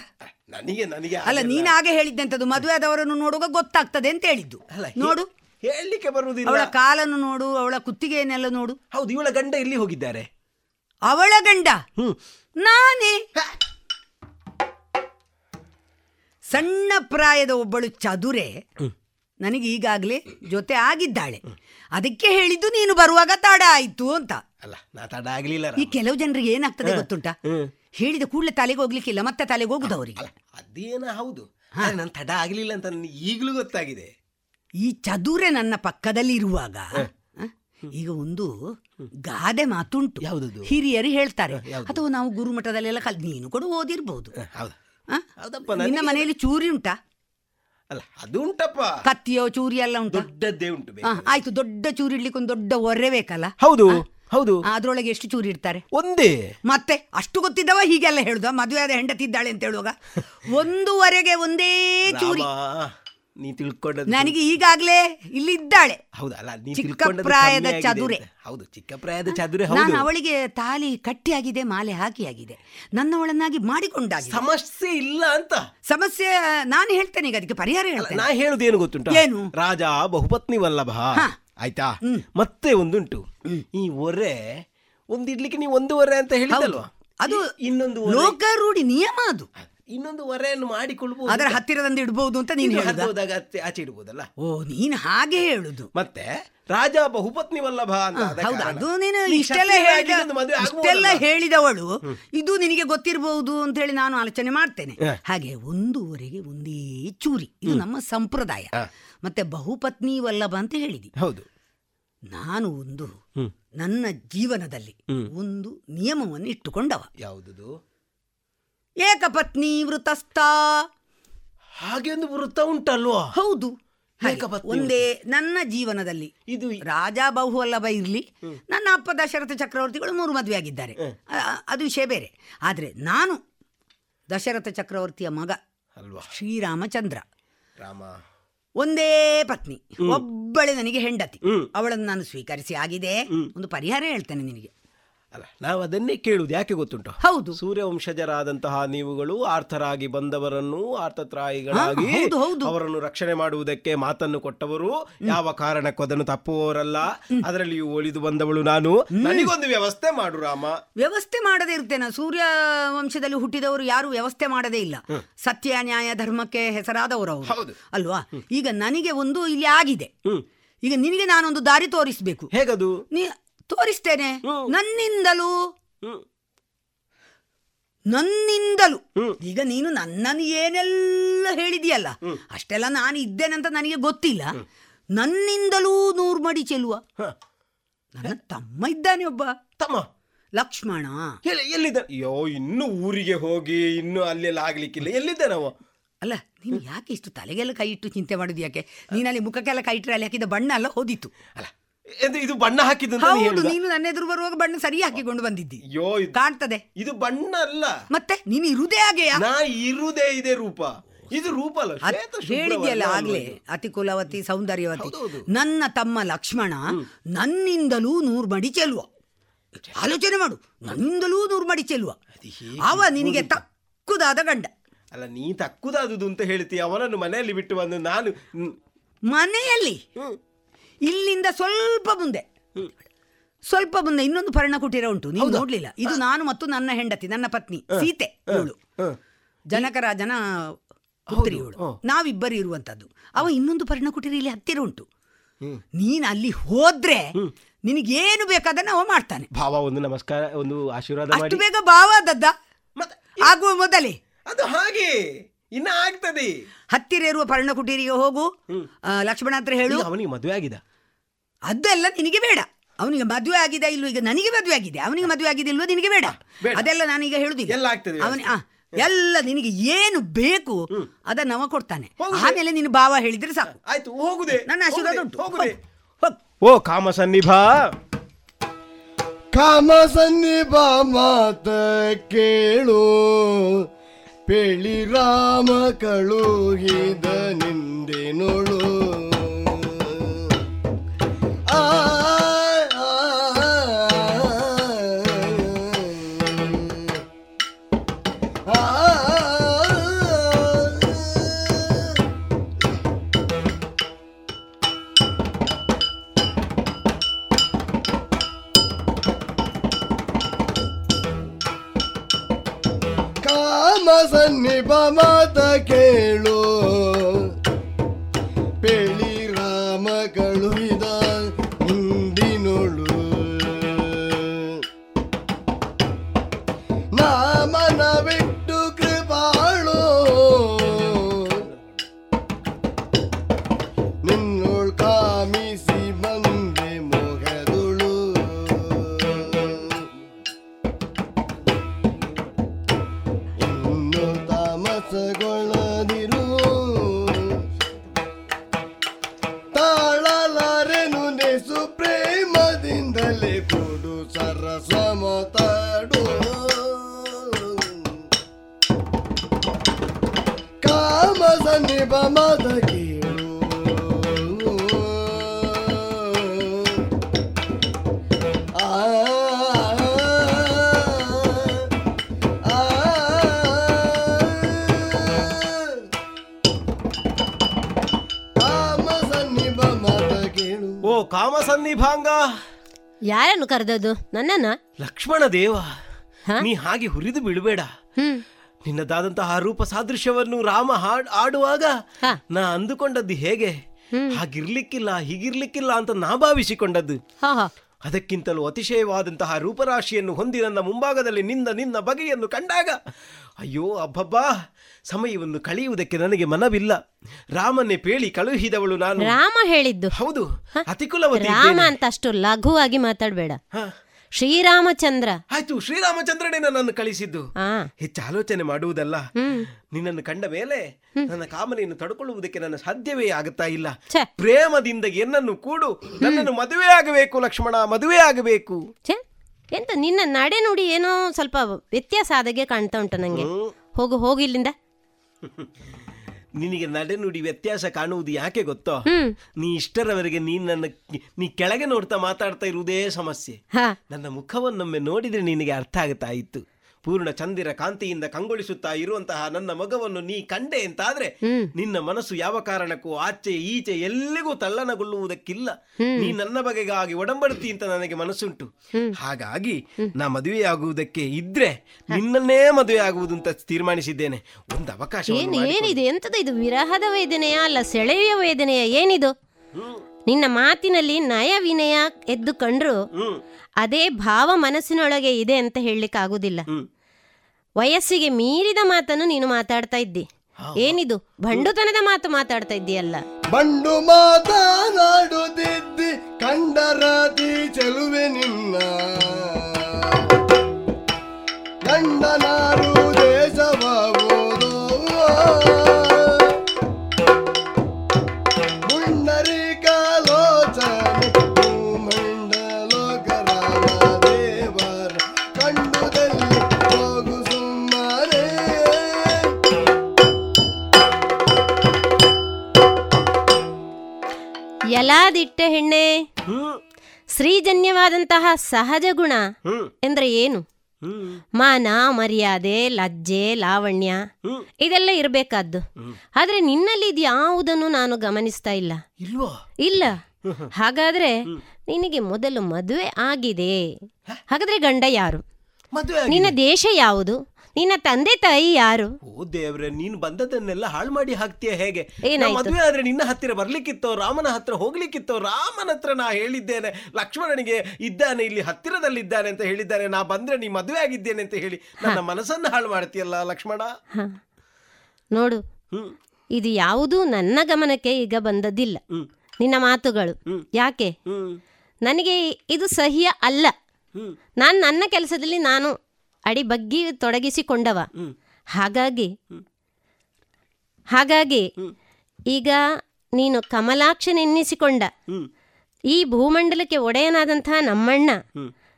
ನನಗೆ ನನಗೆ ಅಲ್ಲ ನೀನ್ ಹಾಗೆ ಹೇಳಿದ್ದೆಂತದ್ದು ಮದುವೆ ಆದವರನ್ನು ನೋಡುವಾಗ ಗೊತ್ತಾಗ್ತದೆ ಅಂತ ಹೇಳಿದ್ದು. ಅಲ್ಲ ನೋಡು. ಹೇಳಲಿಕ್ಕೆ ಬರುವುದಿಲ್ಲ. ಅವಳ ಕಾಲನ್ನು ನೋಡು ಅವಳ ಕುತ್ತಿಗೆಯನ್ನೆಲ್ಲ ನೋಡು. ಹೌದು ಇವಳ ಗಂಡ ಇಲ್ಲಿ ಹೋಗಿದ್ದಾರೆ? ಅವಳ ಗಂಡ? ಹ್ಮ್. ನಾನೇ. ಸಣ್ಣ ಪ್ರಾಯದ ಒಬ್ಬಳು ಚದುರೆ ನನಗೆ ಈಗಾಗಲೇ ಜೊತೆ ಆಗಿದ್ದಾಳೆ. ಅದಕ್ಕೆ ಹೇಳಿದ್ದು ನೀನು ಬರುವಾಗ ತಡ ಆಯ್ತು ಅಂತ. ಅಲ್ಲ ನಾ ತಡ ಆಗ್ಲಿಲ್ಲ ಈ ಕೆಲವು ಜನರಿಗೆ ಏನಾಗ್ತದೆ ಗೊತ್ತುಂಟಾ. ಹೇಳಿದ ಕೂಡಲೇ ತಲೆಗೆ ಹೋಗ್ಲಿಕ್ಕಿಲ್ಲ ಮತ್ತೆ ತಲೆಗೆ ಹೋಗುದು ಅವರಿಗೆ. ಅದೇನ ಹೌದು. ನಾನು ತಡ ಆಗ್ಲಿಲ್ಲ ಅಂತ ನನಗೆ ಈಗಲೂ ಗೊತ್ತಾಗಿದೆ. ಈ ಚದುರೆ ನನ್ನ ಪಕ್ಕದಲ್ಲಿ ಇರುವಾಗ ಈಗ ಒಂದು ಗಾದೆ ಮಾತುಂಟು? ಹಿರಿಯರು ಹೇಳ್ತಾರೆ ಅಥವಾ ನಾವು ಗುರುಮಠದಲ್ಲೆಲ್ಲ ಕಲ್ ನೀನು ಕೂಡ ಓದಿರ್ಬಹುದು? ಹೌದಪ್ಪ ನಿನ್ನ ಮನೆಯಲ್ಲಿ ಚೂರಿ ಉಂಟಾ? ಅಲ್ಲ ಅದು ಉಂಟಪ್ಪ. ಕತ್ತಿಯೋ ಚೂರಿ ಎಲ್ಲ ಉಂಟು? ದೊಡ್ಡದ್ದೇ ಉಂಟು ಬೇಕು ಆಯ್ತು ದೊಡ್ಡ ಚೂರಿ ಇಡ್ಲಿಕ್ಕೆ ಒಂದು ದೊಡ್ಡ ಒರೆ ಬೇಕಲ್ಲ? ಹೌದು ಹೌದು. ಆ, ಅದ್ರೊಳಗೆ ಎಷ್ಟು ಚೂರಿ ಇಡ್ತಾರೆ? ಒಂದೇ. ಮತ್ತೆ ಅಷ್ಟು ಗೊತ್ತಿದ್ದವ ಹೀಗೆಲ್ಲ ಹೇಳುದ. ಮದುವೆ ಆದ ಹೆಂಡತಿ ಇದ್ದಾಳೆ ಅಂತ ಹೇಳುವಾಗ. ಒಂದೂವರೆಗೆ ಒಂದೇ ಚೂರಿ. ರಾಮ, ನೀ ತಿಳ್ಕೊಂಡದ್ದು ನನಗೆ ಈಗಾಗ್ಲೇ ಇಲ್ಲಿ ಇದ್ದಾಳೆ ಹೌದು ಅಲ್ಲ ನೀ ಚಿಕ್ಕ ಪ್ರಾಯದ ಚದುರೆ. ಹೌದು ಚಿಕ್ಕ ಪ್ರಾಯದ ಚದುರೆ ನಾನು ಅವಳಿಗೆ ತಾಲಿ ಕಟ್ಟಿಯಾಗಿದೆ ಮಾಲೆ ಹಾಕಿಯಾಗಿದೆ. ನನ್ನವಳನ್ನಾಗಿ ಮಾಡಿಕೊಂಡ ಸಮಸ್ಯೆ ಇಲ್ಲ ಅಂತ. ಸಮಸ್ಯೆ ನಾನು ಹೇಳ್ತೇನೆ ಈಗ ಅದಕ್ಕೆ ಪರಿಹಾರ ಹೇಳ್ತೇನೆ. ನಾ ಹೇಳುದೇನು ಗೊತ್ತುಂಟ? ಏನು? ರಾಜ ಬಹುಪತ್ನಿ ವಲ್ಲಭ. ಆಯ್ತಾ? ಮತ್ತೆ ಒಂದುಂಟು. ಈ ಒರೆ ಒಂದಿಡ್ಲಿಕ್ಕೆ ನೀವು ಒಂದು ಒರೆ ಅಂತ ಹೇಳಿದಲ್ವಾ ಅದು ಇನ್ನೊಂದು ಲೋಕ ನಿಯಮ ಅದು. ಇನ್ನೊಂದು ವರೆಯನ್ನು ಮಾಡಿಕೊಳ್ಬಹುದು ಅದರ ಹತ್ತಿರದಂದು ಇಡಬಹುದು ಅಂತ ನೀನು ಹತ್ತೋದಾಗ ಆಚೆ- ಇಡಬಹುದಲ್ಲ ಓ ನೀನು ಹಾಗೆ ಹೇಳುದು. ಮತ್ತೆ ರಾಜ ಬಹುಪತ್ನಿ ವಲ್ಲಭ ಅಂತ ಹೌದು ಅದು ನೀನು ಇಷ್ಟೆಲ್ಲ ಹೇಳಿದವಳು. ಇದು ನಿನಗೆ ಗೊತ್ತಿರಬಹುದು ಅಂತ ಹೇಳಿ ನಾನು ಆಲೋಚನೆ ಮಾಡ್ತೇನೆ. ಹಾಗೆ ಒಂದೂವರೆಗೆ ಒಂದೇ ಚೂರಿ. ಇದು ನಮ್ಮ ಸಂಪ್ರದಾಯ. ಮತ್ತೆ ಬಹುಪತ್ನಿ ವಲ್ಲಭ ಅಂತ ಹೇಳಿದಿ. ಹೌದು. ನಾನು ಒಂದು ನನ್ನ ಜೀವನದಲ್ಲಿ ಒಂದು ನಿಯಮವನ್ನು ಇಟ್ಟುಕೊಂಡವ. ಯಾವುದದು? ಏಕಪತ್ನಿ ವೃತಸ್ಥ. ಹಾಗೆ ಒಂದು ವೃತ್ತ ಉಂಟಲ್ವಾ? ಹೌದು. ಹಾಗೆ, ಏಕಪತ್ನಿ ಒಂದೇ ನನ್ನ ಜೀವನದಲ್ಲಿ. ಇದು ರಾಜ ಬಹುವಲ್ಲಭ ಇರಲಿ ನನ್ನ ಅಪ್ಪ ದಶರಥ ಚಕ್ರವರ್ತಿಗಳು ಮೂರು ಮದುವೆ ಆಗಿದ್ದಾರೆ ಅ- ಅದು ವಿಷಯ ಬೇರೆ. ಆದರೆ ನಾನು ದಶರಥ ಚಕ್ರವರ್ತಿಯ ಮಗ ಅಲ್ವಾ? ಶ್ರೀರಾಮಚಂದ್ರ. ರಾಮ. ಒಂದೇ ಪತ್ನಿ. ಒಬ್ಬಳೆ ನನಗೆ ಹೆಂಡತಿ. ಅವಳನ್ನು ನಾನು ಸ್ವೀಕರಿಸಿ ಆಗಿದೆ. ಒಂದು ಪರಿಹಾರ ಹೇಳ್ತೇನೆ ನಿನಗೆ. ಅಲ್ಲ ನಾವು ಅದನ್ನೇ ಕೇಳುವುದು ಯಾಕೆ ಗೊತ್ತುಂಟು? ಹೌದು. ಸೂರ್ಯವಂಶಜರಾದಂತಹ ನೀವುಗಳು ಆರ್ಥರಾಗಿ ಬಂದವರನ್ನು ಆರ್ಥತ್ರಾಯಿಗಳಾಗಿ. ಅವರನ್ನು ರಕ್ಷಣೆ ಮಾಡುವುದಕ್ಕೆ ಮಾತನ್ನು ಕೊಟ್ಟವರು. ಯಾವ ಕಾರಣಕ್ಕೂ ಅದನ್ನು ತಪ್ಪುವವರಲ್ಲ. ಅದರಲ್ಲಿಯೂ ಒಳಿದು ಬಂದವಳು ನಾನು. ನನಗೊಂದು ವ್ಯವಸ್ಥೆ ಮಾಡು ರಾಮ. ವ್ಯವಸ್ಥೆ ಮಾಡದೇ ಇರ್ತೇನೆ ಸೂರ್ಯ ವಂಶದಲ್ಲಿ ಹುಟ್ಟಿದವರು ಯಾರು ವ್ಯವಸ್ಥೆ ಮಾಡದೇ ಇಲ್ಲ. ಸತ್ಯ ನ್ಯಾಯ ಧರ್ಮಕ್ಕೆ ಹೆಸರಾದವರು ಹೌದು. ಅಲ್ವಾ? ಈಗ ನನಗೆ ಒಂದು ಇಲ್ಲಿ ಆಗಿದೆ. ಈಗ ನಿನಗೆ ನಾನೊಂದು ದಾರಿ ತೋರಿಸಬೇಕು. ಹೇಗದು? ನೀ ತೋರಿಸ್ತೇನೆ. ನನ್ನಿಂದಲೂ. ನನ್ನಿಂದಲೂ. ಈಗ ನೀನು ನನ್ನನ್ನು ಏನೆಲ್ಲ ಹೇಳಿದೆಯಲ್ಲ ಅಷ್ಟೆಲ್ಲ ನಾನು ಇದ್ದೇನಂತ ನನಗೆ ಗೊತ್ತಿಲ್ಲ. ನನ್ನಿಂದಲೂ ನೂರು ಮಡಿ ಚೆಲ್ಲುವ. ಹ. ನನ್ನ ತಮ್ಮ ಇದ್ದಾನೆ ಒಬ್ಬ. ತಮ್ಮ? ಲಕ್ಷ್ಮಣ. ಎಲ್ಲಿ ಎಲ್ಲಿದ್ದ? ಅಯ್ಯೋ ಇನ್ನು ಊರಿಗೆ ಹೋಗಿ ಇನ್ನು ಅಲ್ಲೆಲ್ಲ ಆಗ್ಲಿಕ್ಕಿಲ್ಲ. ಎಲ್ಲಿದ್ದ ನಾವು ಅಲ್ಲ ನೀನು ಯಾಕೆ ಇಷ್ಟು ತಲೆಗೆಲ್ಲ ಕೈ ಇಟ್ಟು ಚಿಂತೆ ಮಾಡೋದು ಯಾಕೆ? ನೀನಲ್ಲಿ ಮುಖಕ್ಕೆಲ್ಲ ಕೈ ಇಟ್ಟರೆ ಅಲ್ಲಿ ಹಾಕಿದ ಬಣ್ಣ ಎಲ್ಲ ಹೋದಿತ್ತು. ಅಲ್ಲ ಇದು ಇದು ಬಣ್ಣ ಹಾಕಿದ್ದು ಅಂತ ನೀ ಹೌದು ಹೇಳುದಾ? ನೀನು ನನ್ನ ಎದುರು ಬರುವಾಗ ಬಣ್ಣ ಸರಿ ಹಾಕಿಕೊಂಡು ಬಂದಿದ್ದಿ. ಅಯ್ಯೋ ಇದು- ಕಾಣ್ತದೆ. ಇದು ಬಣ್ಣ ಅಲ್ಲ. ಮತ್ತೆ ನೀನು ಇರುದೇ ಹಾಗೆಯಾ? ನಾ ಇರುದೇ ಇದೆ ರೂಪ. ಇದು ರೂಪ ಅಲ್ಲ ಅದ್ ಶ್ವೇತ ಶುಭ್ರ ಹೇಳಿದ್ಯಲ್ಲ ಆಗ್ಲೇ ಇದು? ಅತಿ ಕುಲವತಿ ಸೌಂದರ್ಯವತಿ. ಹೌದೌದು. ನನ್ನ ತಮ್ಮ ಲಕ್ಷ್ಮಣ ನನ್ನಿಂದಲೂ ನೂರು ಮಡಿ ಚೆಲ್ವ ಆಲೋಚನೆ ಮಾಡು ನನ್ನಿಂದಲೂ ನೂರು ಮಡಿ ಚೆಲ್ವ ಅವ ನಿನಗೆ ತಕ್ಕುದಾದ ಗಂಡ. ಅಲ್ಲ ನೀ ತಕ್ಕುದಾದುದು ಅಂತ ಹೇಳ್ತೀಯ ಅವನನ್ನು ಮನೆಯಲ್ಲಿ ಬಿಟ್ಟು ಬಂದು ನಾನು ಹ್ಮ್, ಮನೆಯಲ್ಲಿ ಇಲ್ಲಿಂದ ಸ್ವಲ್ಪ ಮುಂದೆ. ಸ್ವಲ್ಪ ಮುಂದೆ ಇನ್ನೊಂದು ಪರ್ಣಕುಟೀರ ಉಂಟು. ನೀವು ನೋಡ್ಲಿಲ್ಲ. ಇದು ನಾನು ಮತ್ತು ನನ್ನ ಹೆಂಡತಿ ನನ್ನ ಪತ್ನಿ ಸೀತೆ ಇವಳು. ಜನಕರಾಜನ ಪುತ್ರಿ ಇವಳು. ನಾವಿಬ್ಬರು ಇರುವಂತದ್ದು ಅವ ಇನ್ನೊಂದು ಪರ್ಣಕುಟೀರ ಇಲ್ಲಿ ಹತ್ತಿರ ಉಂಟು. ನೀನ್ ಅಲ್ಲಿ ಹೋದ್ರೆ ನಿನಗೇನು ಬೇಕಾದನ್ನ ಅವ ಮಾಡ್ತಾನೆ. ಭಾವ ಒಂದು ನಮಸ್ಕಾರ ಒಂದು ಆಶೀರ್ವಾದ ಅಷ್ಟು ಬೇಗ ಭಾವ ದದ್ದ. ಆಗುವ ಮೊದಲೇ. ಅದು ಹಾಗೆ. ಇನ್ನ ಆಗ್ತದೆ. ಹತ್ತಿರ ಇರುವ ಪರ್ಣಕುಟೀರಿಗೆ ಹೋಗು. ಲಕ್ಷ್ಮಣ ಹತ್ರ ಹೇಳು. ಅವನಿಗೆ ಮದುವೆ ಆಗಿದೆ. ಅದೆಲ್ಲ ನಿನಗೆ ಬೇಡ. ಅವನಿಗೆ ಮದುವೆ ಆಗಿದೆ ಇಲ್ಲ ಈಗ ನನಗೆ ಮದುವೆ ಆಗಿದೆ. ಅವನಿಗೆ ಮದುವೆ ಆಗಿದೆ ಇಲ್ವೋ ನಿನಗೆ ಬೇಡ. ಅದೆಲ್ಲ ನಾನೀಗ ಹೇಳುದಿಲ್ಲ. ಎಲ್ಲ ಆಗ್ತದೆ ಅವನಿ ಆ, ಎಲ್ಲ ನಿನಗೆ ಏನು ಬೇಕು ಅದನ್ನ ಅವ ಕೊಡ್ತಾನೆ. ಆಮೇಲೆ ನಿನ್ನ ಭಾವ ಹೇಳಿದ್ರೆ ಸಾಕು. ಆಯ್ತು ಹೋಗುದೆ? ನನ್ನ ಆಶೀರ್ವಾದ ಉಂಟು. ಓ ಕಾಮ ಸನ್ನಿಭ ಕಾಮ ಸನ್ನಿಭ ಮಾತ ಕೇಳು. ಪೇಳಿ ರಾಮ ಕಳುಹಿದ ನಿಂದೆನೊಳು ಆ, ಸನ್ನಿಭ ಮಾತ ಕೇಳು. ಯಾರನ್ನು ಕರೆದದ್ದು? ನನ್ನನ್ನ? ಲಕ್ಷ್ಮಣ ದೇವ ನೀ ಹಾಗೆ ಹುರಿದು ಬಿಡಬೇಡ. ನಿನ್ನದಾದಂತಹ ರೂಪ ಸಾದೃಶ್ಯವನ್ನು ರಾಮ ಹಾಡ್ ಆಡುವಾಗ ನಾ ಅಂದುಕೊಂಡದ್ದು ಹೇಗೆ? ಹಾಗಿರ್ಲಿಕ್ಕಿಲ್ಲ ಹೀಗಿರ್ಲಿಕ್ಕಿಲ್ಲ ಅಂತ ನಾ ಭಾವಿಸಿಕೊಂಡದ್ದು. ಹಾ ಹಾ. ಅದಕ್ಕಿಂತಲೂ ಅತಿಶಯವಾದಂತಹ ರೂಪರಾಶಿಯನ್ನು ಹೊಂದಿ ನನ್ನ ಮುಂಭಾಗದಲ್ಲಿ ನಿನ್ನ ನಿನ್ನ ಬಗೆಯನ್ನು ಕಂಡಾಗ ಅಯ್ಯೋ ಅಬ್ಬಬ್ಬಾ ಸಮಯವನ್ನು ಕಳೆಯುವುದಕ್ಕೆ ನನಗೆ ಮನವಿಲ್ಲ. ರಾಮನೇ ಪೇಳಿ ಕಳುಹಿದವಳು ನಾನು. ರಾಮ ಹೇಳಿದ್ದು. ಹೌದು ಅತಿಕುಲವತಿ ರಾಮ. ಅಂತ ಅಷ್ಟು ಲಘುವಾಗಿ ಮಾತಾಡಬೇಡ. ಶ್ರೀರಾಮಚಂದ್ರ. ಆಯ್ತು ಶ್ರೀರಾಮಚಂದ್ರನೇ ನನ್ನನ್ನು ಕಳಿಸಿದ್ದು. ಹೆಚ್ಚು ಆಲೋಚನೆ ಮಾಡುವುದಲ್ಲ. ನಿನ್ನನ್ನು ಕಂಡ ಮೇಲೆ ನನ್ನ ಕಾಮನೆಯನ್ನು ತಡ್ಕೊಳ್ಳುವುದಕ್ಕೆ ನನ್ನ ಸಾಧ್ಯವೇ ಆಗುತ್ತಾ ಇಲ್ಲ. ಪ್ರೇಮದಿಂದ ಎನ್ನನ್ನು ಕೂಡು. ನನ್ನನ್ನು ಮದುವೆ ಆಗಬೇಕು ಲಕ್ಷ್ಮಣ ಮದುವೆ ಆಗಬೇಕು. ಎಂತ ನಿನ್ನ ನಡೆ ನುಡಿ ಏನೋ ಸ್ವಲ್ಪ ವ್ಯತ್ಯಾಸ ಆದಾಗೆ ಕಾಣ್ತಾ ಉಂಟು ನಂಗೆ. ಹೋಗು ಹೋಗಿ ಇಲ್ಲಿಂದ. ನಿನಗೆ ನಡೆನುಡಿ ವ್ಯತ್ಯಾಸ ಕಾಣುವುದು ಯಾಕೆ ಗೊತ್ತೋ? ನೀ ಇಷ್ಟರವರೆಗೆ ನೀನ್ ನನ್ನ ನೀ ಕೆಳಗೆ ನೋಡ್ತಾ ಮಾತಾಡ್ತಾ ಇರುವುದೇ ಸಮಸ್ಯೆ. ನನ್ನ ಮುಖವನ್ನೊಮ್ಮೆ ನೋಡಿದ್ರೆ ನಿನಗೆ ಅರ್ಥ ಆಗುತ್ತಾ ಇತ್ತು ಪೂರ್ಣ ಚಂದಿರ ಕಾಂತಿಯಿಂದ ಕಂಗೊಳಿಸುತ್ತಾ ಇರುವಂತಹ ನನ್ನ ಮಗವನ್ನು ನೀ ಕಂಡೆ ಅಂತಾದ್ರೆ ನಿನ್ನ ಮನಸ್ಸು ಯಾವ ಕಾರಣಕ್ಕೂ ಆಚೆ ಈಚೆ ಎಲ್ಲಿಗೂ ತಲ್ಲಣಗೊಳ್ಳುವುದಕ್ಕಿಲ್ಲ ನೀ ನನ್ನ ಬಗೆಗಾಗಿ ಒಡಂಬಡ್ತಿ ಅಂತ ನನಗೆ ಮನಸ್ಸುಂಟು. ಹಾಗಾಗಿ ನಾ ಮದುವೆಯಾಗುವುದಕ್ಕೆ ಇದ್ರೆ ನಿನ್ನನ್ನೇ ಮದುವೆ ಆಗುವುದು ಅಂತ ತೀರ್ಮಾನಿಸಿದ್ದೇನೆ. ಒಂದು ಅವಕಾಶ ಏನು ಏನಿದೆ? ಎಂತದ ಇದು? ವಿರಹದ ವೇದನೆಯ ಅಲ್ಲ ಸೆಳೆಯ ವೇದನೆಯ? ಏನಿದು? ನಿನ್ನ ಮಾತಿನಲ್ಲಿ ನಯ ವಿನಯ ಎದ್ದು ಕಂಡ್ರು ಅದೇ ಭಾವ ಮನಸ್ಸಿನೊಳಗೆ ಇದೆ ಅಂತ ಹೇಳಲಿಕ್ಕೆ ಆಗುದಿಲ್ಲ ವಯಸ್ಸಿಗೆ ಮೀರಿದ ಮಾತನ್ನು ನೀನು ಮಾತಾಡ್ತಾ ಇದ್ದಿ. ಏನಿದು? ಬಂಡುತನದ ಮಾತು ಮಾತಾಡ್ತಾ ಇದ್ದೀಯಲ್ಲ. ಬಂಡು ಮಾತನಾಡುತ್ತಿದ್ದಿ ಕಂಡರಾತಿ ಚೆಲುವೆ ನಿನ್ನ. ಗಂಡನಾರು ಯಲಾದಿಟ್ಟ ಹೆಣ್ಣೆ. ಸ್ತ್ರೀಜನ್ಯವಾದಂತಹ ಸಹಜ ಗುಣ ಎಂದ್ರೆ ಏನು? ಮಾನ ಮರ್ಯಾದೆ ಲಜ್ಜೆ ಲಾವಣ್ಯ ಇದೆಲ್ಲ ಇರಬೇಕಾದ್ದು. ಆದ್ರೆ ನಿನ್ನಲ್ಲಿ ಇದು ಯಾವುದನ್ನು ನಾನು ಗಮನಿಸ್ತಾ ಇಲ್ಲ. ಇಲ್ಲ. ಹಾಗಾದ್ರೆ ನಿನಗೆ ಮೊದಲು ಮದುವೆ ಆಗಿದೆ. ಹಾಗಾದ್ರೆ ಗಂಡ ಯಾರು? ನಿನ್ನ ದೇಶ ಯಾವುದು? ನಿನ್ನ ತಂದೆ ತಾಯಿ ಯಾರು? ಓ ದೇವ್ರೆ ನೀನ್ ಬಂದದನ್ನೆಲ್ಲ ಹಾಳು ಮಾಡಿ ಹಾಕ್ತೀಯ ಹೇಗೆ? ಏನಾಯ್ತು? ಮದುವೆ ಆದ್ರೆ ನಿನ್ನ ಹತ್ತಿರ ಬರ್ಲಿಕ್ಕಿತ್ತೋ ರಾಮನ ಹತ್ರ ಹೋಗ್ಲಿಕ್ಕಿತ್ತೋ ರಾಮನ ಹತ್ರ ನಾ ಹೇಳಿದ್ದೇನೆ. ಲಕ್ಷ್ಮಣನಿಗೆ ಇದ್ದಾನೆ ಇಲ್ಲಿ ಹತ್ತಿರದಲ್ಲಿದ್ದಾನೆ ಅಂತ ಹೇಳಿದ್ದಾನೆ. ನಾ ಬಂದ್ರೆ ನೀ ಮದುವೆ ಆಗಿದ್ದೇನೆ ಅಂತ ಹೇಳಿ. ನನ್ನ ಮನಸ್ಸನ್ನ ಹಾಳು ಮಾಡ್ತೀಯಲ್ಲ ಲಕ್ಷ್ಮಣ? ಹ. ನೋಡು ಇದು ಯಾವುದೂ ನನ್ನ ಗಮನಕ್ಕೆ ಈಗ ಬಂದದ್ದಿಲ್ಲ. ನಿನ್ನ ಮಾತುಗಳು. ಯಾಕೆ? ನನಗೆ ಇದು ಸಹಿಯ ಅಲ್ಲ. ನಾನು ನನ್ನ ಕೆಲಸದಲ್ಲಿ ನಾನು ಅಡಿ ಬಗ್ಗಿ ತೊಡಗಿಸಿಕೊಂಡವ. ಹಾಗಾಗಿ ಹಾಗಾಗಿ ಈಗ ನೀನು ಕಮಲಾಕ್ಷನೆನ್ನಿಸಿಕೊಂಡ ಈ ಭೂಮಂಡಲಕ್ಕೆ ಒಡೆಯನಾದಂತಹ ನಮ್ಮಣ್ಣ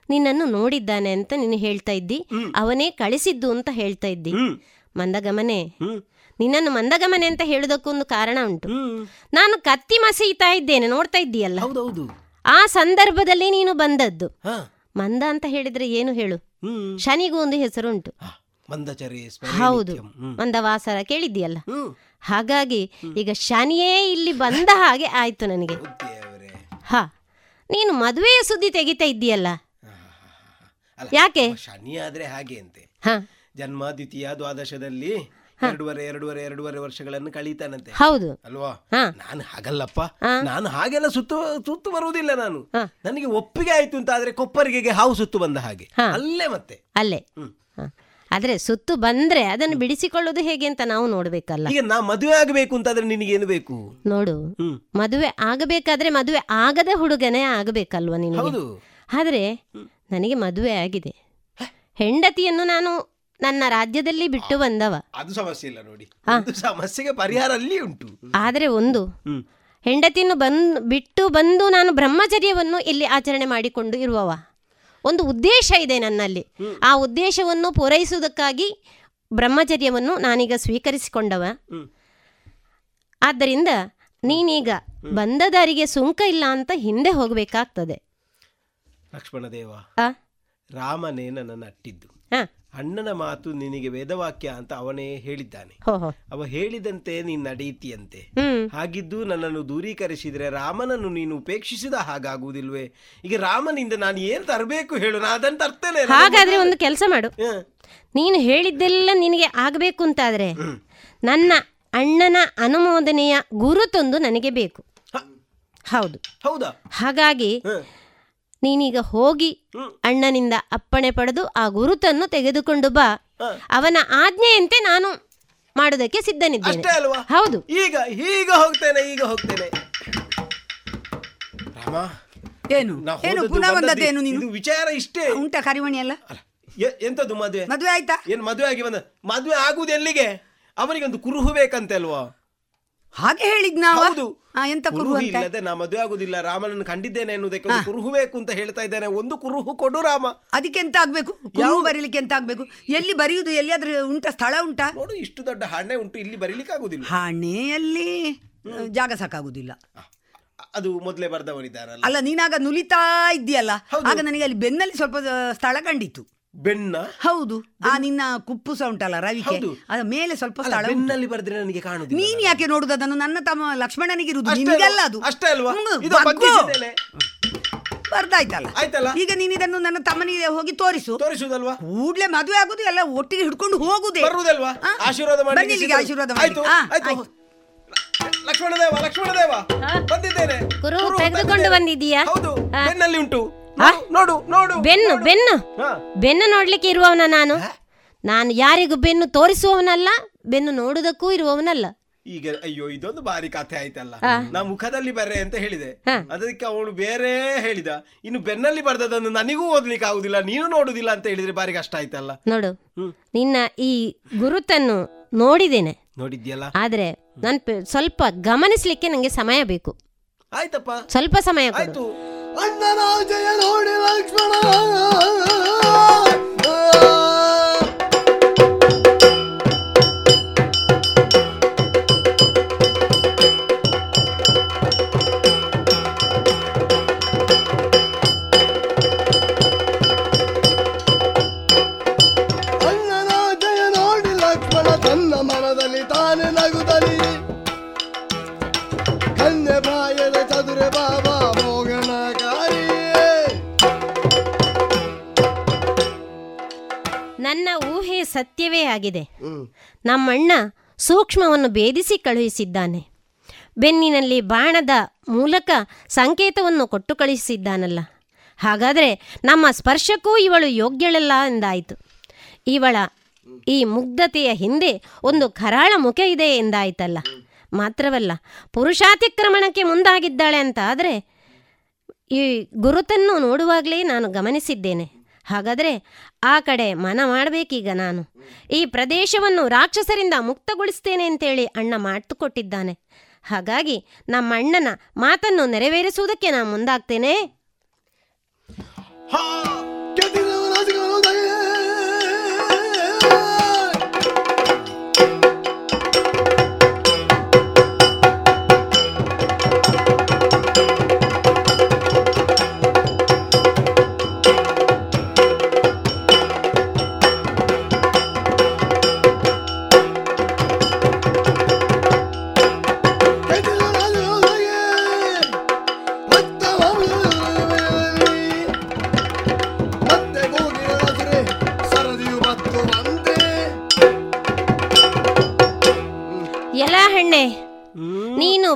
ನಿನ್ನನ್ನು ನೋಡಿದ್ದಾನೆ ಅಂತ ನೀನು ಹೇಳ್ತಾ ಇದ್ದಿ. ಅವನೇ ಕಳಿಸಿದ್ದು ಅಂತ ಹೇಳ್ತಾ ಇದ್ದಿ. ಮಂದಗಮನೆ. ನಿನ್ನನ್ನು ಮಂದಗಮನೆ ಅಂತ ಹೇಳುವುದಕ್ಕೊಂದು ಕಾರಣ ಉಂಟು. ನಾನು ಕತ್ತಿ ಮಸೀತಾ ಇದ್ದೇನೆ ನೋಡ್ತಾ ಇದ್ದೀಯಲ್ಲ? ಆ ಸಂದರ್ಭದಲ್ಲಿ ನೀನು ಬಂದದ್ದು. ಮಂದ ಅಂತ ಹೇಳಿದ್ರೆ ಏನು ಹೇಳು? ಶನಿಗೂ ಒಂದು ಹೆಸರುಂಟು. ಹೌದು. ಮಂದವಾಸರ ಕೇಳಿದ್ದೀಯಲ್ಲ? ಹಾಗಾಗಿ ಈಗ ಶನಿಯೇ ಇಲ್ಲಿ ಬಂದ ಹಾಗೆ ಆಯ್ತು ನನಗೆ. ಹಾ ನೀನು ಮದುವೆಯ ಸುದ್ದಿ ತೆಗಿತಾ ಇದ್ದೀಯಲ್ಲ? ಯಾಕೆ? ಶನಿ ಆದ್ರೆ ಹಾಗೆ ಅಂತೆ ಹಾ. ಜನ್ಮ ದ್ವಿತೀಯ ದ್ವಾದಶದಲ್ಲಿ ಎರಡೂವರೆ ಎರಡೂವರೆ ಎರಡೂವರೆ ವರ್ಷಗಳನ್ನು ಕಳೀತಾನಂತೆ. ಹೌದು. ಅಲ್ವಾ. ನಾನು ಹಾಗಲ್ಲಪ್ಪ. ನಾನು ಹಾಗೆಲ್ಲ ಸುತ್ತು ಸುತ್ತು ಬರುವುದಿಲ್ಲ ನಾನು. ನನಗೆ ಒಪ್ಪಿಗೆ ಆಯ್ತು ಅಂತ ಆದ್ರೆ ಕೊಪ್ಪರಿಗೆ ಹಾವು ಸುತ್ತು ಬಂದ ಹಾಗೆ. ಅಲ್ಲೇ ಮತ್ತೆ. ಅಲ್ಲೇ. ಆದ್ರೆ ಸುತ್ತು ಬಂದ್ರೆ ಅದನ್ನು ಬಿಡಿಸಿಕೊಳ್ಳೋದು ಹೇಗೆ ಅಂತ ನಾವು ನೋಡ್ಬೇಕಲ್ಲ. ಈಗ ನಾ ಮದುವೆ ಆಗಬೇಕು ಅಂತಾದ್ರೆ ಏನು ಬೇಕು? ನೋಡು ಮದುವೆ ಆಗಬೇಕಾದ್ರೆ ಮದುವೆ ಆಗದ ಹುಡುಗನೇ ಆಗಬೇಕಲ್ವಾ ನಿನಗೆ. ಆದ್ರೆ ನನಗೆ ಮದುವೆ ಆಗಿದೆ. ಹೆಂಡತಿಯನ್ನು ನಾನು ನನ್ನ ರಾಜ್ಯದಲ್ಲಿ ಬಿಟ್ಟು ಬಂದವ. ಅದು ಸಮಸ್ಯೆ ಇಲ್ಲ ನೋಡಿ. ಸಮಸ್ಯೆಗೆ ಪರಿಹಾರ ಅಲ್ಲಿ ಉಂಟು. ಆದ್ರೆ ಒಂದು ಹೆಂಡತಿಯನ್ನು ಬಂದು ಬಿಟ್ಟು ಬಂದು ನಾನು ಬ್ರಹ್ಮಚರ್ಯವನ್ನು ಇಲ್ಲಿ ಆಚರಣೆ ಮಾಡಿಕೊಂಡು ಇರುವವ. ಒಂದು ಉದ್ದೇಶ ಇದೆ ನನ್ನಲ್ಲಿ. ಆ ಉದ್ದೇಶವನ್ನು ಪೂರೈಸುವುದಕ್ಕಾಗಿ ಬ್ರಹ್ಮಚರ್ಯವನ್ನು ನಾನೀಗ ಸ್ವೀಕರಿಸಿಕೊಂಡವ. ಆದ್ದರಿಂದ ನೀನೀಗ ಬಂದ ದಾರಿಗೆ ಸುಂಕ ಇಲ್ಲ ಅಂತ ಹಿಂದೆ ಹೋಗಬೇಕಾಗ್ತದೆ. ಲಕ್ಷ್ಮಣ ದೇವ? ರಾಮನೇ ನನ್ನನ್ನು ಅಟ್ಟಿದ್ದು. ಅಣ್ಣನ ಮಾತು ನಿನಗೆ ವೇದವಾಕ್ಯ ಅಂತ ಅವನೇ ಹೇಳಿದ್ದಾನೆ. ಅವ ಹೇಳಿದಂತೆ ನೀನ್ ನಡೆಯುತ್ತೀಯಂತೆ. ಹಾಗಿದ್ದು ನನ್ನನ್ನು ದೂರೀಕರಿಸಿದ್ರೆ ರಾಮನನ್ನು ನೀನು ಉಪೇಕ್ಷಿಸಿದ ಹಾಗಾಗುವುದಿಲ್ವೇ? ಈಗ ರಾಮನಿಂದ ನಾನು ಏನ್ ತರಬೇಕು ಹೇಳು ನಾ ಅದನ್ನು ತರ್ತೇನೆ. ಹಾಗಾದ್ರೆ ಒಂದು ಕೆಲಸ ಮಾಡು. ನೀನು ಹೇಳಿದ್ದೆಲ್ಲ ನಿನಗೆ ಆಗಬೇಕು ಅಂತಾದ್ರೆ ನನ್ನ ಅಣ್ಣನ ಅನುಮೋದನೆಯ ಗುರುತೊಂದು ನನಗೆ ಬೇಕು. ಹೌದು. ಹೌದಾ? ಹಾಗಾಗಿ ನೀನೀಗ ಹೋಗಿ ಅಣ್ಣನಿಂದ ಅಪ್ಪಣೆ ಪಡೆದು ಆ ಗುರುತನ್ನು ತೆಗೆದುಕೊಂಡು ಬಾ. ಅವನ ಆಜ್ಞೆಯಂತೆ ನಾನು ಮಾಡುವುದಕ್ಕೆ ಸಿದ್ಧನಿದ್ದೇನೆ. ಅಷ್ಟೇ ಅಲ್ವಾ? ಹೌದು. ಈಗ ಈಗ ಹೋಗ್ತೇನೆ ಈಗ ಹೋಗ್ತೇನೆ. ರಾಮ ಏನು? ಏನು? ಪುನಃ ಬಂದದ್ದು? ಬಂದದ್ದೇನು ನೀನು? ವಿಚಾರ ಇಷ್ಟೇ. ಉಂಟ ಕರಿಮಣಿ ಎಲ್ಲ ಎ- ಎಂತದ್ದು ಮದುವೆ? ಮದುವೆ ಆಯ್ತಾ? ಏನು ಮದುವೆ ಆಗಿ ಬಂದ? ಮದುವೆ ಆಗುವುದು ಎಲ್ಲಿಗೆ? ಅವನಿಗೊಂದು ಕುರುಹು ಬೇಕಂತೆ ಅಲ್ವಾ? ಹಾಗೆ ಹೇಳಿದ್ ನಾವು? ಹೌದು. ಎಂತ ಕುರುಹು ಇಲ್ಲದೆ ನಾ ಮದುವೆ ಆಗುದಿಲ್ಲ ರಾಮನನ್ನು ಕಂಡಿದ್ದೇನೆ ಎನ್ನುವುದಕ್ಕೆ ಒಂದು ಕುರುಹು ಬೇಕು ಅಂತ ಹೇಳ್ತಾ ಇದ್ದೇನೆ. ಒಂದು ಕುರುಹು ಕೊಡು ರಾಮ. ಅದಕ್ಕೆ ಎಂತ ಆಗ್ಬೇಕು? ಯಾವ ಬರೀಲಿಕ್ಕೆ ಎಂತ ಆಗ್ಬೇಕು? ಎಲ್ಲಿ ಬರೆಯುವುದು ಎಲ್ಲಿಯಾದ್ರೂ ಉಂಟ? ಸ್ಥಳ ಉಂಟಾ? ನೋಡು ಇಷ್ಟು ದೊಡ್ಡ ಹಣೆ ಉಂಟು ಇಲ್ಲಿ ಬರೀಲಿಕ್ಕೆ ಆಗುದಿಲ್ಲ. ಹಣೆಯಲ್ಲಿ ಜಾಗ ಸಾಕಾಗುದಿಲ್ಲ. ಅದು ಮೊದಲೇ ಬರ್ದವರಿದ್ದಾರೆ ಅಲ್ಲ ನೀನಾಗ ನುಲಿತಾ ಇದ್ದೀಯಲ್ಲ? ಆಗ ನನಗೆ ಅಲ್ಲಿ ಬೆನ್ನಲ್ಲಿ ಸ್ವಲ್ಪ ಸ್ಥಳ ಕಂಡಿತು. ಬೆನ್ನ? ಹೌದು. ಆ ನಿನ್ನ ಕುಪ್ಪುಸ ಉಂಟಲ್ಲ ರವಿಕೆ. ಅದ ಮೇಲೆ ಸ್ವಲ್ಪ ಸ್ಥಳ ಬೆನ್ನಲ್ಲಿ ಬರೆದ್ರೆ ನನಗೆ ಕಾಣುದು ನೀನ್ ಯಾಕೆ ನೋಡುದು ಅದನ್ನು? ನನ್ನ ತಮ್ಮ ಲಕ್ಷ್ಮಣನಿಗಿರುವುದು ಅಷ್ಟೇ ನಿಮಗೆಲ್ಲ ಅದು ಅಷ್ಟೇ ಅಲ್ವಾ. ಬರ್ದಾಯ್ತಲ್ಲ. ಆಯ್ತಲ್ಲ? ಈಗ ನೀನ್ ಇದನ್ನು ನನ್ನ ತಮ್ಮನಿಗೆ ಹೋಗಿ ತೋರಿಸು. ತೋರಿಸುದಲ್ವಾ? ಕೂಡ್ಲೆ ಮದುವೆ ಆಗುದು ಎಲ್ಲ ಒಟ್ಟಿಗೆ ಹಿಡ್ಕೊಂಡು ಹೋಗುದೇ. ಬರುವುದಲ್ವಾ ಆ? ಆಶೀರ್ವಾದ ಮಾಡಿ ಆಶೀರ್ವಾದ ಮಾಡಿ. ಆಯ್ತು? ಆಯ್ತು. ಲಕ್ಷ್ಮಣ ದೇವ ಲಕ್ಷ್ಮಣ ದೇವ ಬಂದಿದ್ದೇನೆ. ಕುರು ತೆಗೆದುಕೊಂಡು ಬಂದಿದ್ದೀಯಾ? ಹೌದು ಬೆನ್ನಲ್ಲಿ ಉಂಟು. ನೋಡು, ನೋಡು ಬೆನ್ನು ಬೆನ್ನು. ಬೆನ್ನು ನೋಡ್ಲಿಕ್ಕೆ ಇರುವವನ ನಾನು? ನಾನು ಯಾರಿಗೂ ಬೆನ್ನು ತೋರಿಸುವವನಲ್ಲ ಬೆನ್ನು ನೋಡುವುದಕ್ಕೂ ಇರುವವನಲ್ಲ. ಈಗ ಅಯ್ಯೋ ಇದೊಂದು ಬಾರಿ ಕಥೆ ಆಯ್ತಲ್ಲ. ನಾ ಮುಖದಲ್ಲಿ ಬರ್ರೆ ಅಂತ ಹೇಳಿದೆ. ಅದಕ್ಕೆ ಅವಳು ಬೇರೆ ಹೇಳಿದ. ಇನ್ನು ಬೆನ್ನಲ್ಲಿ ಬರ್ದದನ್ನು ನನಗೂ ಓದ್ಲಿಕ್ಕೆ ಆಗುದಿಲ್ಲ ನೀನು ನೋಡುದಿಲ್ಲ ಅಂತ ಹೇಳಿದ್ರೆ ಬಾರಿ ಕಷ್ಟ ಆಯ್ತಲ್ಲ. ನೋಡು ನಿನ್ನ ಈ ಗುರುತನ್ನು ನೋಡಿದ್ದೇನೆ. ನೋಡಿದ್ಯಲ್ಲ? ಆದ್ರೆ ನಾನು ಸ್ವಲ್ಪ ಗಮನಿಸ್ಲಿಕ್ಕೆ ನಂಗೆ ಸಮಯ ಬೇಕು. ಆಯ್ತಪ್ಪ. ಸ್ವಲ್ಪ ಸಮಯ ಆಯ್ತು. ಅಣ್ಣನ ಜಯ ನೋಡಿ ಲಕ್ಷ್ಮಣ. ಸತ್ಯವೇ ಆಗಿದೆ. ನಮ್ಮಣ್ಣ ಸೂಕ್ಷ್ಮವನ್ನು ಭೇದಿಸಿ ಕಳುಹಿಸಿದ್ದಾನೆ. ಬೆನ್ನಿನಲ್ಲಿ ಬಾಣದ ಮೂಲಕ ಸಂಕೇತವನ್ನು ಕೊಟ್ಟು ಕಳುಹಿಸಿದ್ದಾನಲ್ಲ. ಹಾಗಾದರೆ ನಮ್ಮ ಸ್ಪರ್ಶಕ್ಕೂ ಇವಳು ಯೋಗ್ಯಳಲ್ಲ ಎಂದಾಯಿತು. ಇವಳ ಈ ಮುಗ್ಧತೆಯ ಹಿಂದೆ ಒಂದು ಕರಾಳ ಮುಖ ಇದೆ ಎಂದಾಯ್ತಲ್ಲ. ಮಾತ್ರವಲ್ಲ ಪುರುಷಾತಿಕ್ರಮಣಕ್ಕೆ ಮುಂದಾಗಿದ್ದಾಳೆ ಅಂತ ಆದರೆ ಈ ಗುರುತನ್ನು ನೋಡುವಾಗಲೇ ನಾನು ಗಮನಿಸಿದ್ದೇನೆ. ಹಾಗಾದರೆ ಆ ಕಡೆ ಮನ ಮಾಡಬೇಕೀಗ ನಾನು. ಈ ಪ್ರದೇಶವನ್ನು ರಾಕ್ಷಸರಿಂದ ಮುಕ್ತಗೊಳಿಸ್ತೇನೆ ಅಂತೇಳಿ ಅಣ್ಣ ಮಾತು ಕೊಟ್ಟಿದ್ದಾನೆ ಹಾಗಾಗಿ ನಮ್ಮ ಅಣ್ಣನ ಮಾತನ್ನು ನೆರವೇರಿಸುವುದಕ್ಕೆ ನಾನು ಮುಂದಾಗ್ತೇನೆ.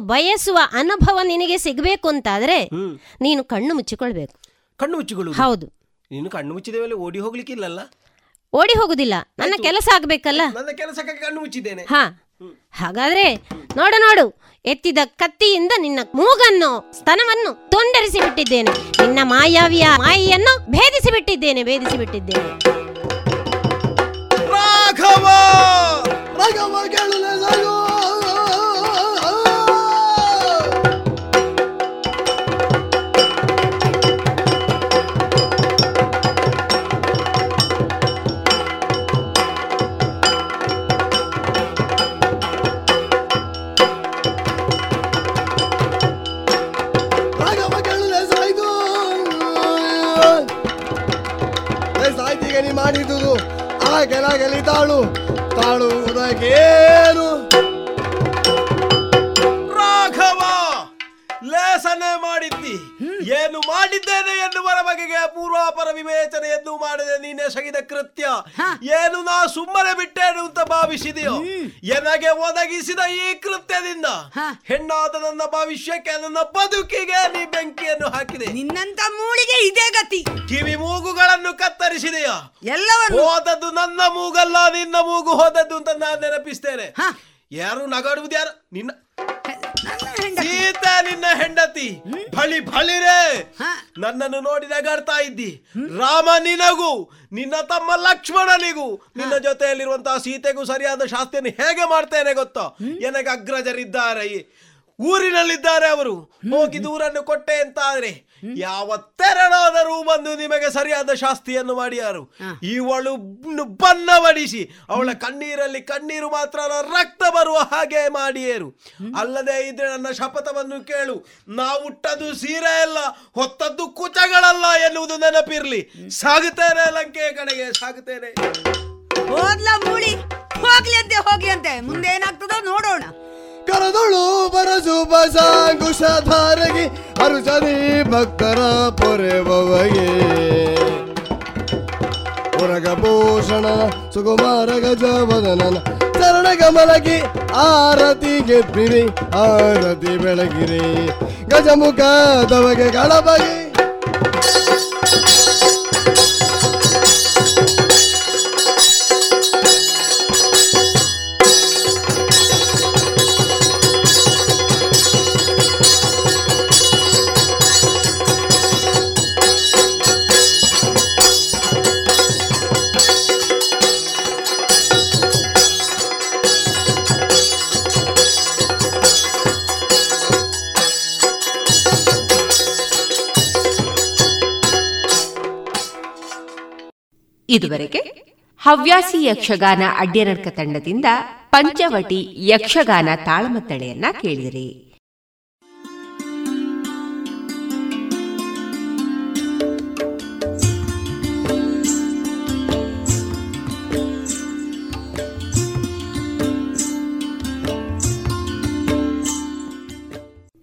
ಬಯಸುವ ಅನುಭವ ನಿನಗೆ ಸಿಗಬೇಕು ಅಂತಾದ್ರೆ ನೀನು ಕಣ್ಣು ಮುಚ್ಚಿಕೊಳ್ಬೇಕು. ಕಣ್ಣು ಮುಚ್ಚಿಕೊಳ್ಳು ಹೌದು. ನೀನು ಕಣ್ಣು ಮುಚ್ಚಿದ ಮೇಲೆ ಓಡಿ ಹೋಗ್ಲಿಕ್ಕಿಲ್ಲಲ್ಲ ಓಡಿ ಹೋಗುದಿಲ್ಲ. ನನ್ನ ಕೆಲಸ ಆಗ್ಬೇಕಲ್ಲ? ನನ್ನ ಕೆಲಸಕ್ಕೆ ಕಣ್ಣು ಮುಚ್ಚಿದ್ದೇನೆ. ಹಾ. ಹಾಗಾದ್ರೆ ನೋಡು ನೋಡು ಎತ್ತಿದ ಕತ್ತಿಯಿಂದ ನಿನ್ನ ಮೂಗನ್ನು ಸ್ತನವನ್ನು ತೊಂದರಿಸಿ ಬಿಟ್ಟಿದ್ದೇನೆ. ನಿನ್ನ ಮಾಯಾವಿಯ ಮಾಯಿಯನ್ನು ಭೇದಿಸಿ ಬಿಟ್ಟಿದ್ದೇನೆ ಭೇದಿಸಿ ಬಿಟ್ಟಿದ್ದೇನೆ. ರಾಘವ! ರಾಘವ ಕೇಳಲೆ ಸಾಗು ರಾಘವ! ಆಗಲಾಗಲಿ ತಾಳು ತಾಳುವುದಕ್ಕೇನು ರಾಘವ ಲೇಸನೆ ಮಾಡಿದ್ದಿ. ಏನು ಮಾಡಿದ್ದೇನೆ ಎನ್ನುವರ ಬಗೆಗೆ ಪೂರ್ವಾಪರ ವಿವೇಚನೆಯನ್ನು ಮಾಡಿದೆ ನೀನೆ ಸಗಿದ ಕೃತ್ಯ. ಏನು ನಾ ಸುಮ್ಮನೆ ಬಿಟ್ಟೇನು ಅಂತ ಭಾವಿಸಿದೆಯೋ? ಎನಗೆ ಒದಗಿಸಿದ ಈ ಕೃತ್ಯದಿಂದ ಹೆಣ್ಣಾದ ನನ್ನ ಭವಿಷ್ಯಕ್ಕೆ ನನ್ನ ಬದುಕಿಗೆ ನೀ ಬೆಂಕಿಯನ್ನು ಹಾಕಿದೆ. ನಿನ್ನಂತ ಮೂಳಿಗೆ ಇದೇ ಗತಿ. ಕಿವಿ ಮೂಗುಗಳನ್ನು ಕತ್ತರಿಸಿದೆಯಾ? ಎಲ್ಲವನ್ನು. ಹೋದದ್ದು ನನ್ನ ಮೂಗಲ್ಲ ನಿನ್ನ ಮೂಗು ಹೋದದ್ದು ಅಂತ ನಾನು ನೆನಪಿಸ್ತೇನೆ. ಯಾರು ನಗಾಡುವುದು ಯಾರು? ನಿನ್ನ ಸೀತೆ ನಿನ್ನ ಹೆಂಡತಿ. ಬಳಿ ಬಳಿರೇ ನನ್ನನ್ನು ನೋಡಿ ನಗಾಡ್ತಾ ಇದ್ದಿ ರಾಮ ನಿನಗೂ ನಿನ್ನ ತಮ್ಮ ಲಕ್ಷ್ಮಣನಿಗೂ ನಿನ್ನ ಜೊತೆಯಲ್ಲಿರುವಂತಹ ಸೀತೆಗೂ ಸರಿಯಾದ ಶಾಸ್ತಿಯನ್ನು ಹೇಗೆ ಮಾಡ್ತೇನೆ ಗೊತ್ತೋ? ನನಗೆ ಅಗ್ರಜರಿದ್ದಾರೆ. ಊರಿನಲ್ಲಿದ್ದಾರೆ ಅವರು. ಹೋಗಿ ದೂರನ್ನು ಕೊಟ್ಟೆ ಅಂತ ಆದ್ರೆ ಯಾವ ತೆರನಾದರೂ ಬಂದು ನಿಮಗೆ ಸರಿಯಾದ ಶಾಸ್ತಿಯನ್ನು ಮಾಡಿಯಾರು. ಇವಳು ಬನ್ನ ಬಡಿಸಿ ಅವಳ ಕಣ್ಣೀರಲ್ಲಿ ಕಣ್ಣೀರು ಮಾತ್ರ ರಕ್ತ ಬರುವ ಹಾಗೆ ಮಾಡಿಯೇರು. ಅಲ್ಲದೆ ಇದ್ರೆ ನನ್ನ ಶಪಥವನ್ನು ಕೇಳು. ನಾ ಹುಟ್ಟದು ಸೀರೆ ಅಲ್ಲ ಹೊತ್ತದ್ದು ಕುಚಗಳಲ್ಲ ಎನ್ನುವುದು ನೆನಪಿರ್ಲಿ. ಸಾಗುತ್ತೇನೆ ಲಂಕೆ ಕಡೆಗೆ ಸಾಗುತ್ತೇನೆ. ಹೋಗ್ಲಿ ಅಂತೆ ಹೋಗ್ಲಿ ಅಂತೆ. ಮುಂದೆ ಏನಾಗ್ತದೋ ನೋಡೋಣ. ಕರದೊಳು ಬರಸು ಬಸಾಂಗುಷಧಾರಗಿ ಅರುಚರಿ ಭಕ್ತರ ಪೊರೆಬವಗೆ ಪುರಗಭೂಷಣ ಸುಕುಮಾರ ಗಜವದನನ ಚರಣ ಗಮಲಗಿ ಆರತಿ ಗೆದ್ದಿರಿ ಆರತಿ ಬೆಳಗಿರಿ. ಗಜಮುಖ ದವಗೆ ಗಳಬಗಿ. ಇದುವರೆಗೆ ಹವ್ಯಾಸಿ ಯಕ್ಷಗಾನ ಅಡ್ಡ್ಯನರ್ಕ ತಂಡದಿಂದ ಪಂಚವಟಿ ಯಕ್ಷಗಾನ ತಾಳಮತ್ತಳೆಯನ್ನ ಕೇಳಿದಿರಿ.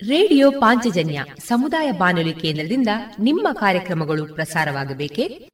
ರೇಡಿಯೋ ಪಾಂಚಜನ್ಯ ಸಮುದಾಯ ಬಾನುಲಿ ಕೇಂದ್ರದಿಂದ ನಿಮ್ಮ ಕಾರ್ಯಕ್ರಮಗಳು ಪ್ರಸಾರವಾಗಬೇಕೆ?